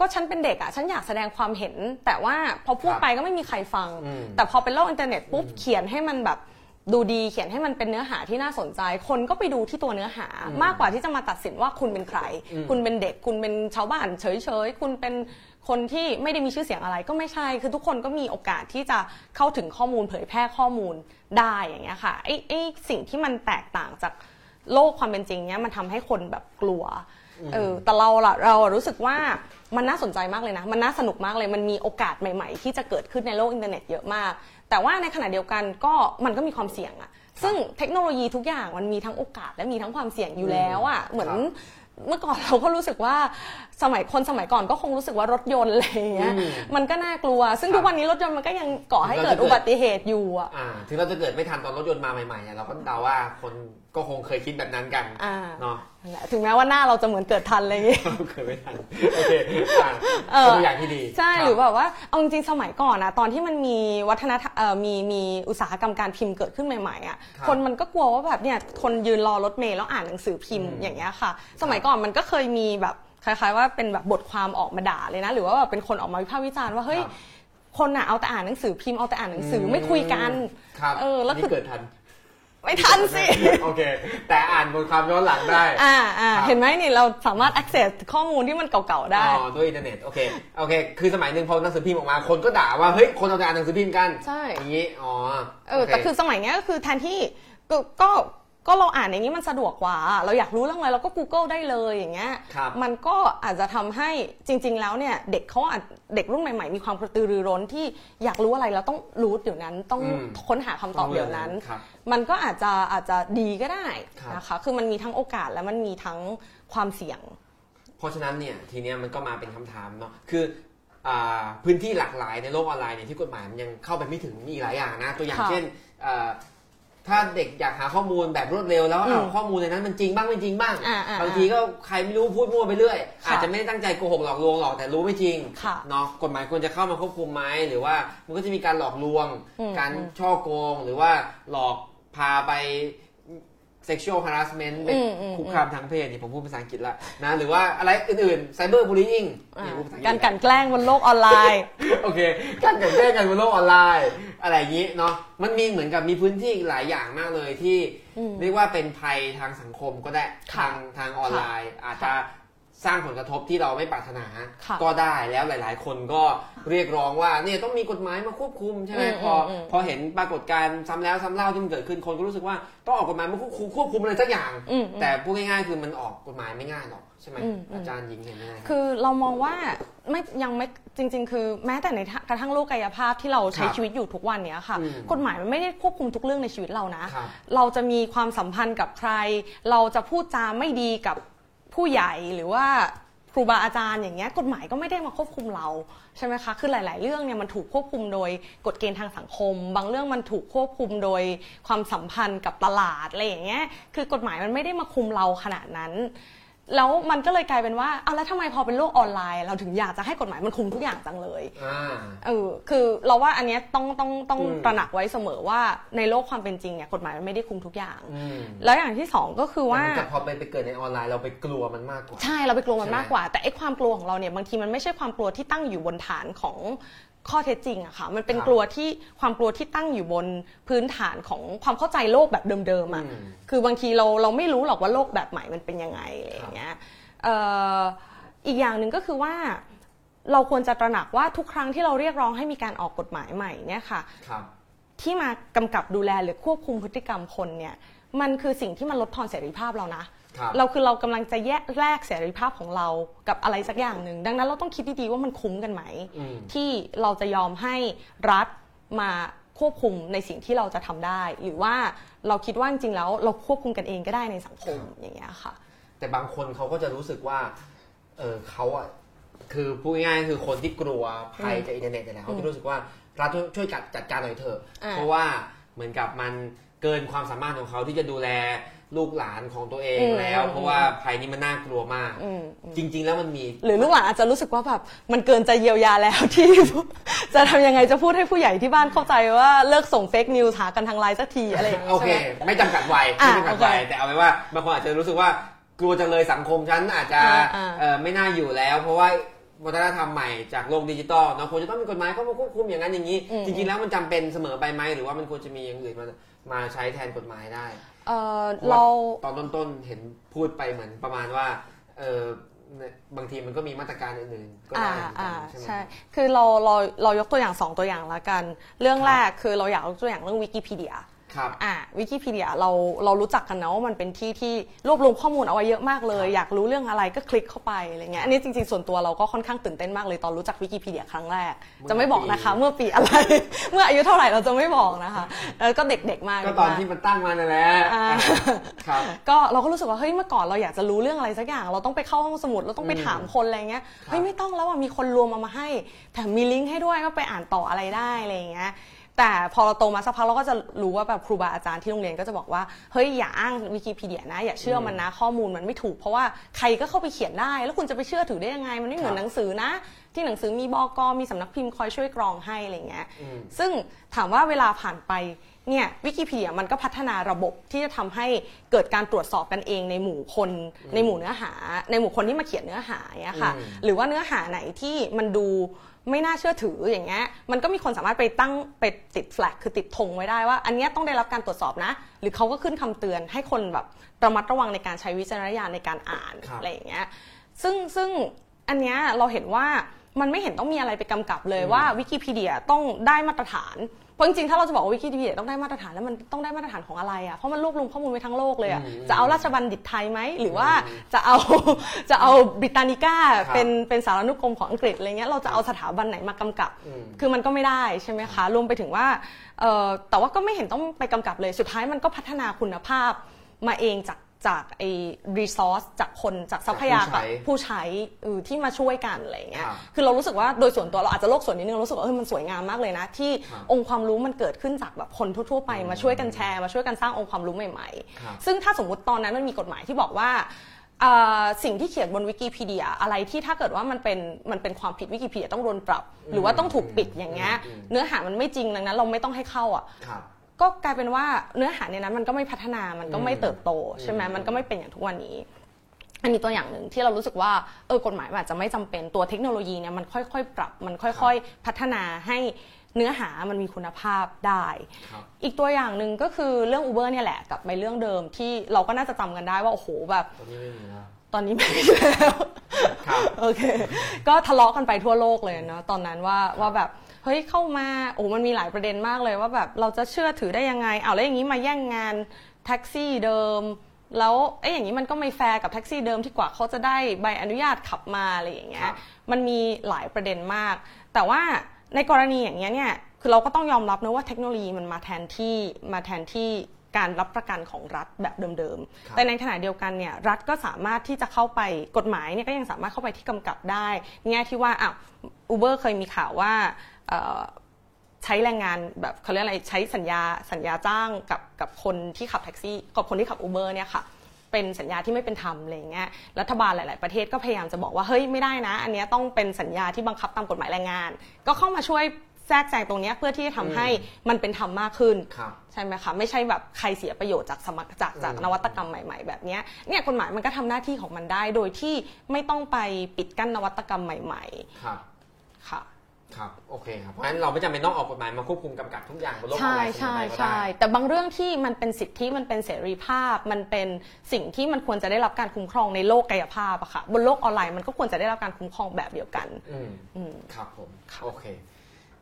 [SPEAKER 2] ก็ฉันเป็นเด็กอะฉันอยากแสดงความเห็น แต่ว่าพอพูด
[SPEAKER 1] ครับ
[SPEAKER 2] ไปก็ไม่มีใครฟัง
[SPEAKER 1] อืม
[SPEAKER 2] แต่พอเป็นโลกอินเทอร์เน็ตปุ๊บเขียนให้มันแบบดูดีเขียนให้มันเป็นเนื้อหาที่น่าสนใจ คนก็ไปดูที่ตัวเนื้อหา
[SPEAKER 1] อืม
[SPEAKER 2] มากกว่าที่จะมาตัดสินว่าคุณเป็นใคร
[SPEAKER 1] อืม
[SPEAKER 2] คุณเป็นเด็กคุณเป็นชาวบ้านเฉยๆ คุณเป็นคนที่ไม่ได้มีชื่อเสียงอะไรก็ไม่ใช่ คือทุกคนก็มีโอกาสที่จะเข้าถึงข้อมูลเผยแพร่ข้อมูลได้อย่างเงี้ยค่ะไอ้ไอ้สิ่งที่มันแตกต่างจากโลกความเป็นจริงเนี้ยมันทำให้คนแบบกลัวเออแต่เราล่ะเราอะรู้สึกว่า มันน่าสนใจมากเลยนะ มันน่าสนุกมากเลย มันมีโอกาสใหม่ๆ ที่จะเกิดขึ้นในโลกอินเทอร์เน็ตเยอะมาก แต่ว่าในขณะเดียวกันก็มันก็มีความเสี่ยงอะซึ่งเทคโนโลยีทุกอย่างมันมีทั้งโอกาสและมีทั้งความเสี่ยงอยู่แล้วอะเหมือน
[SPEAKER 1] ครับ
[SPEAKER 2] เมื่อก่อนเราก็รู้สึกว่า สมัยคนสมัยก่อนก็คงรู้สึกว่ารถยนต์อะไรอย่างเงี้ย
[SPEAKER 1] อืม
[SPEAKER 2] มันก็น่ากลัว ซึ่ง
[SPEAKER 1] ครับ
[SPEAKER 2] ทุกวันนี้รถยนต์มันก็ยังก่อให้
[SPEAKER 1] เรา
[SPEAKER 2] เกิด
[SPEAKER 1] จะเกิด
[SPEAKER 2] อุบัติเหตุอยู่อะ
[SPEAKER 1] อ่าถึงเราจะเกิดไม่ทันตอนรถยนต์มาใหม่ๆเนี่ยเราก็เดาว่าคนก็คงเคยคิดแบบนั้นกัน
[SPEAKER 2] อ่า
[SPEAKER 1] เนาะ
[SPEAKER 2] นั่นแหละถึงแม้ว่าหน้าเราจะเหมือนเกิดทันอะไรอย่างเงี้ย
[SPEAKER 1] เคยไม่ทันโอเคอ่า
[SPEAKER 2] เออ
[SPEAKER 1] เป็นตัวอย่างที่ดี
[SPEAKER 2] ใช่
[SPEAKER 1] คบ
[SPEAKER 2] หรือแบบว่าเอาจริงๆสมัยก่อนนะตอนที่มันมีวัฒนธรรมเอ่อมีมีอุตสาหกรรมการพิมพ์เกิดขึ้นใหม่ๆอะ
[SPEAKER 1] ครับ
[SPEAKER 2] คนมันก็กลัวว่าแบบเนี่ยคนยืนรอรถเมล์แล้วอ่านหนังสือพิมพ์
[SPEAKER 1] อืม
[SPEAKER 2] อย่างเงี้ยค่ะ สมัยก่อนมันก็เคยมีแบบ คล้ายๆว่าเป็นแบบบทความออกมาด่าเลยนะ หรือว่าแบบเป็นคนออกมาวิพากษ์วิจารณ์ว่าเฮ้ย
[SPEAKER 1] ครับ
[SPEAKER 2] คนอะเอาแต่อ่านหนังสือพิมพ์เอาแต่อ่านหนังสืออ
[SPEAKER 1] ม
[SPEAKER 2] ไม่คุยกัน
[SPEAKER 1] ครับ
[SPEAKER 2] เออแล้วคือ
[SPEAKER 1] นี่เกิดทัน
[SPEAKER 2] ไม่ทันสิ
[SPEAKER 1] โอเค แต่อ่านบทความย้อนหลังได้
[SPEAKER 2] อ่าอ่า
[SPEAKER 1] ครับ
[SPEAKER 2] เห็นไหมนี่เราสามารถ access ข้อมูลที่มันเก่าๆได้
[SPEAKER 1] อ๋อด้วยอินเทอร์เน็ตโอเคโอเค คือสมัยหนึ่งพอหนังสือพิมพ์ออกมา คนก็ด่าว่าเฮ้ยคนเอาแต่อ่านหนังสือพิมพ์กัน
[SPEAKER 2] ใช่
[SPEAKER 1] อย่างนี้อ๋อ
[SPEAKER 2] เออ
[SPEAKER 1] โแต่
[SPEAKER 2] คือสมัยเนี้ยก็คือแทนที่ก็ ก็ก็เราอ่านอย่างนี้มันสะดวกกว่า เราอยากรู้เรื่องอะไรเราก็ Google ได้เลยอย่างเงี้ย
[SPEAKER 1] ครับ
[SPEAKER 2] มันก็อาจจะทำให้จริง ๆ แล้วเนี่ยเด็กเขาอาจเด็กรุ่นใหม่ๆมีความกระตือรือร้นที่อยากรู้อะไรเราต้องรู้เดี๋ยวนั้นต้อง
[SPEAKER 1] อืม
[SPEAKER 2] ค้นหาคำตอบเดี๋ยวนั้น
[SPEAKER 1] ครับ
[SPEAKER 2] มันก็อาจจะอาจจะดีก็ได้
[SPEAKER 1] ครับ
[SPEAKER 2] นะคะคือมันมีทั้งโอกาสและมันมีทั้งความเสี่ยง
[SPEAKER 1] เพราะฉะนั้นเนี่ยทีเนี้ยมันก็มาเป็นคำถามเนาะคืออ่าพื้นที่หลากหลายในโลกออนไลน์เนี่ยที่กฎหมายมันยังเข้าไปไม่ถึงมีอีกหลายอย่างนะตัวอย่าง
[SPEAKER 2] ค่ะ
[SPEAKER 1] เช่นอ่า ถ้าเด็กอยากหาข้อมูลแบบรวดเร็วแล้ว
[SPEAKER 2] อืม
[SPEAKER 1] เอาข้อมูลในนั้นมันจริงบ้างไม่จริงบ้าง
[SPEAKER 2] อ่าอ่า
[SPEAKER 1] บางทีก็ใครไม่รู้พูดมั่วไปเรื่อย
[SPEAKER 2] ค่ะ
[SPEAKER 1] อาจจะไม่ได้ตั้งใจโกหกหลอกลวงหรอกแต่รู้ไม่จริง
[SPEAKER 2] ค่ะ
[SPEAKER 1] เนาะกฎหมายควรจะเข้ามาควบคุมไหมหรือว่ามันก็จะมีการหลอกลวง
[SPEAKER 2] อืม
[SPEAKER 1] การ
[SPEAKER 2] อืม
[SPEAKER 1] ช่อโกงหรือว่าหลอกพาไป sexual harassment ไป
[SPEAKER 2] อืมอืม
[SPEAKER 1] คุกคามทางเพศนี่ผมพูดภาษาอังกฤษละนะหรือว่าอะไรอื่นๆ cyber bullying
[SPEAKER 2] อ่า
[SPEAKER 1] นี่พูดภษอัง
[SPEAKER 2] การ
[SPEAKER 1] ฤษ
[SPEAKER 2] กลันแกล้งบนโลกออนไลน์
[SPEAKER 1] โอเคการกลันแกล้งกันบนโลกออนไลน์ อะไรอย่างนี้เนาะมันมีเหมือนกับมีพื้นที่อีกหลายอย่างมากเลยที่
[SPEAKER 2] อืม
[SPEAKER 1] เรียกว่าเป็นภัยทางสังคมก็ได้
[SPEAKER 2] ค่ะ
[SPEAKER 1] ทางทางออนไลน์ อาจจะ สร้างผลกระทบที่เราไม่ปรารถนา
[SPEAKER 2] ค่ะ
[SPEAKER 1] ก็ได้แล้วหลาย ๆ คนก็เรียกร้องว่าเนี่ยต้องมีกฎหมายมาควบคุมใช่ไหม
[SPEAKER 2] อืม
[SPEAKER 1] พออ
[SPEAKER 2] ม
[SPEAKER 1] พอเห็นปรากฏการณ์ซ้ำแล้วซ้ำเล่าที่มันเกิดขึ้นคนก็รู้สึกว่าต้องออกกฎหมายมาควบคุมควบคุมอะไรสักอย่าง
[SPEAKER 2] อืมอืม
[SPEAKER 1] แต่พูดง่าย ๆ คือมันออกกฎหมายไม่ง่ายหรอกใช่ไหม
[SPEAKER 2] อืมอืม
[SPEAKER 1] อาจารย์หญิงเห็นยังไงครับ
[SPEAKER 2] คือเรามองว่าไม่ยังไม่จริง ๆ คือแม้แต่ในกระทั่งโลกกายภาพที่เราใช้
[SPEAKER 1] ครับ
[SPEAKER 2] ชีวิตอยู่ทุกวันเนี้ยค่ะ
[SPEAKER 1] อืม
[SPEAKER 2] กฎหมายมันไม่ได้ควบคุมทุกเรื่องในชีวิตเรานะ
[SPEAKER 1] ครับ
[SPEAKER 2] เราจะมีความสัมพันธ์กับใคร เราจะพูดจาไม่ดีกับ ผู้ใหญ่หรือว่าครูบาอาจารย์อย่างเงี้ยกฎหมายก็ไม่ได้มาควบคุมเราใช่ไหมคะคือหลาย ๆ เรื่องเนี่ยมันถูกควบคุมโดยกฎเกณฑ์ทางสังคม บางเรื่องมันถูกควบคุมโดยความสัมพันธ์กับตลาดอะไรอย่างเงี้ยคือกฎหมายมันไม่ได้มาคุมเราขนาดนั้น แล้วมันก็เลยกลายเป็นว่าเอาแล้วทำไมพอเป็นโลกออนไลน์ เราถึงอยากจะให้กฎหมายมันคุมทุกอย่างจังเลย
[SPEAKER 1] อ่า
[SPEAKER 2] เออคือเราว่าอันเนี้ยต้องต้องต้อง
[SPEAKER 1] อืม
[SPEAKER 2] ตระหนักไว้เสมอว่าในโลกความเป็นจริงเนี่ยกฎหมายมันไม่ได้คุมทุกอย่าง
[SPEAKER 1] อืม
[SPEAKER 2] แล้วอย่างที่สองก็คือว่า
[SPEAKER 1] แต่มันจะพอไปไปเกิดในออนไลน์เราไปกลัวมันมากกว่า
[SPEAKER 2] ใช่เราไปกลัวมัน
[SPEAKER 1] ใช่ไหม
[SPEAKER 2] มากกว่า แต่ไอ้ความกลัวของเราเนี่ยบางทีมันไม่ใช่ความกลัวที่ตั้งอยู่บนฐานของ ข้อเท็จจริงอะค่ะ มันเป็น
[SPEAKER 1] ครับ
[SPEAKER 2] กลัวที่ความกลัวที่ตั้งอยู่บนพื้นฐานของความเข้าใจโลกแบบเดิมๆอะ
[SPEAKER 1] อืม
[SPEAKER 2] คือบางทีเราเราไม่รู้หรอกว่าโลกแบบใหม่มันเป็นยังไงอะไรอย่างเงี้ยเอ่ออีกอย่างหนึ่งก็คือว่าเราควรจะตระหนักว่าทุกครั้งที่เราเรียกร้องให้มีการออกกฎหมายใหม่เนี่ยค่ะ
[SPEAKER 1] ครับ
[SPEAKER 2] ที่มากำกับดูแลหรือควบคุมพฤติกรรมคนเนี่ยมันคือสิ่งที่มันลดทอนเสรีภาพเรานะ
[SPEAKER 1] ครับ
[SPEAKER 2] เราคือเรากำลังจะแยกแลกเสรีภาพของเรากับอะไรสักอย่างหนึ่งดังนั้นเราต้องคิดดีๆว่ามันคุ้มกันไหม
[SPEAKER 1] อืม
[SPEAKER 2] ที่เราจะยอมให้รัฐมาควบคุมในสิ่งที่เราจะทำได้ หรือว่าเราคิดว่าจริงๆแล้วเราควบคุมกันเองก็ได้ในสังคมอย่างเงี้ยค่ะ
[SPEAKER 1] แต่บางคนเขาก็จะรู้สึกว่าเออเขาอะคือพูดง่ายๆคือคนที่กลัวภัยจากอินเทอร์เน็ตเนี่ยแหละเขาจะรู้สึกว่ารัฐช่วยช่วยจัดจัดการหน่อยเถอะ
[SPEAKER 2] อ่า
[SPEAKER 1] เพราะว่าเหมือนกับมันเกินความสามารถของเขาที่จะดูแล ลูกหลานของตัวเองแล้ว เพราะว่าภัยนี้มันน่ากลัวมาก
[SPEAKER 2] อืม
[SPEAKER 1] จริง ๆ แล้วมันมี
[SPEAKER 2] หรือลูกหลานอาจจะรู้สึกว่าแบบมันเกินจะเยียวยาแล้วที่ จะทำยังไงจะพูดให้ผู้ใหญ่ที่บ้านเข้าใจว่าเลิกส่ง fake news หากันทางไลน์สักทีอะไรอย่างเงี้ย
[SPEAKER 1] โอเค
[SPEAKER 2] ใช่ไหม
[SPEAKER 1] ไม่จำกัดวัย
[SPEAKER 2] อะ
[SPEAKER 1] ไม่จำกัดวัย
[SPEAKER 2] โอเค
[SPEAKER 1] แต่เอาไว้ว่าบางคนอาจจะรู้สึกว่ากลัวจังเลยสังคมฉันอาจจะ
[SPEAKER 2] อ่าอ่า
[SPEAKER 1] เอ่อไม่น่าอยู่แล้ว เพราะว่าวัฒนธรรมใหม่จากโลกดิจิตอลเนาะควรจะต้องมีกฎหมายเข้ามาควบคุมอย่างนั้นอย่างนี้ จริงๆแล้วมันจำเป็นเสมอไปไหมหรือว่ามันควรจะมีอย่างอื่นมามาใช้แทนกฎหมายได้
[SPEAKER 2] เออเรา
[SPEAKER 1] ตอนต้นๆเห็นพูดไปเหมือนประมาณว่าเออบางทีมันก็มีมาตรการอื่นๆก็
[SPEAKER 2] อ่า
[SPEAKER 1] ได้เหมือนกั
[SPEAKER 2] อ่าน
[SPEAKER 1] ใช่ไหม
[SPEAKER 2] ใช่ คือเราเราเรายกตัวอย่างสองตัวอย่างละกัน เรื่อง
[SPEAKER 1] ครับ
[SPEAKER 2] แรกคือเราอยากยกตัวอย่างเรื่องวิกิพีเดีย
[SPEAKER 1] ครับ
[SPEAKER 2] อ่าวิกิพีเดียเราเรารู้จักกันนะว่ามันเป็นที่ที่รวบรวมข้อมูลเอาไว้เยอะมากเลย
[SPEAKER 1] ครับ
[SPEAKER 2] อยากรู้เรื่องอะไรก็คลิกเข้าไปอะไรเงี้ยอันนี้จริงๆ ส่วนตัวเราก็ค่อนข้างตื่นเต้นมากเลยตอนรู้จักวิกิพีเดียครั้งแรก จะไม่บอกนะคะ เมื่อปีอะไร เมื่ออายุเท่าไหร่เราจะไม่บอกนะคะแล้วก็เด็กๆมาก
[SPEAKER 1] ก็ตอนที่มันตั้งมานั่นแหละ
[SPEAKER 2] อ่า
[SPEAKER 1] ครับ
[SPEAKER 2] ก็เราก็รู้สึกว่าเฮ้ยเมื่อก่อนเราอยากจะรู้เรื่องอะไรสักอย่าง เราต้องไปเข้าห้องสมุดเราต้องไปถามคนอะไรเงี้ยเฮ้ยไม่ต้องแล้วอะมีคนรวมเอามาให้แถมมีลิงก์ให้ด้วยก็ไปอ่านต่ออะไรได้อะไรอย่างเงี้ย แต่พอเราโตมาสักพักเราก็จะรู้ว่าแบบครูบาอาจารย์ที่โรงเรียนก็จะบอกว่าเฮ้ยอย่าอ้างวิกิพีเดียนะ อย่าเชื่อมันนะข้อมูลมันไม่ถูก เพราะว่าใครก็เข้าไปเขียนได้ แล้วคุณจะไปเชื่อถือได้ยังไง มันไม่เหมือน
[SPEAKER 1] ครับ
[SPEAKER 2] หนังสือนะ ที่หนังสือมีบกมีสำนักพิมพ์คอยช่วยกรองให้อะไรเงี้ย
[SPEAKER 1] อืม
[SPEAKER 2] ซึ่งถามว่าเวลาผ่านไปเนี่ยวิกิพีเดียมันก็พัฒนาระบบที่จะทำให้เกิดการตรวจสอบกันเองในหมู่คนในหมู่เนื้อหา ในหมู่คนที่มาเขียนเนื้อหาเนี่ยค่ะ
[SPEAKER 1] อืม
[SPEAKER 2] หรือว่าเนื้อหาไหนที่มันดู ไม่น่าเชื่อถืออย่างเงี้ยมันก็มีคนสามารถไปตั้งไปติดแฟลกคือติดธงไว้ได้ว่า อันเนี้ยต้องได้รับการตรวจสอบนะ หรือเขาก็ขึ้นคำเตือนให้คนแบบระมัดระวังในการใช้วิจารณญาณในการอ่าน
[SPEAKER 1] ครับ
[SPEAKER 2] อะไรอย่างเงี้ยซึ่งซึ่งอันเนี้ยเราเห็นว่า มันไม่เห็นต้องมีอะไรไปกำกับเลยว่าวิกิพีเดียต้องได้มาตรฐานเพราะจริงๆ ถ้าเราจะบอกว่าวิกิพีเดียต้องได้มาตรฐานแล้วมันต้องได้มาตรฐานของอะไรอะ เพราะมันรวบรวมข้อมูลไว้ทั้งโลกเลยอะ
[SPEAKER 1] อืม
[SPEAKER 2] จะเอาราชบัณฑิตไทยไหม หรือว่าจะเอาจะเอาบริตานิก้า
[SPEAKER 1] ครับ
[SPEAKER 2] เป็นเป็นสารนุกรมของอังกฤษอะไรเงี้ย เราจะเอาสถาบันไหนมากำกับ
[SPEAKER 1] อืม
[SPEAKER 2] คือมันก็ไม่ได้ใช่ไหมคะ รวมไปถึงว่าเอ่อแต่ว่าก็ไม่เห็นต้องไปกำกับเลย สุดท้ายมันก็พัฒนาคุณภาพมาเองจาก จากไอ้รีซอสจากคนจากทรัพยากรผู้ใช้เออที่มาช่วยกันอะไรเงี้ย
[SPEAKER 1] ครับ
[SPEAKER 2] คือเรารู้สึกว่าโดยส่วนตัวเราอาจจะโลกส่วนนิดนึงเรารู้สึกว่าเออมันสวยงามมากเลยนะ ที่
[SPEAKER 1] ครับ
[SPEAKER 2] องค์ความรู้มันเกิดขึ้นจากแบบคนทั่วๆไปมาช่วยกันแชร์มาช่วยกันสร้างองค์ความรู้ใหม่
[SPEAKER 1] ครับ
[SPEAKER 2] ๆซึ่งถ้าสมมุติตอนนั้นมันมีกฎหมายที่บอกว่าอ่าสิ่งที่เขียนบนวิกิพีเดียอะไรที่ถ้าเกิดว่ามันเป็นมันเป็นความผิดวิกิพีเดียต้องโดนปรับ หรือว่าต้องถูกปิดอย่างเงี้ย
[SPEAKER 1] อืม
[SPEAKER 2] เนื้อหามันไม่จริงดังนั้น เราไม่ต้องให้เข้าอะ
[SPEAKER 1] ครับ
[SPEAKER 2] ก็กลายเป็นว่าเนื้อหาในนั้นมันก็ไม่พัฒนา มันก็ไม่เติบโตใช่ไหม
[SPEAKER 1] อืม
[SPEAKER 2] มันก็ไม่เป็นอย่างทุกวันนี้ อันนี้ตัวอย่างหนึ่งที่เรารู้สึกว่าเออกฎหมายมันอาจจะไม่จำเป็นตัวเทคโนโลยีเนี่ยมันค่อยๆ ปรับ มันค่อย ๆ พัฒนาให้เนื้อหามันมีคุณภาพได้
[SPEAKER 1] ครับ
[SPEAKER 2] อีกตัวอย่างหนึ่งก็คือเรื่อง Uber เนี่ยแหละกลับไปเรื่องเดิมที่เราก็น่าจะจำกันได้ว่าโอ้โหแบบ
[SPEAKER 1] ตอนนี้ไม่มีแล้ว
[SPEAKER 2] ตอนนี้ไม่มีแล้ว
[SPEAKER 1] ครับ
[SPEAKER 2] โอเค ก็ทะเลาะกันไปทั่วโลกเลยเนาะตอนนั้นว่าว่าแบบเเฮ้ยเข้ามาโอ้มันมีหลายประเด็นมากเลยว่าแบบเราจะเชื่อถือได้ยังไงเอาแล้วอย่างนี้มาแย่งงานแท็กซี่เดิม แล้วเอ้ยอย่างนี้มันก็ไม่แฟร์กับแท็กซี่เดิมที่กว่าเขาจะได้ใบอนุญาตขับมาอะไรอย่างเงี้ย
[SPEAKER 1] ครับ
[SPEAKER 2] มันมีหลายประเด็นมาก แต่ว่าในกรณีอย่างเงี้ยเนี่ยคือเราก็ต้องยอมรับนะว่าเทคโนโลยีมันมาแทนที่มาแทนที่การรับประกันของรัฐแบบเดิม
[SPEAKER 1] ครับ
[SPEAKER 2] ๆแต่ในขณะเดียวกันเนี่ยรัฐก็สามารถที่จะเข้าไปกฎหมายเนี่ยก็ยังสามารถเข้าไปที่กำกับได้ แง่ที่ว่าอะอูเบอร์เคยมีข่าวว่าเอ่อ ใช้แรงงานแบบเขาเรียกอะไรใช้สัญญาสัญญาจ้างกับกับคนที่ขับแท็กซี่กับคนที่ขับอูเบอร์เนี่ยค่ะเป็นสัญญาที่ไม่เป็นธรรมอะไรอย่างเงี้ย รัฐบาลหลาย ๆ ประเทศก็พยายามจะบอกว่าเฮ้ยไม่ได้นะ อันเนี้ยต้องเป็นสัญญาที่บังคับตามกฎหมายแรงงาน ก็เข้ามาช่วยแทรกแซงตรงเนี้ยเพื่อที่จะทำให้มันเป็นธรรมมากขึ้น
[SPEAKER 1] ครับ
[SPEAKER 2] ใช่ไหมคะไม่ใช่แบบใครเสียประโยชน์จากสมัครจากจาก
[SPEAKER 1] อืม
[SPEAKER 2] นวัตกรรมใหม่ ๆ แบบเนี้ยเนี่ยกฎหมายมันก็ทำหน้าที่ของมันได้โดยที่ไม่ต้องไปปิดกั้นนวัตกรรมใหม่
[SPEAKER 1] ครับ
[SPEAKER 2] ๆ ค่ะ
[SPEAKER 1] ครับโอเคครับเพราะฉะนั้นเราไม่จำเป็นต้องออกกฎหมายมาควบคุมกำกับทุกอย่างบนโลกออน
[SPEAKER 2] ใช่
[SPEAKER 1] ไลน์
[SPEAKER 2] ใช่
[SPEAKER 1] เสมอไปก็
[SPEAKER 2] ใช่
[SPEAKER 1] ได้
[SPEAKER 2] แต่บางเรื่องที่มันเป็นสิทธิมันเป็นเสรีภาพ มันเป็นสิ่งที่มันควรจะได้รับการคุ้มครองในโลกกายภาพอะค่ะบนโลกออนไลน์มันก็ควรจะได้รับการคุ้มครองแบบเดียวกัน
[SPEAKER 1] อืม
[SPEAKER 2] อืม
[SPEAKER 1] ครับผม
[SPEAKER 2] ค่ะ
[SPEAKER 1] โอเค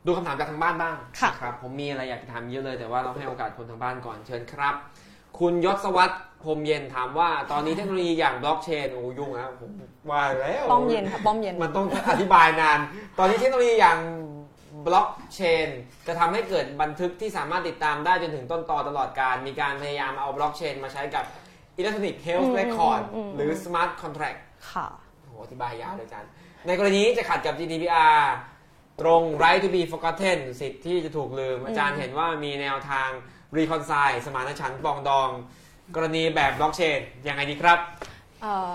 [SPEAKER 1] ดูคำถามจากทางบ้านบ้าง
[SPEAKER 2] ค่ะ
[SPEAKER 1] นะครับผมมีอะไรอยากจะถามเยอะเลยแต่ว่าเราให้โอกาสคนทางบ้านก่อนเชิญครับ คุณยศวัตรพรหมเย็นถามว่าตอนนี้เทคโนโลยีอย่างบล็อกเชนโอ้ยุ่งนะผมว่าแล้ว
[SPEAKER 2] ป้อมเย็นค่ะป้อมเย็น
[SPEAKER 1] มันต้องอธิบายนาน ตอนนี้เทคโนโลยีอย่างบล็อกเชนจะทำให้เกิดบันทึกที่สามารถติดตามได้จนถึงต้นตอตลอดการ มีการพยายามเอาบล็อกเชนมาใช้กับ Electronic Health
[SPEAKER 2] อืม
[SPEAKER 1] Record
[SPEAKER 2] อืมอืม
[SPEAKER 1] หรือ Smart Contract
[SPEAKER 2] ค่ะ
[SPEAKER 1] โอ้โหอธิบายยาวเลยอาจารย์ในกรณีจะขัดกับ GDPR ตรง right to be forgotten สิทธิ์ที่จะถูกลืม อาจารย์เห็นว่ามีแนวทาง reconcile สมานฉันท์ปรองดอง กรณีแบบบล็อกเชนยังไงดีครับ
[SPEAKER 2] เอ่อ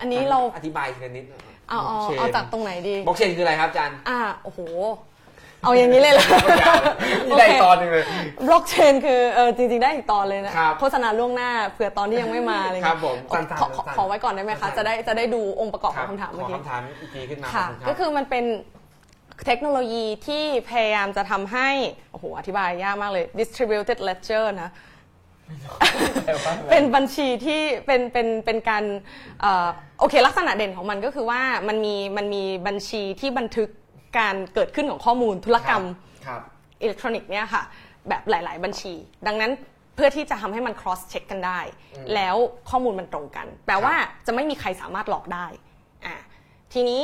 [SPEAKER 2] อันนี้เรา
[SPEAKER 1] อธิบายทีละนิดหน่อย
[SPEAKER 2] เอาเอา
[SPEAKER 1] blockchain
[SPEAKER 2] เอาจากตรงไหนดี
[SPEAKER 1] บล็อกเชนคืออะไรครับอาจารย์
[SPEAKER 2] อ่าโอ้โห เอาอย่างนี้เลยเหรอ
[SPEAKER 1] มีได้อีกตอนหนึงเลย
[SPEAKER 2] บล็อกเชนคือเออจริง ๆ ได้อีกตอนเลยนะ ครับโฆษณาล่วงหน้าเผื่อตอนที่ยังไม่มาอะไร
[SPEAKER 1] ครั
[SPEAKER 2] เงี้
[SPEAKER 1] บ
[SPEAKER 2] ย
[SPEAKER 1] ผมสั้นๆ
[SPEAKER 2] ขอขอ
[SPEAKER 1] สั้นๆ
[SPEAKER 2] ขอไว้ก่อนได้ไหม
[SPEAKER 1] สั้
[SPEAKER 2] คะ
[SPEAKER 1] นๆ
[SPEAKER 2] จะได้จะได้ดูองค์ประกอบของ
[SPEAKER 1] รับ
[SPEAKER 2] คำถาม
[SPEAKER 1] ข
[SPEAKER 2] เมื่อ
[SPEAKER 1] อ
[SPEAKER 2] กี้
[SPEAKER 1] คำถามอีกทีขึ้นมา
[SPEAKER 2] ค่ะ
[SPEAKER 1] ขบณรับ
[SPEAKER 2] ก็คือมันเป็น เทคโนโลยีที่พยายามจะทำให้ โอ้โห อธิบายยากมากเลย distributed ledger นะ เป็นบัญชีที่เป็นเป็นเป็นการเอ่อโอเค ลักษณะเด่นของมันก็คือว่ามันมีมันมีบัญชีที่บันทึกการเกิดขึ้นของข้อมูลธุรกรรม
[SPEAKER 1] ครับ
[SPEAKER 2] อิเล็กทรอนิกส์เนี่ยค่ะ แบบหลาย ๆ บัญชี ดังนั้นเพื่อที่จะทำให้มัน cross check กันได้ แล้วข้อมูลมันตรงกัน แปลว่าจะไม่มีใครสามารถหลอกได้อะทีนี้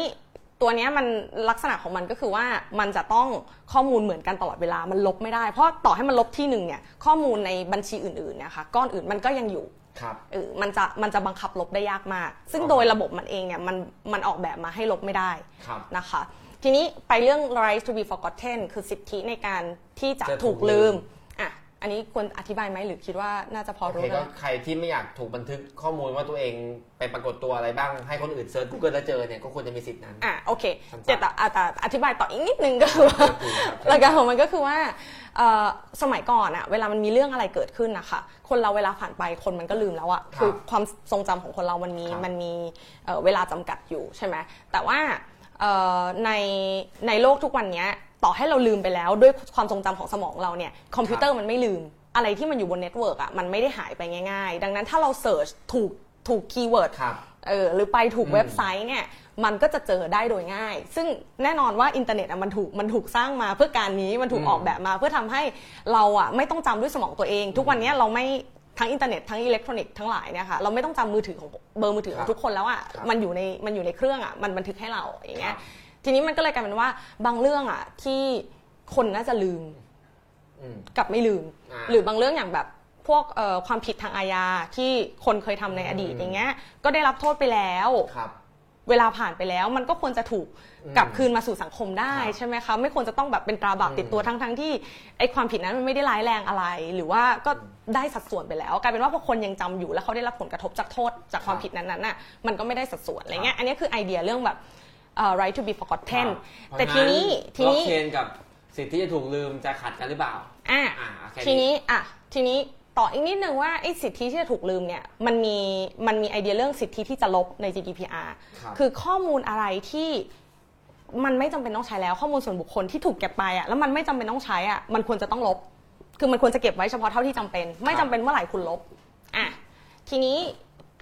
[SPEAKER 2] ตัวเนี้ยมันลักษณะของมันก็คือว่ามันจะต้องข้อมูลเหมือนกันตลอดเวลามันลบไม่ได้ เพราะต่อให้มันลบที่หนึ่งเนี่ยข้อมูลในบัญชีอื่นๆเนี่ยค่ะก้อนอื่นมันก็ยังอยู่
[SPEAKER 1] ครับ
[SPEAKER 2] เออมันจะมันจะบังคับลบได้ยากมาก ซึ่ง
[SPEAKER 1] อ๋อ
[SPEAKER 2] โดยระบบมันเองเนี่ยมันมันออกแบบมาให้ลบไม่ได้
[SPEAKER 1] ครับ
[SPEAKER 2] นะคะ ทีนี้ไปเรื่อง right to be forgotten คือสิทธิในการที่จะ
[SPEAKER 1] จะถู
[SPEAKER 2] ถู
[SPEAKER 1] ก
[SPEAKER 2] ก
[SPEAKER 1] ลื
[SPEAKER 2] ลื
[SPEAKER 1] ม
[SPEAKER 2] ม อะอันนี้ควรอธิบายไหมหรือคิดว่าน่าจะพอ
[SPEAKER 1] โอ
[SPEAKER 2] รู้
[SPEAKER 1] เคก็
[SPEAKER 2] นะ
[SPEAKER 1] ใครที่ไม่อยากถูกบันทึกข้อมูลว่าตัวเองไปปรากฏตัวอะไรบ้างให้คนอื่นเซิร์ช Google แล้วเจอเนี่ยก็ควรจะมีสิทธินั้น
[SPEAKER 2] อะโอเค
[SPEAKER 1] สั้นๆ
[SPEAKER 2] เจตอะแต่อธิบายต่ออีกนิดนึงก็คือว่าหลักการของมันก็คือว่าเอ่อสมัยก่อนอะเวลามันมีเรื่องอะไรเกิดขึ้นนะคะคนเราเวลาผ่านไปคนมันก็ลืมแล้วอะ
[SPEAKER 1] ครับ
[SPEAKER 2] คือความทรงจำของคนเรามันมี
[SPEAKER 1] ครับ
[SPEAKER 2] มันมีเอ่อเวลาจำกัดอยู่ใช่ไหมแต่ว่าเอ่อในในโลกทุกวันเนี้ย ต่อให้เราลืมไปแล้วด้วยความทรงจำของสมองเราเนี่ยคอมพิวเตอร์มันไม่ลืม อะไรที่มันอยู่บน network อะมันไม่ได้หายไปง่าย ๆ ดังนั้นถ้าเรา search ถูกถูก keyword
[SPEAKER 1] ครับ
[SPEAKER 2] เออหรือไปถูกเว็บไซต์เนี่ยมันก็จะเจอได้โดยง่าย ซึ่งแน่นอนว่าอินเทอร์เน็ตอะมันถูกมันถูกสร้างมาเพื่อการนี้มันถูก
[SPEAKER 1] อืม
[SPEAKER 2] ออกแบบมา เพื่อทำให้เราอะไม่ต้องจำด้วยสมองตัวเอง ทุกวันเนี้ยเราไม่ทั้งอินเทอร์เน็ตทั้งอิเล็กทรอนิกส์ทั้งหลายเนี่ยค่ะเราไม่ต้องจำมือถือของเบอร์มือถือของทุกคนแล้วอะ
[SPEAKER 1] ครับ
[SPEAKER 2] มันอยู่ในมันอยู่ในเครื่องอะมันบันทึกให้เราอย่างเงี้ยค
[SPEAKER 1] รับ
[SPEAKER 2] ทีนี้มันก็เลยกลายเป็นว่าบางเรื่องอะที่คนน่าจะลืม
[SPEAKER 1] อืม
[SPEAKER 2] กับไม่ลืม
[SPEAKER 1] อ่า
[SPEAKER 2] หรือบางเรื่องอย่างแบบพวกเอ่อความผิดทางอาญาที่คนเคยทำในอดีต
[SPEAKER 1] อืม
[SPEAKER 2] อย่างเงี้ย ก็ได้รับโทษไปแล้ว
[SPEAKER 1] ครับ
[SPEAKER 2] เวลาผ่านไปแล้วมันก็ควรจะถูก
[SPEAKER 1] อืม
[SPEAKER 2] กลับคืนมาสู่สังคมได้
[SPEAKER 1] ครับ
[SPEAKER 2] ใช่ไหมคะไม่ควรจะต้องแบบเป็นตราบาป
[SPEAKER 1] อืม
[SPEAKER 2] ติดตัวทั้งทั้งๆที่ไอ้ความผิดนั้นมันไม่ได้ร้ายแรงอะไร หรือว่าก็ได้สัดส่วนไปแล้วกลายเป็นว่าพอคนยังจำอยู่แล้วเขาได้รับผลกระทบจากโทษจากความผิดนั้นๆน่ะมันก็ไม่ได้สัดส่วนอะไรเงี้ยอันนี้คือไอเดียเรื่องแบบเอ่อ right to be forgotten
[SPEAKER 1] ครับ
[SPEAKER 2] แต่ทีนี้ที
[SPEAKER 1] บล็อก
[SPEAKER 2] นี้
[SPEAKER 1] เชนกับสิทธิ์ที่จะถูกลืมจะขัดกันหรือเปล่า
[SPEAKER 2] อะ
[SPEAKER 1] อ่าแค่นี้
[SPEAKER 2] ทีนี้อะทีนี้ต่ออีกนิดนึงว่าไอ้สิทธิที่จะถูกลืมเนี่ยมันมีมันมีไอเดียเรื่องสิทธิที่จะลบใน GDPR
[SPEAKER 1] ครับ
[SPEAKER 2] คือข้อมูลอะไรที่มันไม่จำเป็นต้องใช้แล้วข้อมูลส่วนบุคคลที่ถูกเก็บไปอะแล้วมันไม่จำเป็นต้องใช้อะมันควรจะต้องลบ คือมันควรจะเก็บไว้เฉพาะเท่าที่จำเป็น ไม่จำเป็นเมื่อไหร่คุณลบอะทีนี้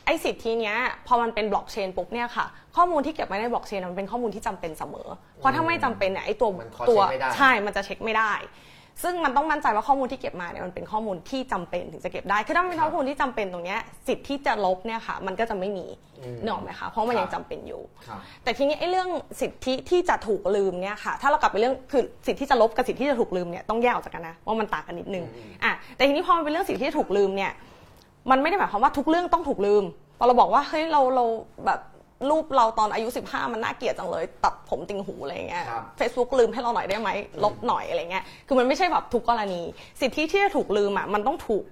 [SPEAKER 2] ไอ้สิทธิเนี้ยพอมันเป็นบล็อกเชนปุ๊บเนี่ยค่ะ ข้อมูลที่เก็บไว้ในบล็อกเชนมันเป็นข้อมูลที่จำเป็นเสมอ เพราะถ้าไม่จำเป็นเนี่ยไอ้ตัว
[SPEAKER 1] มัน cross
[SPEAKER 2] ตัว
[SPEAKER 1] check ไม่ได้
[SPEAKER 2] ใช่มันจะเช็คไม่ได้ ซึ่งมันต้องมั่นใจว่าข้อมูลที่เก็บมาเนี่ยมันเป็นข้อมูลที่จำเป็นถึงจะเก็บได้คือถ้ามันเป็น
[SPEAKER 1] ครับ
[SPEAKER 2] ข้อมูลที่จำเป็นตรงเนี้ยสิทธิ์ที่จะลบเนี่ยค่ะ มันก็จะไม่มี
[SPEAKER 1] อืม
[SPEAKER 2] เนกออกไหมคะเพราะมัน
[SPEAKER 1] ครับ
[SPEAKER 2] ยังจำเป็นอยู่
[SPEAKER 1] ครับ
[SPEAKER 2] แต่ทีนี้ไอ้เรื่องสิทธิที่จะถูกลืมเนี่ยค่ะ ถ้าเรากลับไปเรื่องคือสิทธิที่จะลบกับสิทธิที่จะถูกลืมเนี่ยต้องแยกออกจากกันนะว่ามันต่างกันนิดนึง
[SPEAKER 1] อืม
[SPEAKER 2] อะแต่ทีนี้พอมันเป็นเรื่องสิทธิที่ถูกลืมเนี่ย มันไม่ได้หมายความว่าทุกเรื่องต้องถูกลืมพอเราบอกว่าเฮ้ยเราเราแบบรูปเราตอนอายุ 15 มันน่าเกลียดจังเลย ตัดผมติงหูอะไรอย่างเงี้ย
[SPEAKER 1] ครับ
[SPEAKER 2] Facebook ลืมให้เราหน่อยได้ไหมลบหน่อยอะไรเงี้ยคือมันไม่ใช่แบบทุกกรณี สิทธิที่จะถูกลืมอะมันต้องถูก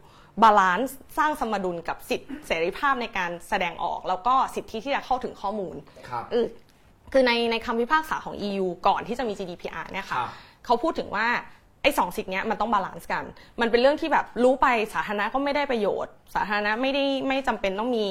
[SPEAKER 2] balance สร้างสมดุลกับสิทธิเสรีภาพในการแสดงออก แล้วก็สิทธิที่จะเข้าถึงข้อมูล
[SPEAKER 1] ครับ
[SPEAKER 2] เออคือในในคำพิพากษาของ EU ก่อนที่จะมี GDPR เนี่ยค่ะ
[SPEAKER 1] ครับ
[SPEAKER 2] เขาพูดถึงว่า ไอ้สองสิทธิเนี้ยมันต้อง balance กัน มันเป็นเรื่องที่แบบรู้ไปสาธารณะก็ไม่ได้ประโยชน์ สาธารณะไม่ได้ไม่จำเป็นต้องมี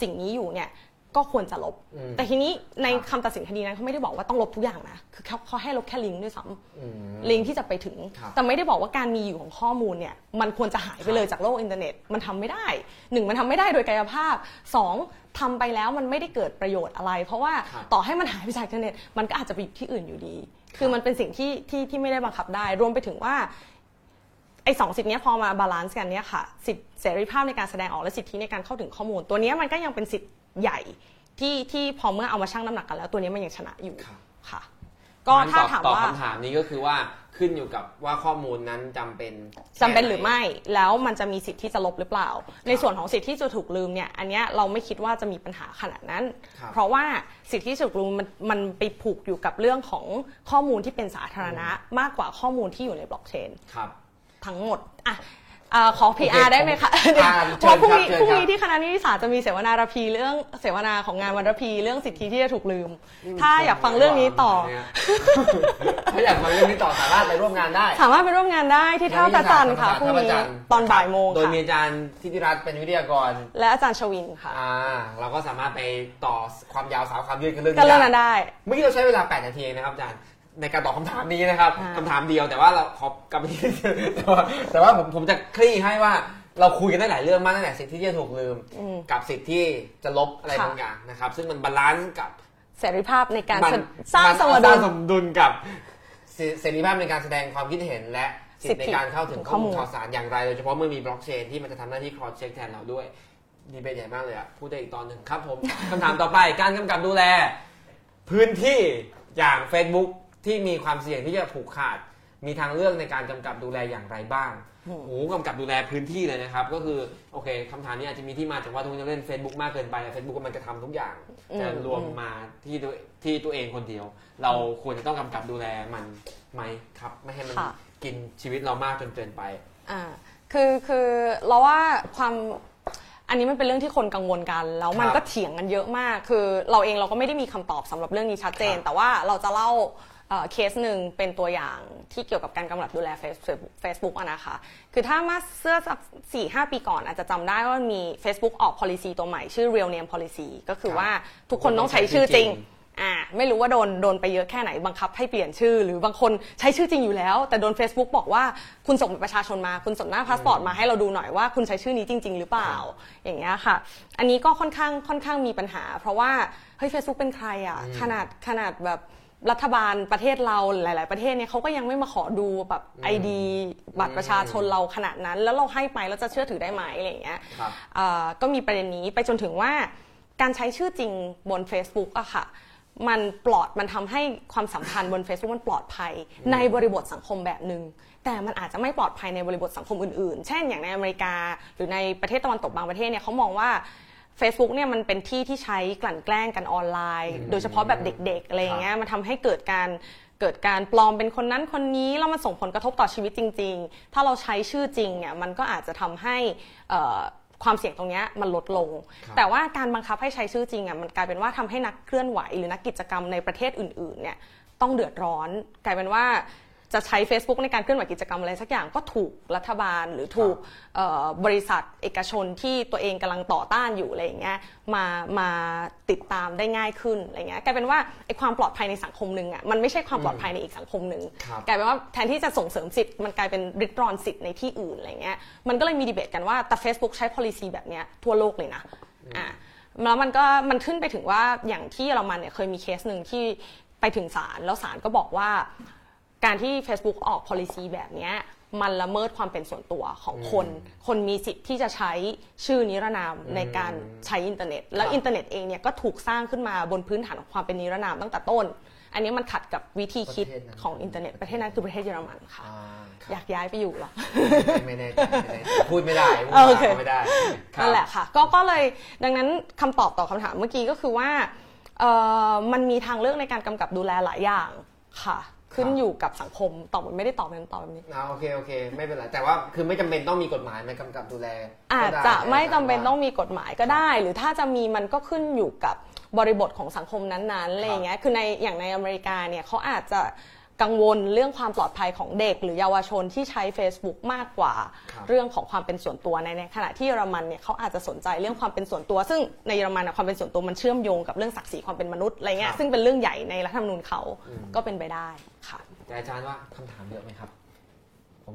[SPEAKER 2] สิ่งนี้อยู่เนี่ยก็ควรจะลบ
[SPEAKER 1] อืม
[SPEAKER 2] แต่ทีนี้ใน
[SPEAKER 1] ครับ
[SPEAKER 2] คำตัดสินคดีนั้นเขาไม่ได้บอกว่าต้องลบทุกอย่างนะ คือเขาเขาให้ลบแค่ลิงก์ด้วยซ้ำ
[SPEAKER 1] อืม
[SPEAKER 2] ลิงก์ที่จะไปถึง
[SPEAKER 1] ครับ
[SPEAKER 2] แต่ไม่ได้บอกว่าการมีอยู่ของข้อมูลเนี่ย มันควรจะหายไปเลยจากโลกอินเทอร์เน็ต มันทำไม่ได้หนึ่งมันทำไม่ได้โดยกายภาพสองทำไปแล้วมันไม่ได้เกิดประโยชน์อะไร เพราะว่า
[SPEAKER 1] ครับ
[SPEAKER 2] ต่อให้มันหายไปจากอินเทอร์เน็ต มันก็อาจจะไปอยู่ที่อื่นอยู่ดี คือมันเป็นสิ่งที่ที่ที่ไม่ได้บังคับได้ รวมไปถึงว่าไอ้สองสิทธิเนี้ยพอมา balance กันเนี่ยค่ะ สิทธิเสรีภาพในการแสดงออกและสิทธิในการเข้าถึงข้อมูล ตัวเนี้ยมันก็ยังเป็นสิทธิ์ใหญ่ที่ที่พอเมื่อเอามาชั่งน้ำหนักกันแล้วตัวเนี้ยมันยังชนะอยู่
[SPEAKER 1] ครับ
[SPEAKER 2] ค่ะ ก็ถ้า
[SPEAKER 1] งั้นตอบ
[SPEAKER 2] ถาม
[SPEAKER 1] ตอบ
[SPEAKER 2] ว่า
[SPEAKER 1] คำถามนี้ก็คือว่า ขึ้นอยู่กับว่าข้อมูลนั้นจำเป็น
[SPEAKER 2] จำเป็น
[SPEAKER 1] แค่ไห
[SPEAKER 2] นหรือไม่ แล้วมันจะมีสิทธิ์ที่จะลบหรือเปล่า ในส่วนของสิทธิ์ที่จะถูกลืมเนี่ย อันเนี้ยเราไม่คิดว่าจะมีปัญหาขนาดนั้น
[SPEAKER 1] ครับ
[SPEAKER 2] เพราะว่าสิทธิ์ที่ถูกลืมมันมันไปผูกอยู่กับเรื่องของข้อมูลที่เป็นสาธารณะ มากกว่าข้อมูลที่อยู่ในบล็อกเชน
[SPEAKER 1] ครับ
[SPEAKER 2] ทั้งหมดอะ อ่าขอ PR
[SPEAKER 1] โอเค
[SPEAKER 2] ได้ไหมคะ
[SPEAKER 1] ผมอ่า
[SPEAKER 2] เพราะพรุ่งนี้
[SPEAKER 1] เชิญครับ
[SPEAKER 2] พรุ่งนี้
[SPEAKER 1] เชิญครับ
[SPEAKER 2] ที่คณะนิติศาสตร์จะมีเสวนาระพีเรื่องเสวนาของงานวันระพีเรื่องสิทธิที่จะถูกลืม ถ้าอยากฟังเรื่องนี้ต่อ
[SPEAKER 1] เนี่ยถ้าอยากฟังเรื่องนี้ต่อสามารถไปร่วมงานได้
[SPEAKER 2] สามารถไปร่วมงานได้ที่ท่าพระจันทร์ค่ะพรุ่งนี้ตอนบ่ายโมง
[SPEAKER 1] โดย
[SPEAKER 2] ค่ะ
[SPEAKER 1] มีอาจารย์ทิติรัตน์เป็นวิทยากร
[SPEAKER 2] และอาจารย์ชวินค่ะ
[SPEAKER 1] อ่าเราก็สามารถไปต่อความยาวสาวความยืดกันเรื่อง
[SPEAKER 2] ก็
[SPEAKER 1] นี้
[SPEAKER 2] เรื่องนั้น
[SPEAKER 1] ได้
[SPEAKER 2] ได้
[SPEAKER 1] เมื่อกี้เราใช้เวลา 8 นาทีเองนะครับอาจารย์ ในการตอบคำถามนี้นะครับ
[SPEAKER 2] อ่า
[SPEAKER 1] คำถามเดียวแต่ว่าเราขอกลับไปที่แต่ว่าแต่ว่าผมผมจะคลี่ให้ว่าเราคุยกันได้หลายเรื่องมากตั้งแต่สิทธิที่จะถูกลืม
[SPEAKER 2] อืม
[SPEAKER 1] กับสิทธิที่จะลบอะไร
[SPEAKER 2] ค่ะ
[SPEAKER 1] บางอย่างนะครับ ซึ่งมัน balance กับ
[SPEAKER 2] เสรีภาพในการ
[SPEAKER 1] มัน
[SPEAKER 2] สร้าง
[SPEAKER 1] มัน
[SPEAKER 2] สม
[SPEAKER 1] ส
[SPEAKER 2] ดุ
[SPEAKER 1] ร้าง
[SPEAKER 2] ล
[SPEAKER 1] สมดุลกับเสเสรีภาพในการแสดงความคิดเห็นและสิท
[SPEAKER 2] สิ
[SPEAKER 1] ธิ
[SPEAKER 2] ทธิ
[SPEAKER 1] ในการเข้าถึงข้อมูล
[SPEAKER 2] ข้อมูล
[SPEAKER 1] ข่าวสารอย่างไรโดยเฉพาะเมื่อมีบล็อกเชนที่มันจะทำหน้าที่ cross check แทนเราด้วยดีเป็นใหญ่มากเลยอะพูดได้อีกตอนหนึ่งครับผม คำถามต่อไปการกำกับดูแล พื้นที่อย่าง Facebook ที่มีความเสี่ยงที่จะผูกขาด มีทางเลือกในการกำกับดูแลอย่างไรบ้างโอ้โหกำกับดูแลพื้นที่เลยนะครับ ก็คือโอเคคำถามนี้อาจจะมีที่มาจากว่าทุกคนจะเล่น Facebook มากเกินไป Facebook มันกระทำทุกอย่าง
[SPEAKER 2] อืม
[SPEAKER 1] จะรวมมาที่ตัวที่ตัวเองคนเดียว เราควรจะต้องกำกับดูแลมันไหมครับ ไม่ให้มัน
[SPEAKER 2] ค่ะ
[SPEAKER 1] กินชีวิตเรามากจนเกินไป
[SPEAKER 2] อ่าคือคือเราว่าความอันนี้มันเป็นเรื่องที่คนกังวลกัน แล้วมัน
[SPEAKER 1] ครับ
[SPEAKER 2] ก็เถียงกันเยอะมาก คือเราเองเราก็ไม่ได้มีคำตอบสำหรับเรื่องนี้ชัดเจน
[SPEAKER 1] ครับ
[SPEAKER 2] แต่ว่าเราจะเล่า เอ่อเคสหนึ่งเป็นตัวอย่างที่เกี่ยวกับการกำกับดูแล Facebook Facebook อะนะคะ คือถ้ามาเสื้อสักสี่ห้าปีก่อนอาจจะจำได้ว่ามี Facebook ออก policy ตัวใหม่ชื่อ real name policy ก็คือว่าทุกคนต้องใช้ชื่อจริงอ่าไม่รู้ว่าโดนโดนไปเยอะแค่ไหนบังคับให้เปลี่ยนชื่อ หรือบางคนใช้ชื่อจริงอยู่แล้ว แต่โดน Facebook บอกว่าคุณส่งบัตรประชาชนมา คุณส่งหน้าพาสปอร์ตมาให้เราดูหน่อยว่าคุณใช้ชื่อนี้จริง ๆ หรือเปล่า อย่างเงี้ยค่ะ อันนี้ก็ค่อนข้างค่อนข้างมีปัญหา เพราะว่าเฮ้ย Facebook เป็นใครอะขนาดขนาดแบบ รัฐบาลประเทศเราหลาย ๆ ประเทศเนี่ยเขาก็ยังไม่มาขอดูแบบ ID บัตรประชาชนเราขนาดนั้น แล้วเราให้ไปแล้วจะเชื่อถือได้ไหมอะไรอย่างเงี้ย
[SPEAKER 1] ครับ
[SPEAKER 2] เอ่อก็มีประเด็นนี้ไปจนถึงว่าการใช้ชื่อจริงบน Facebook อะค่ะ มันปลอดมันทำให้ความสัมพันธ์บน Facebook มันปลอดภัย ในบริบทสังคมแบบหนึ่งแต่มันอาจจะไม่ปลอดภัยในบริบทสังคมอื่น ๆ เช่นอย่างในอเมริกา หรือในประเทศตะวันตกบางประเทศเนี่ยเขามองว่า Facebook เนี่ยมันเป็นที่ที่ใช้กลั่นแกล้งกันออนไลน์ โดยเฉพาะแบบเด็กๆอะไรอย่างเงี้ยมันทำให้เกิดการเกิดการปลอมเป็นคนนั้นคนนี้แล้วมันส่งผลกระทบต่อชีวิตจริง ๆ ถ้าเราใช้ชื่อจริงเนี่ยมันก็อาจจะทำให้เอ่อความเสี่ยงตรงเนี้ยมันลดลง
[SPEAKER 1] ครับ
[SPEAKER 2] แต่ว่าการบังคับให้ใช้ชื่อจริงอะมันกลายเป็นว่าทำให้นักเคลื่อนไหว หรือนักกิจกรรมในประเทศอื่นๆเนี่ยต้องเดือดร้อน กลายเป็นว่า จะใช้ Facebook ในการเคลื่อนไหวกิจกรรมอะไรสักอย่างก็ถูกรัฐบาลหรือถูกเอ่อบริษัทเอกชนที่ตัวเองกำลังต่อต้านอยู่อะไรอย่างเงี้ยมามาติดตามได้ง่ายขึ้นอะไรเงี้ยกลายเป็นว่าไอ้ความปลอดภัยในสังคมหนึ่งอะมันไม่ใช่ความปลอดภัยในอีกสังคมหนึ่ง
[SPEAKER 1] ครับ
[SPEAKER 2] กลายเป็นว่าแทนที่จะส่งเสริมสิทธิ์มันกลายเป็นริดรอนสิทธิ์ในที่อื่นอะไรเงี้ยมันก็เลยมีดีเบตกันว่าแต่ Facebook ใช้ policy แบบเนี้ยทั่วโลกเลยนะอะแล้วมันก็มันขึ้นไปถึงว่าอย่างที่เยอรมันเนี่ยเคยมีเคสหนึ่งที่ไปถึงศาลแล้วศาลก็บอกว่า การที่ Facebook ออก policy แบบเนี้ยมันละเมิดความเป็นส่วนตัวของคน คนมีสิทธิ์ที่จะใช้ชื่อนิรนามในการใช้อินเทอร์เน็ต แล้ว
[SPEAKER 1] ครับ
[SPEAKER 2] อินเทอร์เน็ตเองเนี่ยก็ถูกสร้างขึ้นมาบนพื้นฐานของความเป็นนิรนามตั้งแต่ต้น อันนี้มันขัดกับวิธีคิด
[SPEAKER 1] ประเทศนั้น
[SPEAKER 2] ของอินเทอร์เน็ต ประเทศนั้นคือประเทศเยอรมันค่ะ
[SPEAKER 1] อ่าครับ
[SPEAKER 2] อยากย้ายไปอยู่เหรอ
[SPEAKER 1] ไม่แน่ใจไม่แน่ใจพูดไม่ได้พูด
[SPEAKER 2] โอเค
[SPEAKER 1] ไม่ได้ครับ
[SPEAKER 2] นั่นแหละค่ะ ก็ก็เลยดังนั้นคำตอบต่อคำถามเมื่อกี้ก็คือว่าเอ่อมันมีทางเลือกในการกำกับดูแลหลายอย่างค่ะ ขึ้นอยู่กับสังคมตอบมันไม่ได้ตอบเป็นตอบแบบนี้
[SPEAKER 1] อ่าโอเคโอเค ไม่เป็นไรแต่ว่าคือไม่จำเป็นต้องมีกฎหมายมากำกับดูแล
[SPEAKER 2] อาจ
[SPEAKER 1] ก็ด้
[SPEAKER 2] จะไม่จำเป็น
[SPEAKER 1] ว่า
[SPEAKER 2] ต้องมีกฎหมายก็ได้ หรือถ้าจะมีมันก็ขึ้นอยู่กับบริบทของสังคมนั้นๆอะไรอย่างเงี้ยคือในอย่างในอเมริกาเนี่ยเขาอาจจะ กังวลเรื่องความปลอดภัยของเด็ก หรือเยาวชนที่ใช้ Facebook มากกว่า
[SPEAKER 1] ครับ
[SPEAKER 2] เรื่องของความเป็นส่วนตัวในในขณะที่เยอรมันเนี่ยเขาอาจจะสนใจเรื่องความเป็นส่วนตัว ซึ่งในเยอรมันอะความเป็นส่วนตัวมันเชื่อมโยงกับเรื่องศักดิ์ศรีความเป็นมนุษย์อะไรเงี้
[SPEAKER 1] ค
[SPEAKER 2] ย
[SPEAKER 1] รับ
[SPEAKER 2] ซึ่งเป็นเรื่องใหญ่ในรัฐธรรมนูญเขา
[SPEAKER 1] อืม
[SPEAKER 2] ก็เป็นไปได้ค่ะ
[SPEAKER 1] แต่อาจารย์ว่าคำถามเยอะไหมครับ ผม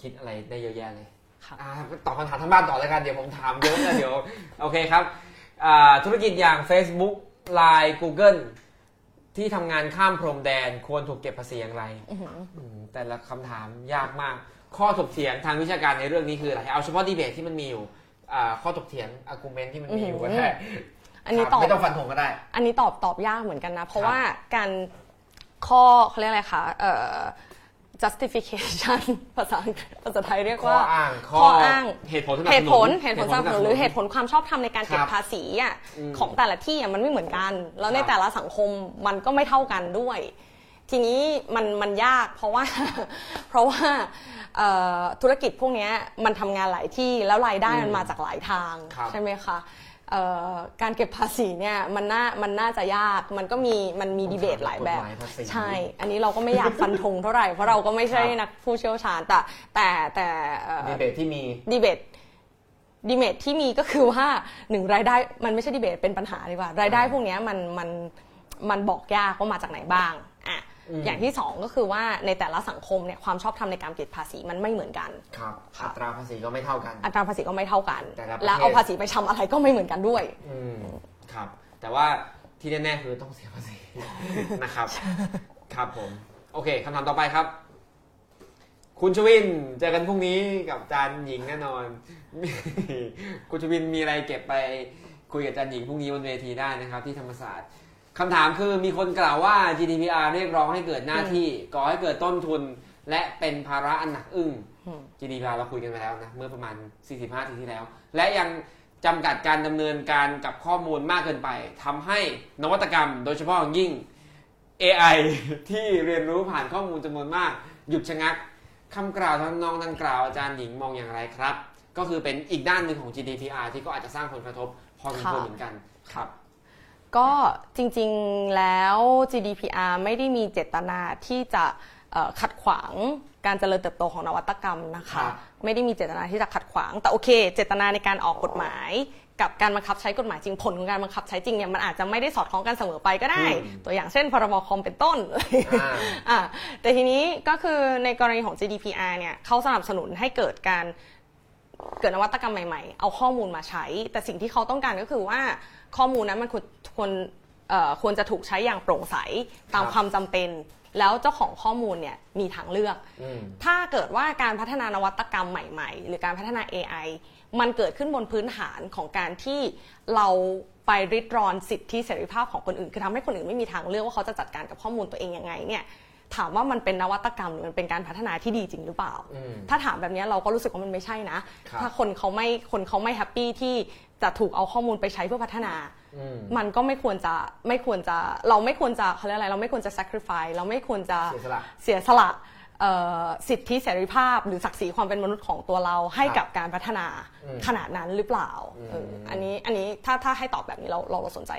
[SPEAKER 1] คิดอะไรได้เยอะแยะเลย
[SPEAKER 2] ค่ะ
[SPEAKER 1] อ่าตอบคำถามทั้งบ้านต่อเลยกันเดี๋ยวผมถามเยอะแล้วเดี๋ยวโอเคครับอ่าธุรกิจอย่าง Facebook Line Google ที่ทำงานข้ามพรมแดนควรถูกเก็บภาษีอย่างไรอืมแต่ละคำถามยากมาก ข้อถกเถียงทางวิชาการในเรื่องนี้คืออะไรเอาเฉพาะดีเบตที่มันมีอยู่อ่าข้อถกเถียงอากูเมนที่มันมีอยู่ก็ได้
[SPEAKER 2] อันนี้
[SPEAKER 1] ครับ
[SPEAKER 2] ตอบ
[SPEAKER 1] ไม่ต้องฟันธงก็ได้
[SPEAKER 2] อันนี้ตอบตอบยากเหมือนกันนะ เพราะ
[SPEAKER 1] ครับ
[SPEAKER 2] ว่าการข้อเขาเรียกอะไรคะเอ่อ justification ภาษาอังกฤษภาษาไทยเรียก
[SPEAKER 1] ข้อ
[SPEAKER 2] ว่า
[SPEAKER 1] อ้าง
[SPEAKER 2] ข้ออ้าง
[SPEAKER 1] เหตุผลสนับสนุน
[SPEAKER 2] เหตุผลเหตุผลสนับสนุนหรือเหตุ
[SPEAKER 1] ผล
[SPEAKER 2] ผลความชอบธรรมในการเก็
[SPEAKER 1] ครับบ
[SPEAKER 2] ภาษีอะ
[SPEAKER 1] อืม
[SPEAKER 2] ของแต่ละที่อะมันไม่เหมือนกัน แล้วใน
[SPEAKER 1] ครับ
[SPEAKER 2] แต่ละสังคมมันก็ไม่เท่ากันด้วย ทีนี้มันมันยากเพราะว่า เพราะว่าเอ่อธุรกิจพวกเนี้ยมันทำงานหลายที่แล้วรายได้มันมาจากหลายทาง
[SPEAKER 1] ครับ
[SPEAKER 2] ใช่ไหมคะเอ่อ การเก็บภาษีเนี่ยมันน่ามันน่าจะยากมันก็มีมันมีดีเบตหลายแบบ
[SPEAKER 1] กฎหมายภาษี
[SPEAKER 2] ใช่ อันนี้เราก็ไม่อยากฟันธงเท่าไหร่เพราะเราก็ไม่ใช่
[SPEAKER 1] ครับ
[SPEAKER 2] นักผู้เชี่ยวชาญแต่แต่แต่เอ่อ
[SPEAKER 1] ดีเบตที่มี
[SPEAKER 2] ดีเบตดีเบตที่มีก็คือว่าหนึ่งรายได้มันไม่ใช่ดีเบตเป็นปัญหาดีกว่ารายได้พวกเนี้ยมันมันมันบอกยากว่ามาจากไหนบ้าง อะ
[SPEAKER 1] อืม
[SPEAKER 2] อย่างที่สองก็คือว่าในแต่ละสังคมเนี่ยความชอบธรรมในการเก็บภาษีมันไม่เหมือนกัน
[SPEAKER 1] ครับ
[SPEAKER 2] ค่ะ
[SPEAKER 1] อัตราภาษีก็ไม่เท่ากัน
[SPEAKER 2] อัตราภาษีก็ไม่เท่ากัน
[SPEAKER 1] แต่ละประเทศ
[SPEAKER 2] แล้วเอาภาษีไปทำอะไรก็ไม่เหมือนกันด้วย
[SPEAKER 1] อืมครับ แต่ว่าที่แน่ๆคือต้องเสียภาษีนะครับ ครับผม โอเคคำถามต่อไปครับ คุณชวินเจอกันพรุ่งนี้กับอาจารย์หญิงแน่นอน คุณชวินมีอะไรเก็บไปคุยกับอาจารย์หญิงพรุ่งนี้บนเวทีได้นะครับ ที่ธรรมศาสตร์ คำถามคือมีคนกล่าวว่า GDPR เรียกร้องให้เกิดหน้าที่ก่อให้เกิดต้นทุน และเป็นภาระอันหนักอึ้ง
[SPEAKER 2] อืม
[SPEAKER 1] GDPR เราคุยกันไปแล้วนะ เมื่อประมาณ 45ทีที่แล้ว และยังจำกัดการดำเนินการกับข้อมูลมากเกินไปทำให้นวัตกรรม โดยเฉพาะอย่างยิ่ง AI ที่เรียนรู้ผ่านข้อมูลจำนวนมาก หยุดชะงักคำกล่าวทั้งน้องดังกล่าวอาจารย์หญิงมองอย่างไรครับ ก็คือเป็นอีกด้านหนึ่งของ GDPR ที่ก็อาจจะสร้างผลกระทบพอสมควร
[SPEAKER 2] ค่ะ
[SPEAKER 1] เหมือนกันครับ
[SPEAKER 2] ก็จริงๆแล้ว GDPR ไม่ได้มีเจตนาที่จะเอ่อขัดขวางการเจริญเติบโตของนวัตกรรมนะ
[SPEAKER 1] ครั
[SPEAKER 2] คะ
[SPEAKER 1] บ
[SPEAKER 2] ไม่ได้มีเจตนาที่จะขัดขวาง แต่โอเค เจตนาในการออกกฎหมาย กับการบังคับใช้กฎหมายจริงผลของการบังคับใช้จริงเนี่ยมันอาจจะไม่ได้สอดคล้องกันเสมอไปก็ได้
[SPEAKER 1] อืม
[SPEAKER 2] ตัวอย่างเช่นพรบคอมเป็นต้น
[SPEAKER 1] อ่า
[SPEAKER 2] อะแต่ทีนี้ก็คือในกรณีของ GDPR เนี่ยเขาสนับสนุนให้เกิดการ เกิดนวัตกรรมใหม่ๆ เอาข้อมูลมาใช้ แต่สิ่งที่เขาต้องการก็คือว่าข้อมูลนั้นมันควรควรเอ่อควรจะถูกใช้อย่างโปร่งใสตาม
[SPEAKER 1] ครับ
[SPEAKER 2] ความจำเป็น แล้วเจ้าของข้อมูลเนี่ยมีทางเลือก
[SPEAKER 1] อืม
[SPEAKER 2] ถ้าเกิดว่าการพัฒนานวัตกรรมใหม่ๆ หรือการพัฒนา AI มันเกิดขึ้นบนพื้นฐานของการที่เราไปลิดรอนสิทธิเสรีภาพของคนอื่น คือทำให้คนอื่นไม่มีทางเลือกว่าเขาจะจัดการกับข้อมูลตัวเองยังไงเนี่ย ถามว่ามันเป็นนวัตกรรมหรือมันเป็นการพัฒนาที่ดีจริงหรือเปล่า
[SPEAKER 1] อืม
[SPEAKER 2] ถ้าถามแบบนี้เราก็รู้สึกว่ามันไม่ใช่นะ
[SPEAKER 1] ครับ
[SPEAKER 2] ถ้าคนเขาไม่คนเขาไม่ happy ที่จะถูกเอาข้อมูลไปใช้เพื่อพัฒนา
[SPEAKER 1] อืม
[SPEAKER 2] มันก็ไม่ควรจะไม่ควรจะเราไม่ควรจะเขาเรียกอะไรเราไม่ควรจะ sacrifice เราไม่ควรจะ
[SPEAKER 1] เสียสละ
[SPEAKER 2] เสียสละเอ่อสิทธิเสรีภาพหรือศักดิ์ศรีความเป็นมนุษย์ของตัวเราให้
[SPEAKER 1] ครับ
[SPEAKER 2] กับการพัฒนา
[SPEAKER 1] อืม
[SPEAKER 2] ขนาดนั้นหรือเปล่า
[SPEAKER 1] อืม
[SPEAKER 2] เอออันนี้อันนี้ถ้าถ้าให้ตอบแบบนี้เราเราเราสนใจ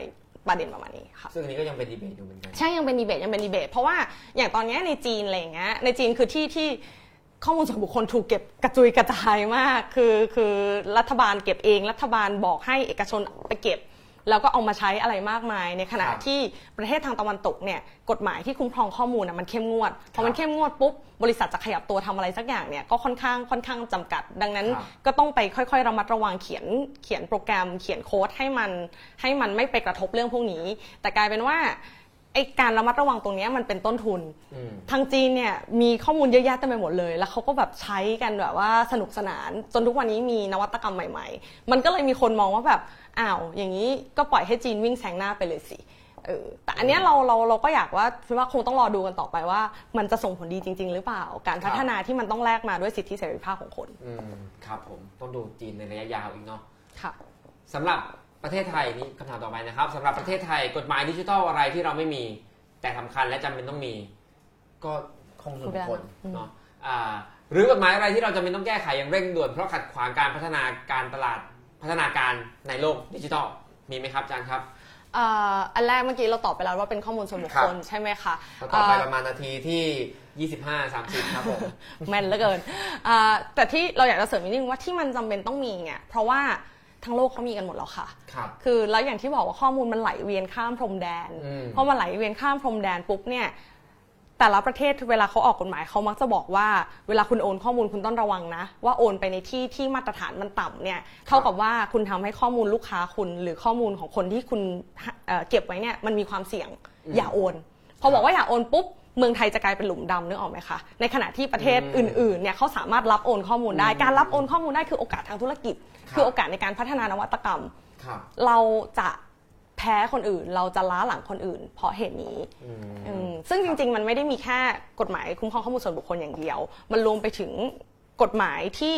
[SPEAKER 2] ประเด็นประมาณนี้ค่ะ
[SPEAKER 1] ซึ่งอันนี้ก็ยังเป็นดีเบตอยู่เหมือนกัน
[SPEAKER 2] ใช่ยังเป็นดีเบตยังเป็นดีเบตเพราะว่าอย่างตอนเนี้ยในจีนอะไรอย่างเงี้ยในจีนคือที่ที่ข้อมูลส่วนบุคคลถูกเก็บกระจุยกระจายมาก คือคือรัฐบาลเก็บเอง รัฐบาลบอกให้เอกชนไปเก็บ แล้วก็เอามาใช้อะไรมากมาย ในขณะ
[SPEAKER 1] ครับ
[SPEAKER 2] ที่ประเทศทางตะวันตกเนี่ยกฎหมายที่คุ้มครองข้อมูลนะมันเข้มงวดพ
[SPEAKER 1] ครั
[SPEAKER 2] อบมันเข้มงวดปุ๊บบริษัทจะขยับตัวทำอะไรสักอย่างเนี่ยก็ค่อนข้างค่อนข้างจำกัด ดังนั้น
[SPEAKER 1] ครับ
[SPEAKER 2] ก็ต้องไปค่อยๆระมัดระวังเขียนเขียนโปรแกรม เขียนโค้ดให้มันให้มันไม่ไปกระทบเรื่องพวกนี้ แต่กลายเป็นว่า ไอการระมัดระวังตรงเนี้ยมันเป็นต้นทุน
[SPEAKER 1] อืม
[SPEAKER 2] ทางจีนเนี่ยมีข้อมูลเยอะแยะเต็มไปหมดเลย แล้วเขาก็แบบใช้กันแบบว่าสนุกสนาน จนทุกวันนี้มีนวัตกรรมใหม่ ๆ มันก็เลยมีคนมองว่าแบบอ้าวอย่างนี้ก็ปล่อยให้จีนวิ่งแซงหน้าไปเลยสิเออแต่อันเนี้ยเราเราเราก็อยากว่าคิดว่าคงต้องรอดูกันต่อไปว่า มันจะส่งผลดีจริง ๆ หรือเปล่า การพัฒนาที่มันต้องแลกมาด้วยสิทธิเสรีภาพของคน
[SPEAKER 1] อืมครับผมต้องดูจีนในระยะยาวอีกเนาะ
[SPEAKER 2] ค่ะ
[SPEAKER 1] สำหรับ ประเทศไทยนี่คำถามต่อไปนะครับสำหรับประเทศไทยกฎหมายดิจิทัลอะไรที่เราไม่มี แต่สำคัญและจำเป็นต้องมี ก็คงส่วนบุคคล
[SPEAKER 2] อืม
[SPEAKER 1] เนาะอ่าหรือกฎหมายอะไรที่เราจำเป็นต้องแก้ไขอย่างเร่งด่วนเพราะขัดขวางการพัฒนาการตลาดพัฒนาการในโลกดิจิทัลมีไหมครับอาจารย์ครับ
[SPEAKER 2] เอ่ออันแรกเมื่อกี้เราตอบไปแล้วว่าเป็นข้อมูลส่วนบุคคล
[SPEAKER 1] ครับ
[SPEAKER 2] ใช่ไหมคะ
[SPEAKER 1] ต่อไป
[SPEAKER 2] เอ่อ
[SPEAKER 1] ประมาณนาทีที่ 25 30 ครับผม
[SPEAKER 2] แม่นเหลือเกินอ่าแต่ที่เราอยากจะเสริมนิดนึงว่าที่มันจำเป็นต้องมีเนี่ยเพราะว่า ทั้งโลกเขามีกันหมดแล้วค่ะ
[SPEAKER 1] ครับ
[SPEAKER 2] คือแล้วอย่างที่บอกว่าข้อมูลมันไหลเวียนข้ามพรมแดน
[SPEAKER 1] อืม
[SPEAKER 2] พอมันไหลเวียนข้ามพรมแดนปุ๊บเนี่ยแต่ละประเทศเวลาเขาออกกฎหมายเขามักจะบอกว่าเวลาคุณโอนข้อมูลคุณต้องระวังนะ ว่าโอนไปในที่ที่มาตรฐานมันต่ำเนี่ยเท่ากับว่าคุณทำให้ข้อมูลลูกค้าคุณ หรือข้อมูลของคนที่คุณเอ่อเก็บไว้เนี่ยมันมีความเสี่ยงอย่าโอน พอบอกว่าอย่าโอนปุ๊บ เมืองไทยจะกลายเป็นหลุมดำนึกออกไหมคะ ในขณะที่ประเทศ
[SPEAKER 1] อืม
[SPEAKER 2] อื่นๆเนี่ยเขาสามารถรับโอนข้อมูลได้ การรับโอนข้อมูลได้คือโอกาสทางธุรกิจ
[SPEAKER 1] ครับ
[SPEAKER 2] คือโอกาสในการพัฒนานวัตกรรม
[SPEAKER 1] ครับ
[SPEAKER 2] เราจะแพ้คนอื่น เราจะล้าหลังคนอื่น เพราะเหตุนี้
[SPEAKER 1] อืม
[SPEAKER 2] อืมซึ่งจริง ๆ มันไม่ได้มีแค่กฎหมายคุ้มครองข้อมูลส่วนบุคคลอย่างเดียว มันรวมไปถึงกฎหมายที่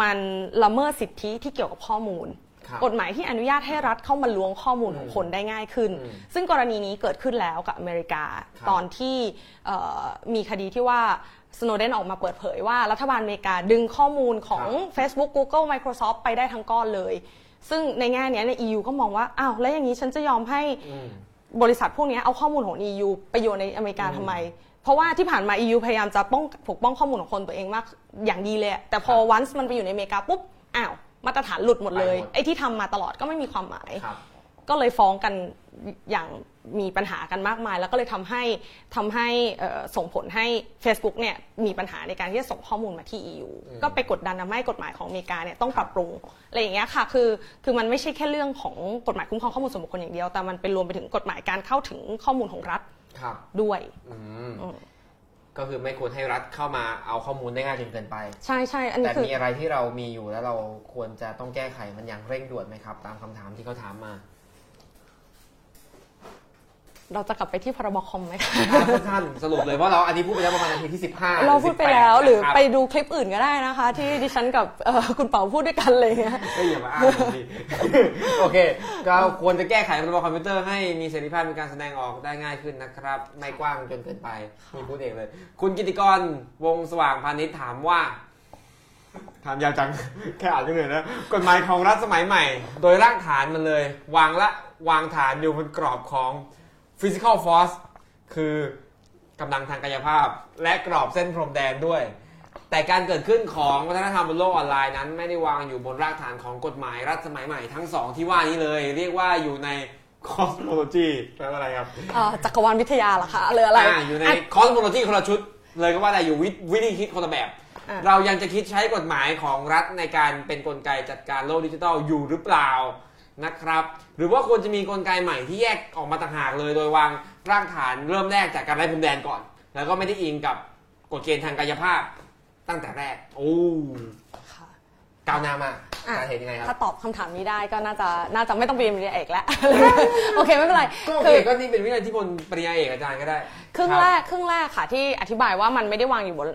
[SPEAKER 2] มันละเมิดสิทธิที่เกี่ยวกับข้อมูล
[SPEAKER 1] ครับ
[SPEAKER 2] กฎหมายที่อนุญาตให้รัฐเข้ามาล้วงข้อมูลของคนได้ง่ายขึ้น
[SPEAKER 1] อืม
[SPEAKER 2] ซึ่งกรณีนี้เกิดขึ้นแล้วกับอเมริกา
[SPEAKER 1] ครับ
[SPEAKER 2] ตอนที่เอ่อมีคดีที่ว่าสโนเดนออกมาเปิดเผยว่ารัฐบาลอเมริกาดึงข้อมูลของ Facebook Google Microsoft ไปได้ทั้งก้อนเลย ซึ่งในแง่เนี้ยใน EU ก็มองว่า อ้าว แล้วอย่างนี้ฉันจะยอมให้
[SPEAKER 1] อืม
[SPEAKER 2] บริษัทพวกเนี้ยเอาข้อมูลของ EU ไปโยนในอเมริกาทำไม เพราะว่าที่ผ่านมา EU พยายามจะป้องปกป้องข้อมูลของคนตัวเองมากอย่างดีเลยอะแต่พอ
[SPEAKER 1] ครับ
[SPEAKER 2] วันส์มันไปอยู่ในอเมริกาปุ๊บ อ้าว มาตรฐานหลุดหมดเลย
[SPEAKER 1] ไปหมด
[SPEAKER 2] ไอ้ที่ทำมาตลอดก็ไม่มีความหมาย
[SPEAKER 1] ครับ
[SPEAKER 2] ก็เลยฟ้องกันอย่างมีปัญหากันมากมาย แล้วก็เลยทำให้ทำให้เอ่อส่งผลให้ Facebook เนี่ยมีปัญหาในการที่จะส่งข้อมูลมาที่ EU
[SPEAKER 1] อืม
[SPEAKER 2] ก็ไปกดดันทำให้กฎหมายของอเมริกาเนี่ยต้องปรับปรุงอะไรอย่างเงี้ยค่ะคือคือมันไม่ใช่แค่เรื่องของกฎหมายคุ้มครองข้อมูลส่วนบุคคลอย่างเดียว แต่มันเป็นรวมไปถึงกฎหมายการเข้าถึงข้อมูลของรัฐ
[SPEAKER 1] ครับ
[SPEAKER 2] ด้วย
[SPEAKER 1] อืม
[SPEAKER 2] อืม
[SPEAKER 1] ก็คือไม่ควรให้รัฐเข้ามาเอาข้อมูลได้ง่ายจนเกินไป
[SPEAKER 2] ใช่ใช่อันนี้
[SPEAKER 1] แต่
[SPEAKER 2] คือ
[SPEAKER 1] มีอะไรที่เรามีอยู่แล้วเราควรจะต้องแก้ไขมันอย่างเร่งด่วนไหมครับ ตามคำถามที่เขาถามมา
[SPEAKER 2] เราจะกลับไปที่พรบคอมไหมคะ
[SPEAKER 1] ท่านสรุปเลยว่าเราอันนี้พูดไปแล้วประมาณนาทีที่ 15
[SPEAKER 2] เราพูดไปแล้วหรือ
[SPEAKER 1] 18
[SPEAKER 2] ไปดูคลิปอื่นก็ได้นะคะ ที่ดิฉันกับเอ่อคุณเป๋าพูดด้วยกันเลยเงี้ย
[SPEAKER 1] ก็อย่ามาอ้างผมดิโอเคก็ควรจะแก้ไขพรบคอมพิวเตอร์ให้มีเสรีภาพในการแสดงออกได้ง่ายขึ้นนะครับ ไม่กว้างจนเกินไปมีพูดเองเลย คุณกิติกรวงสว่างพาณิชย์ถามว่าถามยาวจัง แค่อ่านก็เหนื่อยแล้วกฎหมายของรัฐสมัยใหม่ โดยรากฐานมันเลย วางละวางฐานอยู่บนกรอบของ physical force คือกำลังทางกายภาพ และกรอบเส้นพรมแดนด้วย แต่การเกิดขึ้นของวัฒนธรรมบนโลกออนไลน์นั้น ไม่ได้วางอยู่บนรากฐานของกฎหมายรัฐสมัยใหม่ทั้งสองที่ว่านี้เลย เรียกว่าอยู่ใน cosmology แปลว่าอะไรครับ
[SPEAKER 2] เอ่อจักรวาลวิทยาเหรอคะหรืออะไร
[SPEAKER 1] อ่าอยู่ใน cosmology คนละชุด เลยก็ว่าได้อยู่วิวิธีคิดคนละแบบ
[SPEAKER 2] อะ
[SPEAKER 1] เรายังจะคิดใช้กฎหมายของรัฐในการเป็นกลไกจัดการโลกดิจิทัลอยู่หรือเปล่า นะครับหรือว่าควรจะมีกลไกใหม่ที่แยกออกมาต่างหากเลย โดยวางรากฐานเริ่มแรกจากการไร้พรมแดนก่อน แล้วก็ไม่ได้อิงกับกฎเกณฑ์ทางกายภาพตั้งแต่แรก โอ้ ก้าวหน้ามาก
[SPEAKER 2] อะ
[SPEAKER 1] อาจารย์เห็นยังไงครับ
[SPEAKER 2] ถ้าตอบคำถามนี้ได้ก็น่าจะน่าจะไม่ต้องเรียนปริญญาเอกแล้ว โอเคไม่เป็นไร
[SPEAKER 1] ก็โอ
[SPEAKER 2] คื
[SPEAKER 1] เค
[SPEAKER 2] อ
[SPEAKER 1] ก็นี่เป็นวิทยานิพนธ์ปริญญาเอกอาจารย์ก็ได้
[SPEAKER 2] ครึ่งแรกครึ่งแรกค่ะที่อธิบายว่ามันไม่ได้วางอยู่บน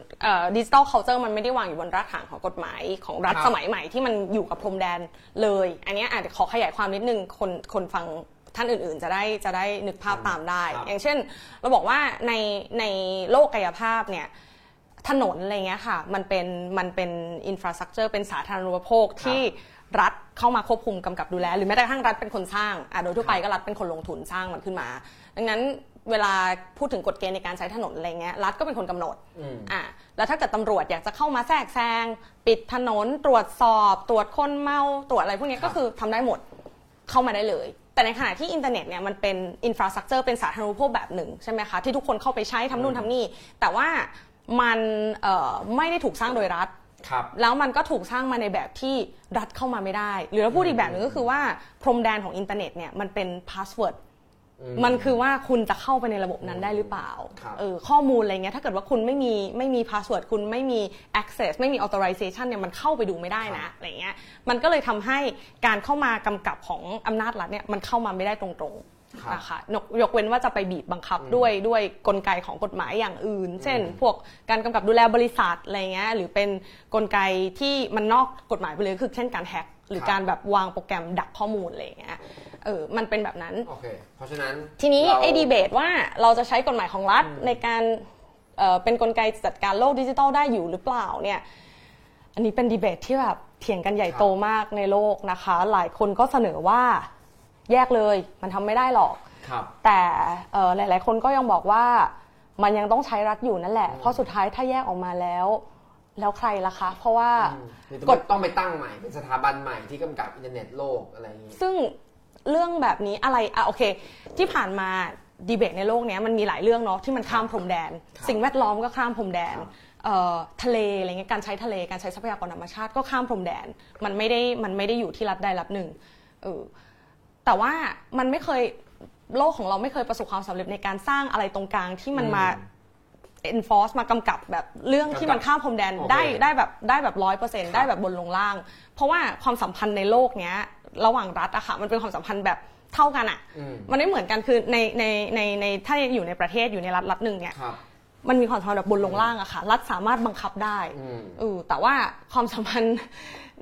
[SPEAKER 2] digital culture มันไม่ได้วางอยู่บนรากฐานของกฎหมายของรัฐ
[SPEAKER 1] ครับ
[SPEAKER 2] สมัยใหม่ที่มันอยู่กับพรมแดนเลย อันเนี้ยอาจจะขอขยายความนิดนึงคนคนฟังท่านอื่นๆ จะได้จะได้นึกภาพตามได้
[SPEAKER 1] ครับ
[SPEAKER 2] อย่างเช่น เราบอกว่าในในโลกกายภาพเนี่ย ถนนอะไรเงี้ยค่ะ มันเป็นมันเป็นอินฟราสตรักเจอร์เป็นสาธารณูปโภคที่รัฐเข้ามาควบคุมกำกับดูแล หรือแม้แต่กระทั่งรัฐเป็นคนสร้างอะโดยทั่วไปก็รัฐเป็นคนลงทุนสร้างมันขึ้นมา ดังนั้นเวลาพูดถึงกฎเกณฑ์ในการใช้ถนนอะไรเงี้ยรัฐก็เป็นคนกำหนด
[SPEAKER 1] อืม
[SPEAKER 2] อะแล้วถ้าเกิดตำรวจอยากจะเข้ามาแทรกแซง ปิดถนน ตรวจสอบ ตรวจคนเมาตรวจอะไรพวกเนี้ย
[SPEAKER 1] ครับ
[SPEAKER 2] ก็คือทำได้หมดเข้ามาได้เลย แต่ในขณะที่อินเทอร์เน็ตเนี่ยมันเป็น infrastructure เป็นสาธารณูปโภคแบบหนึ่งใช่ไหมคะที่ทุกคนเข้าไปใช้ทำนู่นทำนี่แต่ว่า มันเอ่อไม่ได้ถูกสร้างโดยรัฐ
[SPEAKER 1] ครับ
[SPEAKER 2] แล้วมันก็ถูกสร้างมาในแบบที่รัฐเข้ามาไม่ได้ หรือเราพูดอีกแบบหนึ่งก็คือว่าพรมแดนของอินเทอร์เน็ตเนี่ยมันเป็น password
[SPEAKER 1] อืม
[SPEAKER 2] มันคือว่าคุณจะเข้าไปในระบบนั้นได้หรือเปล่า
[SPEAKER 1] ครับ
[SPEAKER 2] เออข้อมูลอะไรเงี้ยถ้าเกิดว่าคุณไม่มีไม่มี password คุณไม่มี access ไม่มี authorization เนี่ยมันเข้าไปดูไม่ได้นะอะไรเงี้ยมันก็เลยทำให้การเข้ามากำกับของอำนาจรัฐเนี่ยมันเข้ามาไม่ได้ตรงๆ
[SPEAKER 1] ครับ
[SPEAKER 2] นะคะยกยกเว้นว่าจะไปบีบบังคับด้วยด้วยกลไกของกฎหมายอย่างอื่น เช่น พวกการกำกับดูแลบริษัทอะไรเงี้ยหรือเป็นกลไกที่มันนอกกฎหมายไปเลยคือเช่นการแฮ็กหรือ
[SPEAKER 1] ครับ
[SPEAKER 2] การแบบวางโปรแกรมดักข้อมูลอะไรเงี้ย เออ มันเป็นแบบนั้น
[SPEAKER 1] โอเค เพราะฉะนั้น
[SPEAKER 2] ทีนี้
[SPEAKER 1] เรา
[SPEAKER 2] ไอ้ดีเบตว่าเราจะใช้กฎหมายของรัฐในการเอ่อเป็นกลไกจัดการโลกดิจิทัลได้อยู่หรือเปล่าเนี่ย อันนี้เป็นดีเบตที่แบบเถียงกันใหญ่โตมากในโลกนะคะ หลายคนก็เสนอว่า แยกเลย มันทำไม่ได้หรอก
[SPEAKER 1] ครับ
[SPEAKER 2] แต่เอ่อหลาย ๆ คนก็ยังบอกว่ามันยังต้องใช้รัฐอยู่นั่นแหละ เพราะสุดท้ายถ้าแยกออกมาแล้ว แล้วใครล่ะคะ เพราะว่า
[SPEAKER 1] หรือก
[SPEAKER 2] ฎ
[SPEAKER 1] ต้องไปตั้งใหม่ เป็นสถาบันใหม่ที่กำกับอินเทอร์เน็ตโลกอะไรอย่างนี้
[SPEAKER 2] ซึ่งเรื่องแบบนี้อะไรอะโอเค ที่ผ่านมาดีเบตในโลกเนี้ยมันมีหลายเรื่องเนาะที่มันข้ามพรมแดน
[SPEAKER 1] ครับ
[SPEAKER 2] สิ่งแวดล้อมก็ข้ามพรมแดน
[SPEAKER 1] ครับ
[SPEAKER 2] เอ่อทะเลอะไรเงี้ยการใช้ทะเลการใช้ทรัพยากรธรรมชาติก็ข้ามพรมแดน มันไม่ได้มันไม่ได้อยู่ที่รัฐใดรัฐหนึ่งเออ แต่ว่ามันไม่เคยโลกของเราไม่เคยประสบความสำเร็จในการสร้างอะไรตรงกลางที่มันมา enforce มากำกับแบบเรื่องที่มันข้ามพรมแดน
[SPEAKER 1] โอเค
[SPEAKER 2] ได้ได้แบบได้แบบร้อยเปอร์เซ็นต์ได้แบบบนลงล่าง เพราะว่าความสัมพันธ์ในโลกเนี้ย ระหว่างรัฐอะค่ะมันเป็นความสัมพันธ์แบบเท่ากันอะ
[SPEAKER 1] อืม
[SPEAKER 2] มันไม่เหมือนกันคือในในในในถ้าอยู่ในประเทศอยู่ในรัฐรัฐหนึ่งเนี่ย
[SPEAKER 1] ครับ
[SPEAKER 2] มันมีความสัมพันธ์แบบบนลงล่างอะค่ะ รัฐสามารถบังคับได้
[SPEAKER 1] อืม
[SPEAKER 2] เออแต่ว่าความสัมพันธ์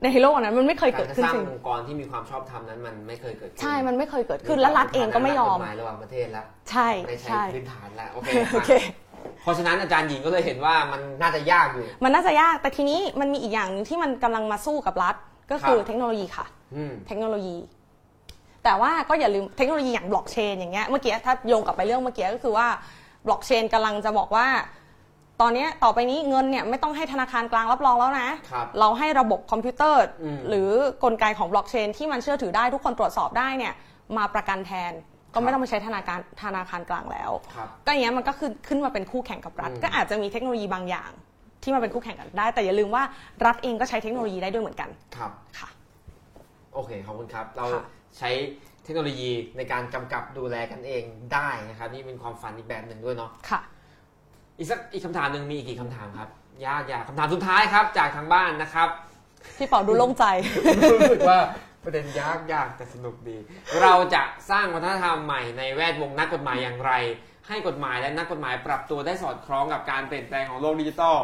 [SPEAKER 2] ในโลกอันนั้นมันไม่เคย
[SPEAKER 1] การ
[SPEAKER 2] เกิด
[SPEAKER 1] จะ
[SPEAKER 2] ขึ้น
[SPEAKER 1] สร้าง
[SPEAKER 2] จริง
[SPEAKER 1] องค์กรที่มีความชอบธรรมนั้นมันไม่เคยเกิดขึ้น
[SPEAKER 2] ใช่ มันไม่เคยเกิดขึ้นและรัฐเองก็ไม่ยอม
[SPEAKER 1] กฎหมายระหว่างประเทศแล้ว
[SPEAKER 2] ใช่
[SPEAKER 1] ไม่ใช่
[SPEAKER 2] ใช่
[SPEAKER 1] พื้นฐานแล้วโอเค
[SPEAKER 2] โอเค
[SPEAKER 1] เพราะฉะนั้นอาจารย์หญิงก็เลยเห็นว่ามันน่าจะยากอยู่
[SPEAKER 2] มันน่าจะยากแต่ทีนี้มันมีอีกอย่างหนึงที่มันกำลังมาสู้กับรัฐก็คือ
[SPEAKER 1] ครับ
[SPEAKER 2] เทคโนโลยีค่ะ
[SPEAKER 1] อืม
[SPEAKER 2] เทคโนโลยี แต่ว่าก็อย่าลืมเทคโนโลยีอย่างบล็อกเชนอย่างเงี้ยเมื่อกี้ถ้าโยงกลับไปเรื่องเมื่อกี้ก็คือว่าบล็อกเชนกำลังจะบอกว่า ตอนเนี้ยต่อไปนี้เงินเนี่ยไม่ต้องให้ธนาคารกลางรับรองแล้วนะ
[SPEAKER 1] ครับ
[SPEAKER 2] เราให้ระบบคอมพิวเตอร์
[SPEAKER 1] อืม
[SPEAKER 2] หรือกลไกของบล็อกเชนที่มันเชื่อถือได้ทุกคนตรวจสอบได้เนี่ยมาประกันแทนก็ไม่ต้องไปใช้ธนาคารธนาคารกลางแล้ว
[SPEAKER 1] ครับ
[SPEAKER 2] ก็อย่างเงี้ยมันก็คือขึ้นมาเป็นคู่แข่งกับรัฐ
[SPEAKER 1] อืม
[SPEAKER 2] ก็อาจจะมีเทคโนโลยีบางอย่าง ที่มาเป็นคู่แข่งกันได้ แต่อย่าลืมว่ารัฐเองก็ใช้เทคโนโลยีได้ด้วยเหมือนกัน
[SPEAKER 1] ครับ
[SPEAKER 2] ค่ะ
[SPEAKER 1] โอเคขอบคุณครับ เรา
[SPEAKER 2] ค่ะ
[SPEAKER 1] ใช้เทคโนโลยีในการกำกับดูแลกันเองได้นะครับนี่เป็นความฝันอีกแบบหนึ่งด้วยเนาะ
[SPEAKER 2] ค่ะ
[SPEAKER 1] อีกสักอีกคำถามหนึ่งมีอีกกี่คำถามครับ ยากยากคำถามสุดท้ายครับ จากทางบ้านนะครับ
[SPEAKER 2] พี่เป๋าดูโล่งใจ
[SPEAKER 1] รู้สึกว่าประเด็นยากยากแต่สนุกดี เราจะสร้างวัฒนธรรมใหม่ในแวดวงนักกฎหมายอย่างไร ให้กฎหมายและนักกฎหมายปรับตัวได้สอดคล้องกับการเปลี่ยนแปลงของโลกดิจิตอล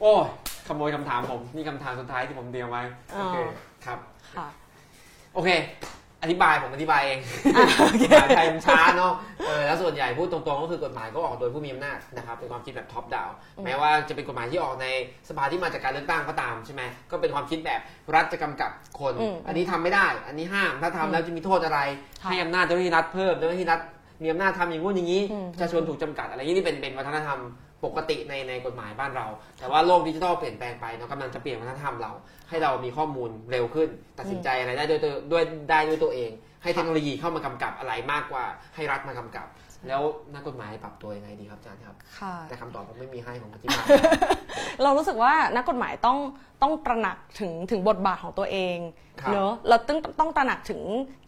[SPEAKER 1] โอ้ยขโมยคำถามผม นี่คำถามสุดท้ายที่ผมเตรียมไว้
[SPEAKER 2] อ๋อ
[SPEAKER 1] โอเคครับ
[SPEAKER 2] ค่ะ
[SPEAKER 1] โอเค อธิบายผมอธิบายเอง
[SPEAKER 2] อะโอเค
[SPEAKER 1] ภาษาไทยมันช้าเนาะเออแล้วส่วนใหญ่พูดตรงๆก็คือกฎหมายก็ออกโดยผู้มีอำนาจนะครับเป็นความคิดแบบ top-down แม้ว่าจะเป็นกฎหมายที่ออกในสภาที่มาจากการเลือกตั้งก็ตามใช่ไหมก็เป็นความคิดแบบรัฐจะกำกับคน
[SPEAKER 2] อืม
[SPEAKER 1] อันนี้ทำไม่ได้ อันนี้ห้ามถ้าทำแล้วจะมีโทษอะไร
[SPEAKER 2] ค่ะ
[SPEAKER 1] ให้อำนาจเจ้าหน้าที่รัฐเพิ่มเจ้าหน้าที่รัฐมีอำนาจทำอย่างงู้นอย่างนี้
[SPEAKER 2] อืม
[SPEAKER 1] ประชาชนถูกจำกัดอะไรอย่างนี้นี่เป็นเป็นวัฒนธรรม ปกติในในกฎหมายบ้านเรา แต่ว่าโลกดิจิทัลเปลี่ยนแปลงไปเนาะกำลังจะเปลี่ยนวัฒนธรรมเรา ให้เรามีข้อมูลเร็วขึ้น ตัดสินใจอะไรได้ด้วยตัวด้วยได้ด้วยตัวเอง ให้เทคโนโลยีเข้ามากำกับอะไรมากกว่าให้รัฐมากำกับ แล้วนักกฎหมายปรับตัวยังไงดีครับอาจารย์ครับ
[SPEAKER 2] ค่ะ
[SPEAKER 1] แต่คำตอบผมไม่มีให้ผมอธิบาย
[SPEAKER 2] เรารู้สึกว่านักกฎหมายต้องต้องตระหนักถึงถึงบทบาทของตัวเอง
[SPEAKER 1] ครับ
[SPEAKER 2] เนอะเราต้องต้องตระหนักถึง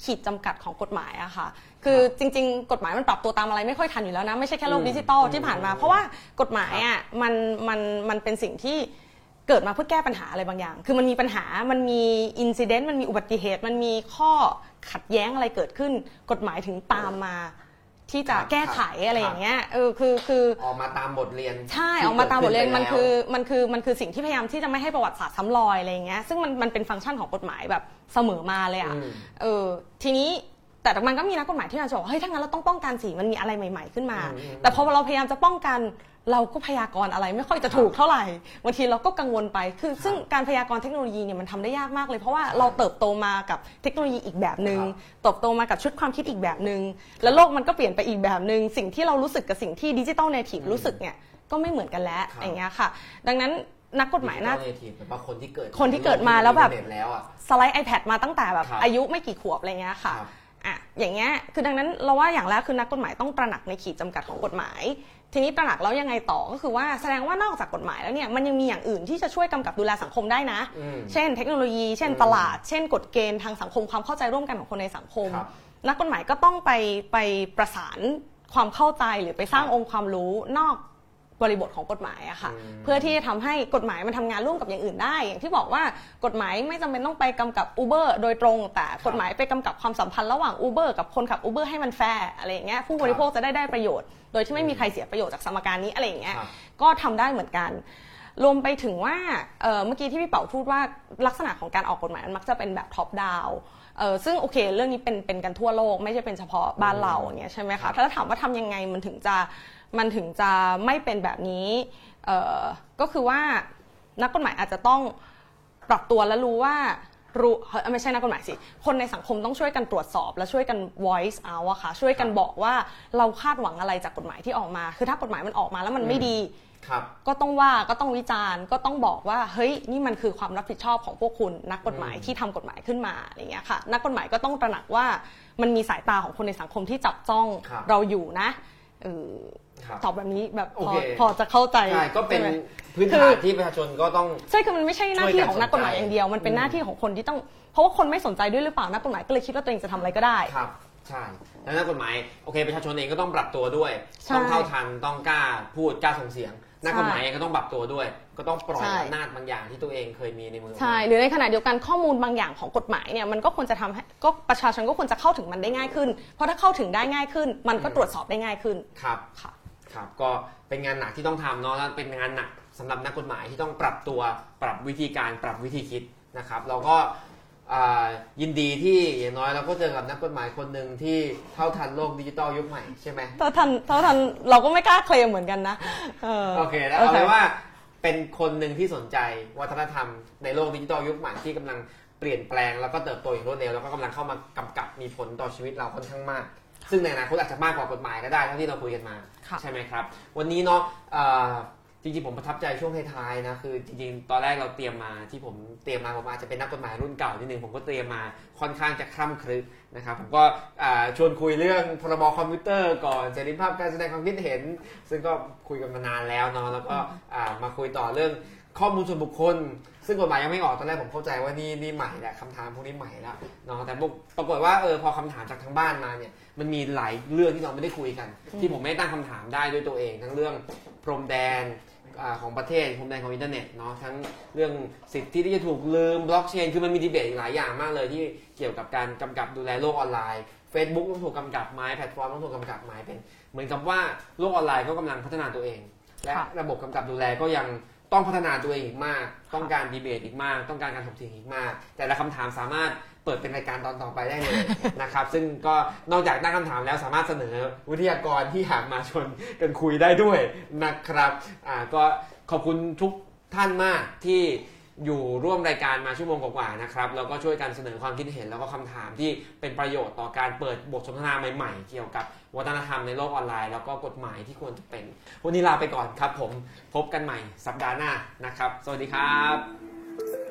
[SPEAKER 2] ขีดจำกัดของกฎหมายอะค่ะ คือจริง ๆ กฎหมายมันปรับตัวตามอะไรไม่ค่อยทันอยู่แล้วนะไม่ใช่แค่โลก
[SPEAKER 1] อืม
[SPEAKER 2] ดิจิตอล
[SPEAKER 1] อืม
[SPEAKER 2] ที่ผ่านมา เพราะว่ากฎหมายอะมันมันมันเป็นสิ่งที่เกิดมาเพื่อแก้ปัญหาอะไรบางอย่าง คือมันมีปัญหา มันมีอินซิเดนต์ มันมีอุบัติเหตุ มันมีข้อขัดแย้งอะไรเกิดขึ้น กฎหมายถึงตามมา ที่จะแก้ไขอะไรอย่างเงี้ยเออคือคือ
[SPEAKER 1] ออกมาตามบทเรียน
[SPEAKER 2] ใช่
[SPEAKER 1] ที่
[SPEAKER 2] ออกมาตามบทเรียน
[SPEAKER 1] กิด
[SPEAKER 2] มัน
[SPEAKER 1] ขึ้
[SPEAKER 2] คือ
[SPEAKER 1] ไปแล้ว
[SPEAKER 2] มันคือมันคือสิ่งที่พยายามที่จะไม่ให้ประวัติศาสตร์ซ้ำรอยอะไรอย่างเงี้ยซึ่งมันมันเป็นฟังก์ชันของกฎหมายแบบเสมอมาเลยอะ
[SPEAKER 1] อืม
[SPEAKER 2] เออทีนี้แต่มันก็มีนักกฎหมายที่มาจะบอกว่าเฮ้ยถ้างั้นเราต้องป้องกันสิมันมีอะไรใหม่ ๆขึ้นมา
[SPEAKER 1] อืม
[SPEAKER 2] แต่พอเราพยายามจะป้องกัน เราก็พยากรณ์อะไรไม่ค่อยจะถูกเท่าไหร่บางทีเราก็กังวลไป คือซึ่งการพยากรณ์เทคโนโลยีเนี่ยมันทำได้ยากมากเลย เพราะว่าเราเติบโตมากับเทคโนโลยีอีกแบบหนึ่ง
[SPEAKER 1] ครับ
[SPEAKER 2] เติบโตมากับชุดความคิดอีกแบบหนึ่งแล้วโลกมันก็เปลี่ยนไปอีกแบบหนึ่งสิ่งที่เรารู้สึกกับสิ่งที่ digital native รู้สึกเนี่ยก็ไม่เหมือนกันแล้ว
[SPEAKER 1] ครับ
[SPEAKER 2] อย่างเงี้ยค่ะ ดังนั้นนักกฎหมายน่า
[SPEAKER 1] digital nativeทีฟแบบว่าคนที่เกิด
[SPEAKER 2] คนที่เกิดมาแล้วแบบ
[SPEAKER 1] อินเทอร์เน็ตแล้วอะ
[SPEAKER 2] slide iPad มาตั้งแต่แบบ
[SPEAKER 1] ครับ
[SPEAKER 2] อายุไม่กี่ขวบอะไรเงี้ยค่ะ
[SPEAKER 1] ครับ
[SPEAKER 2] อะอย่างเงี้ยคือดังนั้นเราว่าอย่างแรกคือนักกฎหมายต้องตระหนักในขีดจำกัดของกฎหมาย ทีนี้ตระหนักแล้วยังไงต่อก็คือว่าแสดงว่านอกจากกฎหมายแล้วเนี่ยมันยังมีอย่างอื่นที่จะช่วยกำกับดูแลสังคมได้นะ
[SPEAKER 1] อืม
[SPEAKER 2] เช่น เทคโนโลยี เช่น
[SPEAKER 1] อืม
[SPEAKER 2] ตลาด เช่น กฎเกณฑ์ทางสังคมความเข้าใจร่วมกันของคนในสังคม
[SPEAKER 1] ครับ
[SPEAKER 2] นักกฎหมายก็ต้องไปไปประสานความเข้าใจหรือไปสร้าง
[SPEAKER 1] ครับ
[SPEAKER 2] องค์ความรู้นอก บริบทของกฎหมายอะค่ะ
[SPEAKER 1] อืม
[SPEAKER 2] เพื่อที่จะทำให้กฎหมายมันทำงานร่วมกับอย่างอื่นได้ อย่างที่บอกว่ากฎหมายไม่จำเป็นต้องไปกำกับ Uber โดยตรง แต่กฎหมายไปกำกับความสัมพันธ์ระหว่าง Uber กับคนขับ Uber ให้มันแฟร์อะไรอย่างเงี้ยผู้บริโภคจะได้ได้ประโยชน์ โดยที่ไม่มีใครเสียประโยชน์จากสมการนี้อะไรอย่างเงี้ย
[SPEAKER 1] ครับ
[SPEAKER 2] ก็ทำได้เหมือนกัน รวมไปถึงว่าเอ่อเมื่อกี้ที่พี่เป๋าพูดว่าลักษณะของการออกกฎหมายมันมักจะเป็นแบบท็อปดาวเออซึ่งโอเค เรื่องนี้เป็นเป็นกันทั่วโลก ไม่ใช่เป็นเฉพาะบ้านเราอย่างเงี้ยใช่ไหมคะถ้าถามว่าทำยังไงมันถึงจะ มันถึงจะไม่เป็นแบบนี้เอ่อก็คือว่านักกฎหมายอาจจะต้องปรับตัวและรู้ว่ารู้เฮ้ยไม่ใช่นักกฎหมายสิ คนในสังคมต้องช่วยกันตรวจสอบ และช่วยกัน voice out อะค่ะ ช่วยกันบอกว่าเราคาดหวังอะไรจากกฎหมายที่ออกมา คือถ้ากฎหมายมันออกมาแล้วมันไม่ดี
[SPEAKER 1] ครับ
[SPEAKER 2] ก็ต้องว่าก็ต้องวิจารณ์ ก็ต้องบอกว่าเฮ้ยนี่มันคือความรับผิดชอบของพวกคุณนักกฎหมาย
[SPEAKER 1] อืม
[SPEAKER 2] ที่ทำกฎหมายขึ้นมาอะไรเงี้ยค่ะ นักกฎหมายก็ต้องตระหนักว่ามันมีสายตาของคนในสังคมที่จับจ้อง
[SPEAKER 1] ครับ
[SPEAKER 2] เราอยู่นะเออ
[SPEAKER 1] ครับ
[SPEAKER 2] ตอบแบบนี้แบบพ
[SPEAKER 1] โอ
[SPEAKER 2] อ
[SPEAKER 1] เค
[SPEAKER 2] พอจะเข้าใจ
[SPEAKER 1] ใช่ก็เป็น
[SPEAKER 2] ใช่ไหม
[SPEAKER 1] พื้น
[SPEAKER 2] คื
[SPEAKER 1] ฐาน
[SPEAKER 2] อ
[SPEAKER 1] ที่ประชาชนก็ต้อง
[SPEAKER 2] ใช่คือมันไม่ใช่หน้าที่ของนักกฎหมายอย่างเดียว มันเป็น
[SPEAKER 1] อืม
[SPEAKER 2] หน้าที่ของคนที่ต้องเพราะว่าคนไม่สนใจด้วยหรือเปล่านักกฎหมายก็เลยคิดว่าตัวเองจะทำอะไรก็ได้
[SPEAKER 1] ครับใช่แล้วนักกฎหมายโอเคประชาชนเองก็ต้องปรับตัวด้วย
[SPEAKER 2] ใช่
[SPEAKER 1] ต้องเท่าทันต้องกล้าพูดกล้าส่งเสียง นักกฎหมาย
[SPEAKER 2] ใช่
[SPEAKER 1] เองก็ต้องปรับตัวด้วย ก็ต้องปล่อย
[SPEAKER 2] ใช่
[SPEAKER 1] อำนาจบางอย่างที่ตัวเองเคยมีในมือ
[SPEAKER 2] ใช่หรือในขณะเดียวกันข้อมูลบางอย่างของกฎหมายเนี่ยมันก็ควรจะทำให้ก็ประชาชนก็ควรจะเข้าถึงมันได้ง่ายขึ้น เพราะถ้าเข้าถึงได้ง่ายขึ้น มันก็ตรวจสอบได้ง่ายขึ้น
[SPEAKER 1] ครับ
[SPEAKER 2] ค่ะ
[SPEAKER 1] ครับก็เป็นงานหนักที่ต้องทำเนาะแล้วเป็นงานหนักสำหรับนักกฎหมายที่ต้องปรับตัวปรับวิธีการปรับวิธีคิดนะครับเราก็อ่า ยินดีที่อย่างน้อยเราก็เจอกับนักกฎหมายคนหนึ่งที่เท่าทันโลกดิจิตอลยุคใหม่ใช่ไหม
[SPEAKER 2] ถ้าทันถ้าทันเราก็ไม่กล้าเคลมเหมือนกันนะเออ
[SPEAKER 1] โอเคแล้วเอาเป็นว่าเป็นคนหนึ่งที่สนใจวัฒนธรรมในโลกดิจิทัลยุคใหม่ที่กำลังเปลี่ยนแปลงแล้วก็เติบโตอย่างรวดเร็วแล้วก็กำลังเข้ามากำกับมีผลต่อชีวิตเราค่อนข้างมาก ซึ่งในอนาคตอาจจะมากกว่ากฎหมายก็ได้เท่าที่เราคุยกันมา
[SPEAKER 2] ค่ะ
[SPEAKER 1] ใช่ไหมครับ วันนี้เนาะเอ่อ จริงๆผมประทับใจช่วงท้ายๆนะคือจริงๆตอนแรกเราเตรียมมาที่ผมเตรียมมาผมอาจจะเป็นนักกฎหมายรุ่นเก่านิดนึงผมก็เตรียมมาค่อนข้างจะคร่ำครึนะครับผมก็ชวนคุยเรื่องพรบคอมพิวเตอร์ก่อนเสรีภาพการแสดงความคิดเห็น ซึ่งก็คุยกันมานานแล้วเนาะแล้วก็มาคุยต่อเรื่องข้อมูลส่วนบุคคล ซึ่งกฎหมายยังไม่ออกตอนแรกผมเข้าใจว่านี่นี่ใหม่แหละคำถามพวกนี้ใหม่แล้วเนาะแต่ปรากฏว่าเออพอคำถามจากทางบ้านมาเนี่ยมันมีหลายเรื่องที่เราไม่ได้คุยกัน ที่ผมไม่ตั้งคำถามได้ด้วยตัวเอง ทั้งเรื่องพรมแดน อ่าของประเทศพรมแดนของอินเทอร์เน็ตเนาะทั้งเรื่องสิทธิที่จะถูกลืมบล็อกเชนคือมันมีดีเบตอีกหลายอย่างมากเลยที่เกี่ยวกับการกำกับดูแลโลกออนไลน์ Facebook ต้องถูกกำกับไหมแพลตฟอร์มต้องถูกกำกับไหมเป็น เหมือนกับว่าโลกออนไลน์ก็กำลังพัฒนาตัวเอง และ
[SPEAKER 2] ค่ะ
[SPEAKER 1] ระบบกำกับดูแลก็ยังต้องพัฒนาตัวเองอีกมาก ต้องการดีเบตอีกมาก ต้องการการถกเถียงอีกมาก แต่ละคำถามสามารถเปิดเป็นรายการตอนต่อไปได้เลยนะครับ ซึ่งก็นอกจากตั้งคำถามแล้วสามารถเสนอวิทยากรที่อยากมาชวนกันคุยได้ด้วยนะครับอ่าก็ขอบคุณทุกท่านมากที่อยู่ร่วมรายการมาชั่วโมงกว่าๆนะครับแล้วก็ช่วยกันเสนอความคิดเห็นแล้วก็คำถามที่เป็นประโยชน์ต่อการเปิดบทสนทนาใหม่ๆ เกี่ยวกับวัฒนธรรมในโลกออนไลน์ แล้วก็กฎหมายที่ควรจะเป็น วันนี้ลาไปก่อนครับผมพบกันใหม่สัปดาห์หน้านะครับ สวัสดีครับ